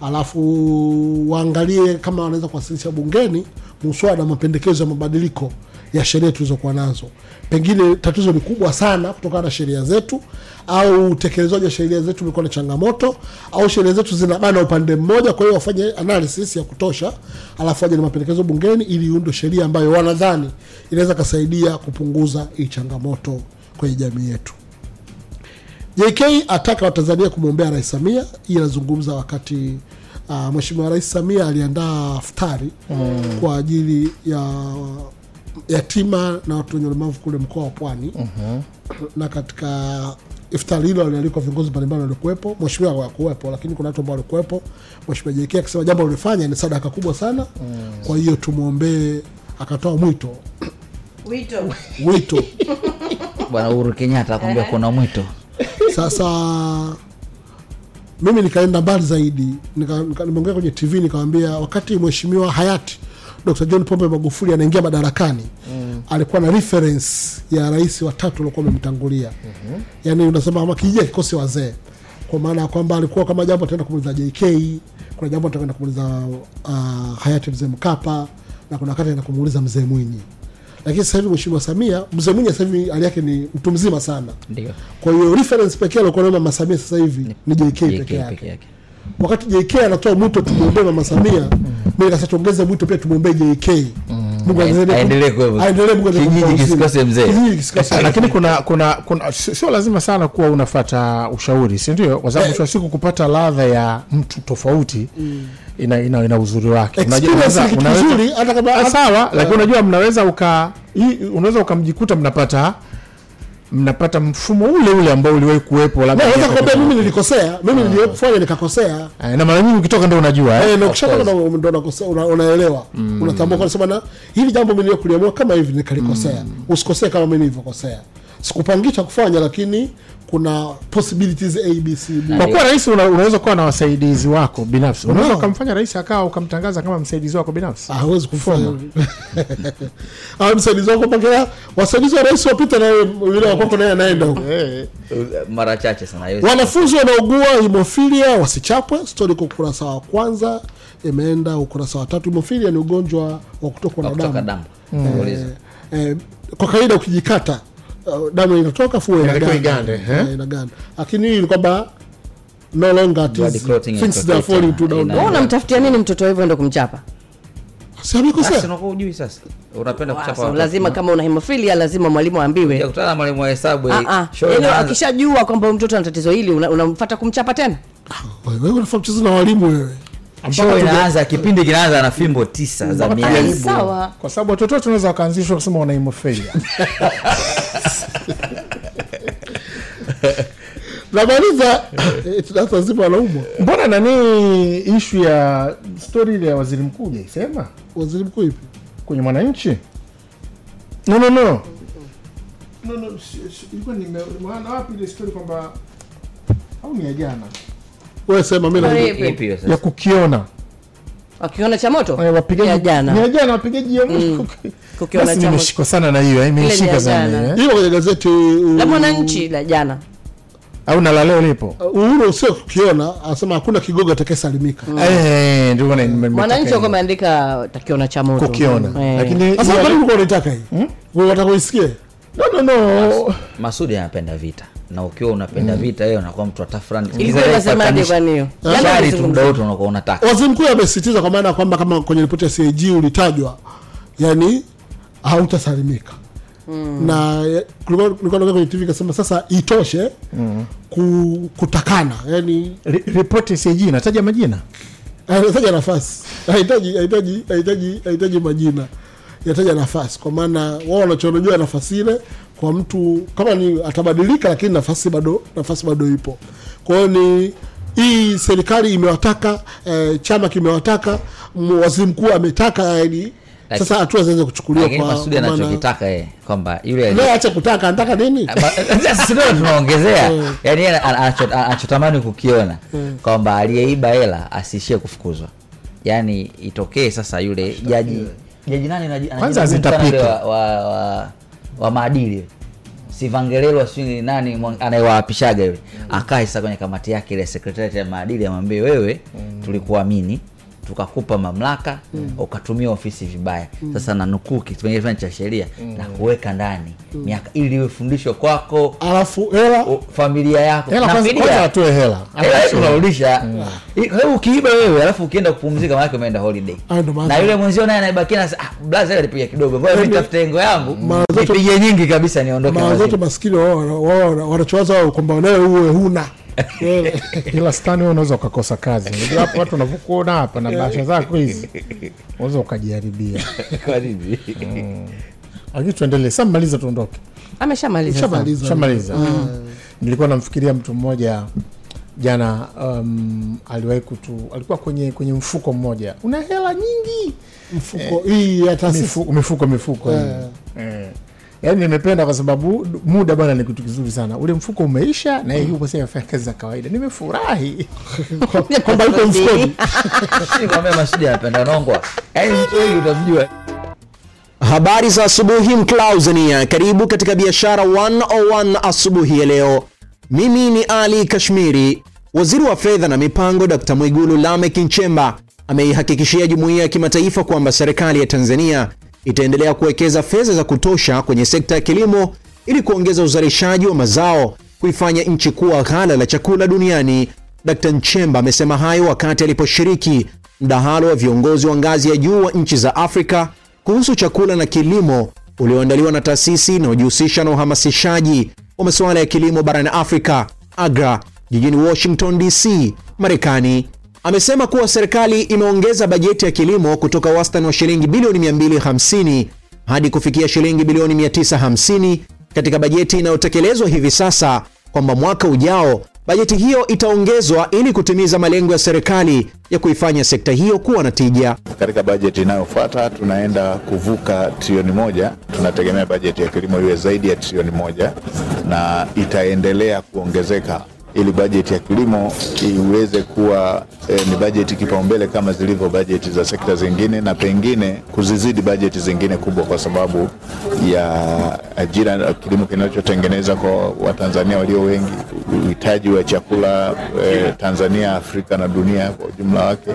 Speaker 22: Alafu waangalie kama wanaweza kuwasilisha bungeni muswada mapendekezo ya mabadiliko ya sheria tulizokuwa nazo. Pengine tatizo ni kubwa sana kutokana na sheria zetu au utekelezaji wa sheria zetu ulikuwa na changamoto au sheria zetu zinabana upande mmoja kwa hiyo wafanye analysis ya kutosha alafu waje na mapendekezo bungeni ili iundwe sheria ambayo wanadhani inaweza kasaidia kupunguza hii changamoto kwenye jamii yetu JK ataka Watanzania kumwombea Rais Samia. Hii inazungumza wakati uh, Mheshimiwa Rais Samia aliandaa iftari
Speaker 6: Mm.
Speaker 22: kwa ajili ya yatima na watu wenye ulemavu kule mkoa wa Pwani
Speaker 6: Mhm.
Speaker 22: na katika iftari hilo walialikwa viongozi mbalimbali walikuwepo. Mheshimiwa hakuwepo, lakini kuna watu ambao walikuwepo. Mheshimiwa JK akisema jambo alilofanya ni sadaka kubwa sana, kwa hiyo tumwombee. Akatoa mwito
Speaker 4: wito
Speaker 22: wito
Speaker 8: bwana uhuru kenyatta akwambia kuna mwito
Speaker 22: sasa mimi nikaenda mbali zaidi nika- nika- nimeongea kwenye tv nikawambia wakati mheshimiwa hayati dr john pombe magufuli anaingia madarakani mm. alikuwa na reference ya rais watatu aliokuwa amemtangulia mm-hmm. Yani unasema kama kijia kikosi wazee kwa maana ya kwamba alikuwa kama jambo ataenda kumuuliza jk kuna jambo ataenda kumuuliza uh, hayati mzee mkapa na kuna wakati anaenda kumuuliza mzee mwinyi lakini sasa hivi mheshimiwa samia mzee mwinyi sasa hivi hali yake ni mtu mzima sana.
Speaker 8: Ndio.
Speaker 22: Kwa hiyo reference pekee alikuwa nayo mama Samia sasa hivi ni JK peke
Speaker 8: peke
Speaker 22: yake.
Speaker 8: yake.
Speaker 22: Wakati JK anatoa mwito tumwombee mama Samia, mimi nikasema tuongeze mwito pia tumwombee JK. Mungu aendelee
Speaker 8: Aendelee kuwepo.
Speaker 22: aendelee Mungu aendelee
Speaker 8: Kijiji kisikose mzee.
Speaker 22: Kijiji kisikose.
Speaker 6: Lakini kuna kuna kuna sio lazima sana kuwa unafata ushauri si ndio? Kwa sababu mwisho wa siku kupata ladha ya mtu tofauti ina, ina, ina uzuri wake. Ah, sawa lakini unajua mnaweza uka unaweza ukamjikuta mnapata mnapata mfumo ule ule ambao uliwahi kuwepo labda
Speaker 22: naweza mimi nilikosea, mimi nilifanya nikakosea.
Speaker 6: Eh, na mara nyingi ukitoka ndo unajua eh?
Speaker 22: Eh, na unakosea, unaelewa.
Speaker 6: Mm.
Speaker 22: unatambua kwa sababu na hili jambo mimi nilikuliamua kama hivi nikalikosea. Usikosee kama mimi nilivyokosea sikupangisha kufanya lakini kuna possibilities abc
Speaker 6: kwa kuwa rais una, unaweza kuwa na wasaidizi wako binafsi. Unaweza ukamfanya rais akawa ukamtangaza kama msaidizi wako binafsi.
Speaker 22: Hawezi kufanya awe msaidizi wako mpaka wasaidizi wa rais wapita na yule wa naye anaenda huko.
Speaker 8: Mara chache sana
Speaker 22: wanafunzi wanaogua himofilia wasichapwe. Stori kwa ukurasa wa kwanza imeenda ukurasa wa tatu. Himofilia ni ugonjwa wa kutokwa na
Speaker 8: kutoka
Speaker 22: damu. Eh, eh, kwa kawaida ukijikata uh, damu inatoka fua inaganda.
Speaker 6: eh?
Speaker 22: Eh, inaganda. Lakini hii ni kwamba no longer things are falling to down
Speaker 4: Wewe unamtafutia nini mtoto hivyo ndo kumchapa?
Speaker 22: Si amekosea
Speaker 8: Basi unakuwa ujui sasa. Unapenda kuchapa
Speaker 4: lazima kama una hemofilia lazima mwalimu aambiwe.
Speaker 8: Ukikutana na mwalimu wa hesabu eh,
Speaker 4: Ah, ah. Yaani akishajua kwamba mtoto ana tatizo hili una- unamfuata kumchapa tena?
Speaker 22: Wewe unafaa mchezo na walimu wewe
Speaker 8: show inaanza kipindi kinaanza na fimbo tisa za
Speaker 6: Mpaka kwa sababu watoto wetu wanaweza wakaanzishwa kusema wana hemophilia.
Speaker 22: Namaliza eh, darasa zima wanaumwa
Speaker 6: mbona nani ishu ya stori ile ya waziri mkuu jaisema
Speaker 22: waziri mkuu ipi
Speaker 6: kwenye mwananchi? No no no. No no ilikuwa nime- nimeona wapi ile stori kwamba au ni ya jana
Speaker 22: wewe sema mimi
Speaker 6: ya kukiona.
Speaker 4: Wakiona cha moto?
Speaker 6: Eh, wapigaji
Speaker 4: jana.
Speaker 6: ya jana wapigaji ya
Speaker 4: Mm. Kukiona cha moto.
Speaker 6: nimeshikwa sana na hiyo
Speaker 4: imeshika
Speaker 6: imenishika
Speaker 4: ya
Speaker 6: sana hiyo, eh.
Speaker 22: kwenye gazeti
Speaker 4: la mwananchi la jana.
Speaker 6: Au na la leo lipo?
Speaker 22: Uhuru usio kukiona anasema hakuna kigogo atakayesalimika.
Speaker 6: Eh, ndio maana
Speaker 4: mwananchi wako ameandika takiona cha moto.
Speaker 6: Kukiona.
Speaker 4: Eh.
Speaker 6: Lakini-
Speaker 22: sasa kwani ulikuwa unataka hii. Unataka uisikie
Speaker 6: no no no.
Speaker 8: Masudi anapenda vita na ukiwa unapenda vita wewe unakuwa mtu shari tu muda wote unakuwa unataka
Speaker 22: waziri mkuu amesisitiza kwa maana ya kwamba kama kwenye ripoti ya CAG ulitajwa yani hautasalimika. Na eh, kulikuwa kulikuwa naongea kwenye TV kasema sasa itoshe ku, kutakana yani
Speaker 6: ripoti CAG inataja majina?
Speaker 22: Anataja nafasi. Hahitaji hahitaji hahitaji hahitaji majina. Inataja nafasi kwa maana wao wanachonajua nafasi ile kwa mtu kama ni atabadilika lakini nafasi bado nafasi bado ipo. Kwa hiyo ni hii serikali imewataka e, chama kimewataka waziri mkuu ametaka yani sasa hatua zinaweza kuchukuliwa kwa,
Speaker 8: masudi anachokitaka yeye kwamba yule
Speaker 22: naye acha kutaka anataka nini?
Speaker 8: Sindio tunaongezea? Yaani yeye anachotamani kukiona kwamba aliyeiba hela asiishie kufukuzwa. Yaani itokee sasa yule jaji jaji nani anaji-
Speaker 6: Kwanza
Speaker 8: yule wa, wa, wa, wa maadili. Sivangelelwa sijui nani anayewaapishaga yule. Akae sasa kwenye kamati yake ile sekretariat ya maadili amwambie wewe tulikuamini tukakupa mamlaka ukatumia ofisi vibaya. Sasa nanukuu kipengele fulani cha sheria na kuweka ndani miaka ili iwe fundisho kwako
Speaker 22: alafu hela?
Speaker 8: familia yako.
Speaker 6: Hela
Speaker 8: Na
Speaker 6: kwanza- kwanza watoe hela.
Speaker 8: Hela unarudisha. Wewe ukiiba wewe alafu ukienda kupumzika maanake umeenda holiday.
Speaker 22: Maana-
Speaker 8: na yule mwenzio naye anaibakia na ah, blaza alipiga kidogo. Ngoja mimi
Speaker 22: Yaani,
Speaker 8: nitafute engo yangu. nipige nyingi kabisa niondoke
Speaker 22: mara maskini wao wana- wao wana- wanachowaza wao kwamba nawe uwe huna
Speaker 6: ila stani unaweza ukakosa kazi Unajua hapo watu wanavyokuona hapa na bahasha zako hizi unaweza ukajiharibia
Speaker 8: Kwa nini?
Speaker 6: Mm. lakini tuendelee sa maliza tuondoke
Speaker 4: ameshamaliza
Speaker 22: Shamaliza.
Speaker 6: shamaliza
Speaker 22: Mm.
Speaker 6: nilikuwa namfikiria mtu mmoja jana um, aliwahi kutu alikuwa kwenye kwenye mfuko mmoja una hela nyingi
Speaker 22: mfuko hii ya taasisi
Speaker 6: mifuko mifuko, mifuko
Speaker 22: Eh.
Speaker 6: eh. Yaani nimependa kwa sababu muda bwana ni kitu kizuri sana. Ule mfuko umeisha na yeye yuko sasa anafanya kazi za kawaida. Nimefurahi.
Speaker 22: Kwamba yuko mfukoni.
Speaker 8: Nikwambia Masudi anapenda nongwa. Mtu wengi utamjua.
Speaker 23: Habari za asubuhi Mklauzania, karibu katika biashara 101 asubuhi ya leo. Mimi ni Ali Kashmiri. Waziri wa fedha na mipango Dr. Mwigulu Lameck Nchemba ameihakikishia jumuiya ya kimataifa kwamba serikali ya Tanzania itaendelea kuwekeza fedha za kutosha kwenye sekta ya kilimo ili kuongeza uzalishaji wa mazao, kuifanya nchi kuwa ghala la chakula duniani. Dr. Nchemba amesema hayo wakati aliposhiriki mdahalo wa viongozi wa ngazi ya juu wa nchi za Afrika kuhusu chakula na kilimo ulioandaliwa na taasisi inayojihusisha na uhamasishaji wa masuala ya kilimo barani Afrika, AGRA, jijini Washington DC, Marekani. Amesema kuwa serikali imeongeza bajeti ya kilimo kutoka wastani wa shilingi bilioni 250 hadi kufikia shilingi bilioni 950 katika bajeti inayotekelezwa hivi sasa, kwamba mwaka ujao bajeti hiyo itaongezwa ili kutimiza malengo ya serikali ya kuifanya sekta hiyo kuwa na tija.
Speaker 20: Katika bajeti inayofuata tunaenda kuvuka trilioni moja. Tunategemea bajeti ya kilimo iwe zaidi ya trilioni moja na itaendelea kuongezeka ili bajeti ya kilimo iweze kuwa e, ni bajeti kipaumbele kama zilivyo bajeti za sekta zingine, na pengine kuzizidi bajeti zingine kubwa, kwa sababu ya ajira kilimo kinachotengeneza kwa Watanzania walio wengi, uhitaji wa chakula e, Tanzania, Afrika na dunia kwa ujumla wake,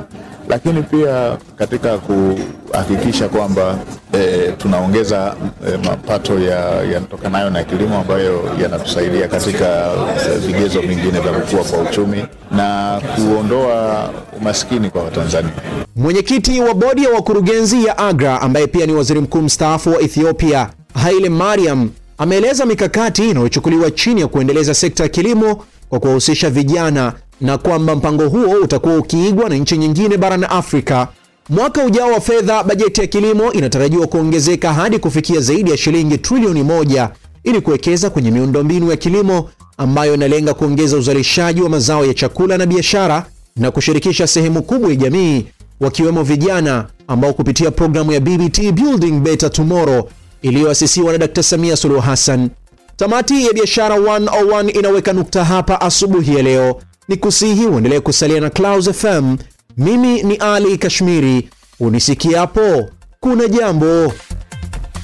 Speaker 20: lakini pia katika kuhakikisha kwamba eh, tunaongeza e, mapato ya- yanatokanayo na kilimo ambayo yanatusaidia katika eh, vigezo vingine vya kukua kwa uchumi na kuondoa umaskini kwa Watanzania.
Speaker 23: Mwenyekiti wa bodi ya wakurugenzi ya AGRA ambaye pia ni waziri mkuu mstaafu wa Ethiopia Haile Mariam ameeleza mikakati inayochukuliwa chini ya kuendeleza sekta ya kilimo kwa kuwahusisha vijana na kwamba mpango huo utakuwa ukiigwa na nchi nyingine barani Afrika. Mwaka ujao wa fedha, bajeti ya kilimo inatarajiwa kuongezeka hadi kufikia zaidi ya shilingi trilioni moja ili kuwekeza kwenye miundombinu ya kilimo ambayo inalenga kuongeza uzalishaji wa mazao ya chakula na biashara na kushirikisha sehemu kubwa ya jamii wakiwemo vijana ambao kupitia programu ya BBT Building Better Tomorrow iliyoasisiwa na Dr. Samia Suluhu Hassan. Tamati ya Biashara 101 inaweka nukta hapa asubuhi ya leo. Ni kusihi uendelee kusalia na Clouds FM. Mimi ni Ali Kashmiri, unisikiapo kuna jambo.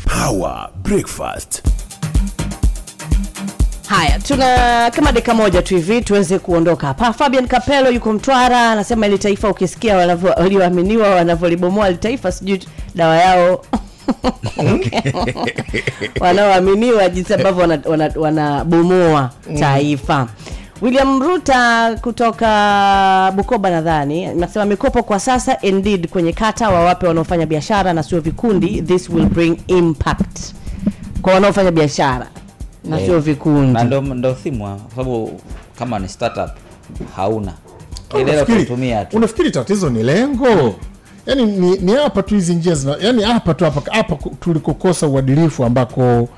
Speaker 1: Power Breakfast.
Speaker 4: Haya, tuna kama dakika moja tu hivi tuweze kuondoka hapa. Fabian Kapelo yuko Mtwara, anasema ili taifa ukisikia walioaminiwa wanavyolibomoa ili taifa, sijui dawa yao wanaoaminiwa jinsi ambavyo wanabomoa wana, wanabomoa taifa. William Ruta kutoka Bukoba nadhani anasema mikopo kwa sasa indeed kwenye kata wawape wanaofanya biashara na sio vikundi, this will bring impact kwa wanaofanya biashara na sio vikundi.
Speaker 8: na ndo, thimwa, kwa sababu kama ni startup hauna.
Speaker 6: Unafikiri-
Speaker 8: kutumia tu.
Speaker 6: unafikiri tatizo ni lengo? Yaani ni, ni hapa tu hizi njia zina yani hapa tu hapa hapa tulikokosa uadilifu ambako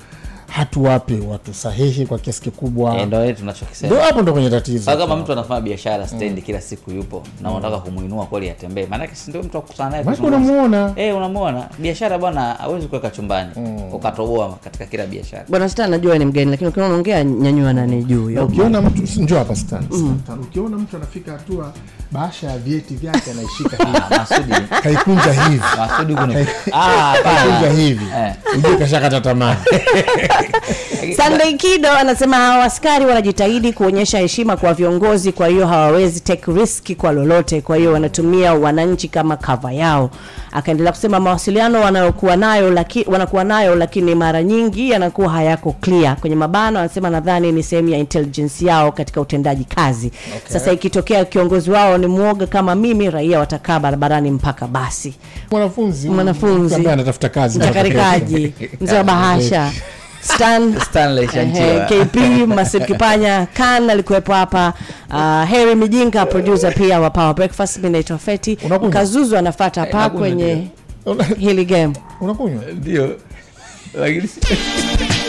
Speaker 6: hatuwapi watu sahihi kwa kiasi kikubwa.
Speaker 8: Eh, ndo hiyo
Speaker 6: hapo ndo kwenye tatizo.
Speaker 8: Sasa kama mtu anafanya biashara stendi kila siku yupo na unataka kumuinua kweli atembee. Maanake si ndio mtu akutana naye
Speaker 6: Maana unamuona.
Speaker 8: eh unamuona. Biashara bwana hawezi kuweka chumbani. Ukatoboa katika kila biashara.
Speaker 4: Bwana Stan najua ni mgeni lakini ukiona unaongea nyanyua nani juu.
Speaker 6: Ukiona mtu njoo hapa Stan, Stan. ukiona mtu anafika hatua bahasha ya vyeti vyake anaishika hivi kaikunja hivi
Speaker 8: Ah, hapana.
Speaker 6: kaikunja hivi
Speaker 8: Eh.
Speaker 6: ujue kashakata tamaa
Speaker 4: Sunday Kido anasema hawa askari wanajitahidi kuonyesha heshima kwa viongozi, kwa hiyo hawawezi take risk kwa lolote, kwa hiyo wanatumia wananchi kama kava yao. Akaendelea kusema mawasiliano wanayokuwa nayo laki, wanakuwa nayo lakini mara nyingi yanakuwa hayako clear. Kwenye mabano anasema nadhani ni sehemu ya intelligence yao katika utendaji kazi.
Speaker 6: Okay.
Speaker 4: Sasa ikitokea kiongozi wao ni mwoga kama mimi, raia watakaa barabarani mpaka basi.
Speaker 6: mwanafunzi
Speaker 4: Mwanafunzi.
Speaker 6: anatafuta kazi
Speaker 4: Mtakarikaji, mzee wa bahasha Stan,
Speaker 8: Stanley
Speaker 4: eh, KP Masud Kipanya Kan alikuwepo hapa. Uh, Harry Mijinga producer pia wa Power Breakfast. Mimi naitwa Feti. Kazuzu anafuata hapa kwenye hili game.
Speaker 6: unakunywa?
Speaker 8: Ndio. Lakini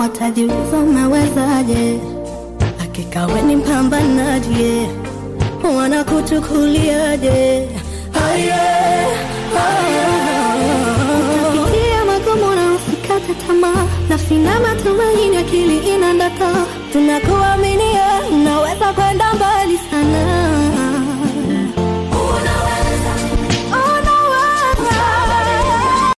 Speaker 9: watajiuliza umewezaje hakika we ni mpambanaji. Wanakuchukuliaje? Ah. Magumu na usikate tamaa. Nafsi na matumaini akili ina ndoto. Tunakuaminia unaweza kwenda mbali sana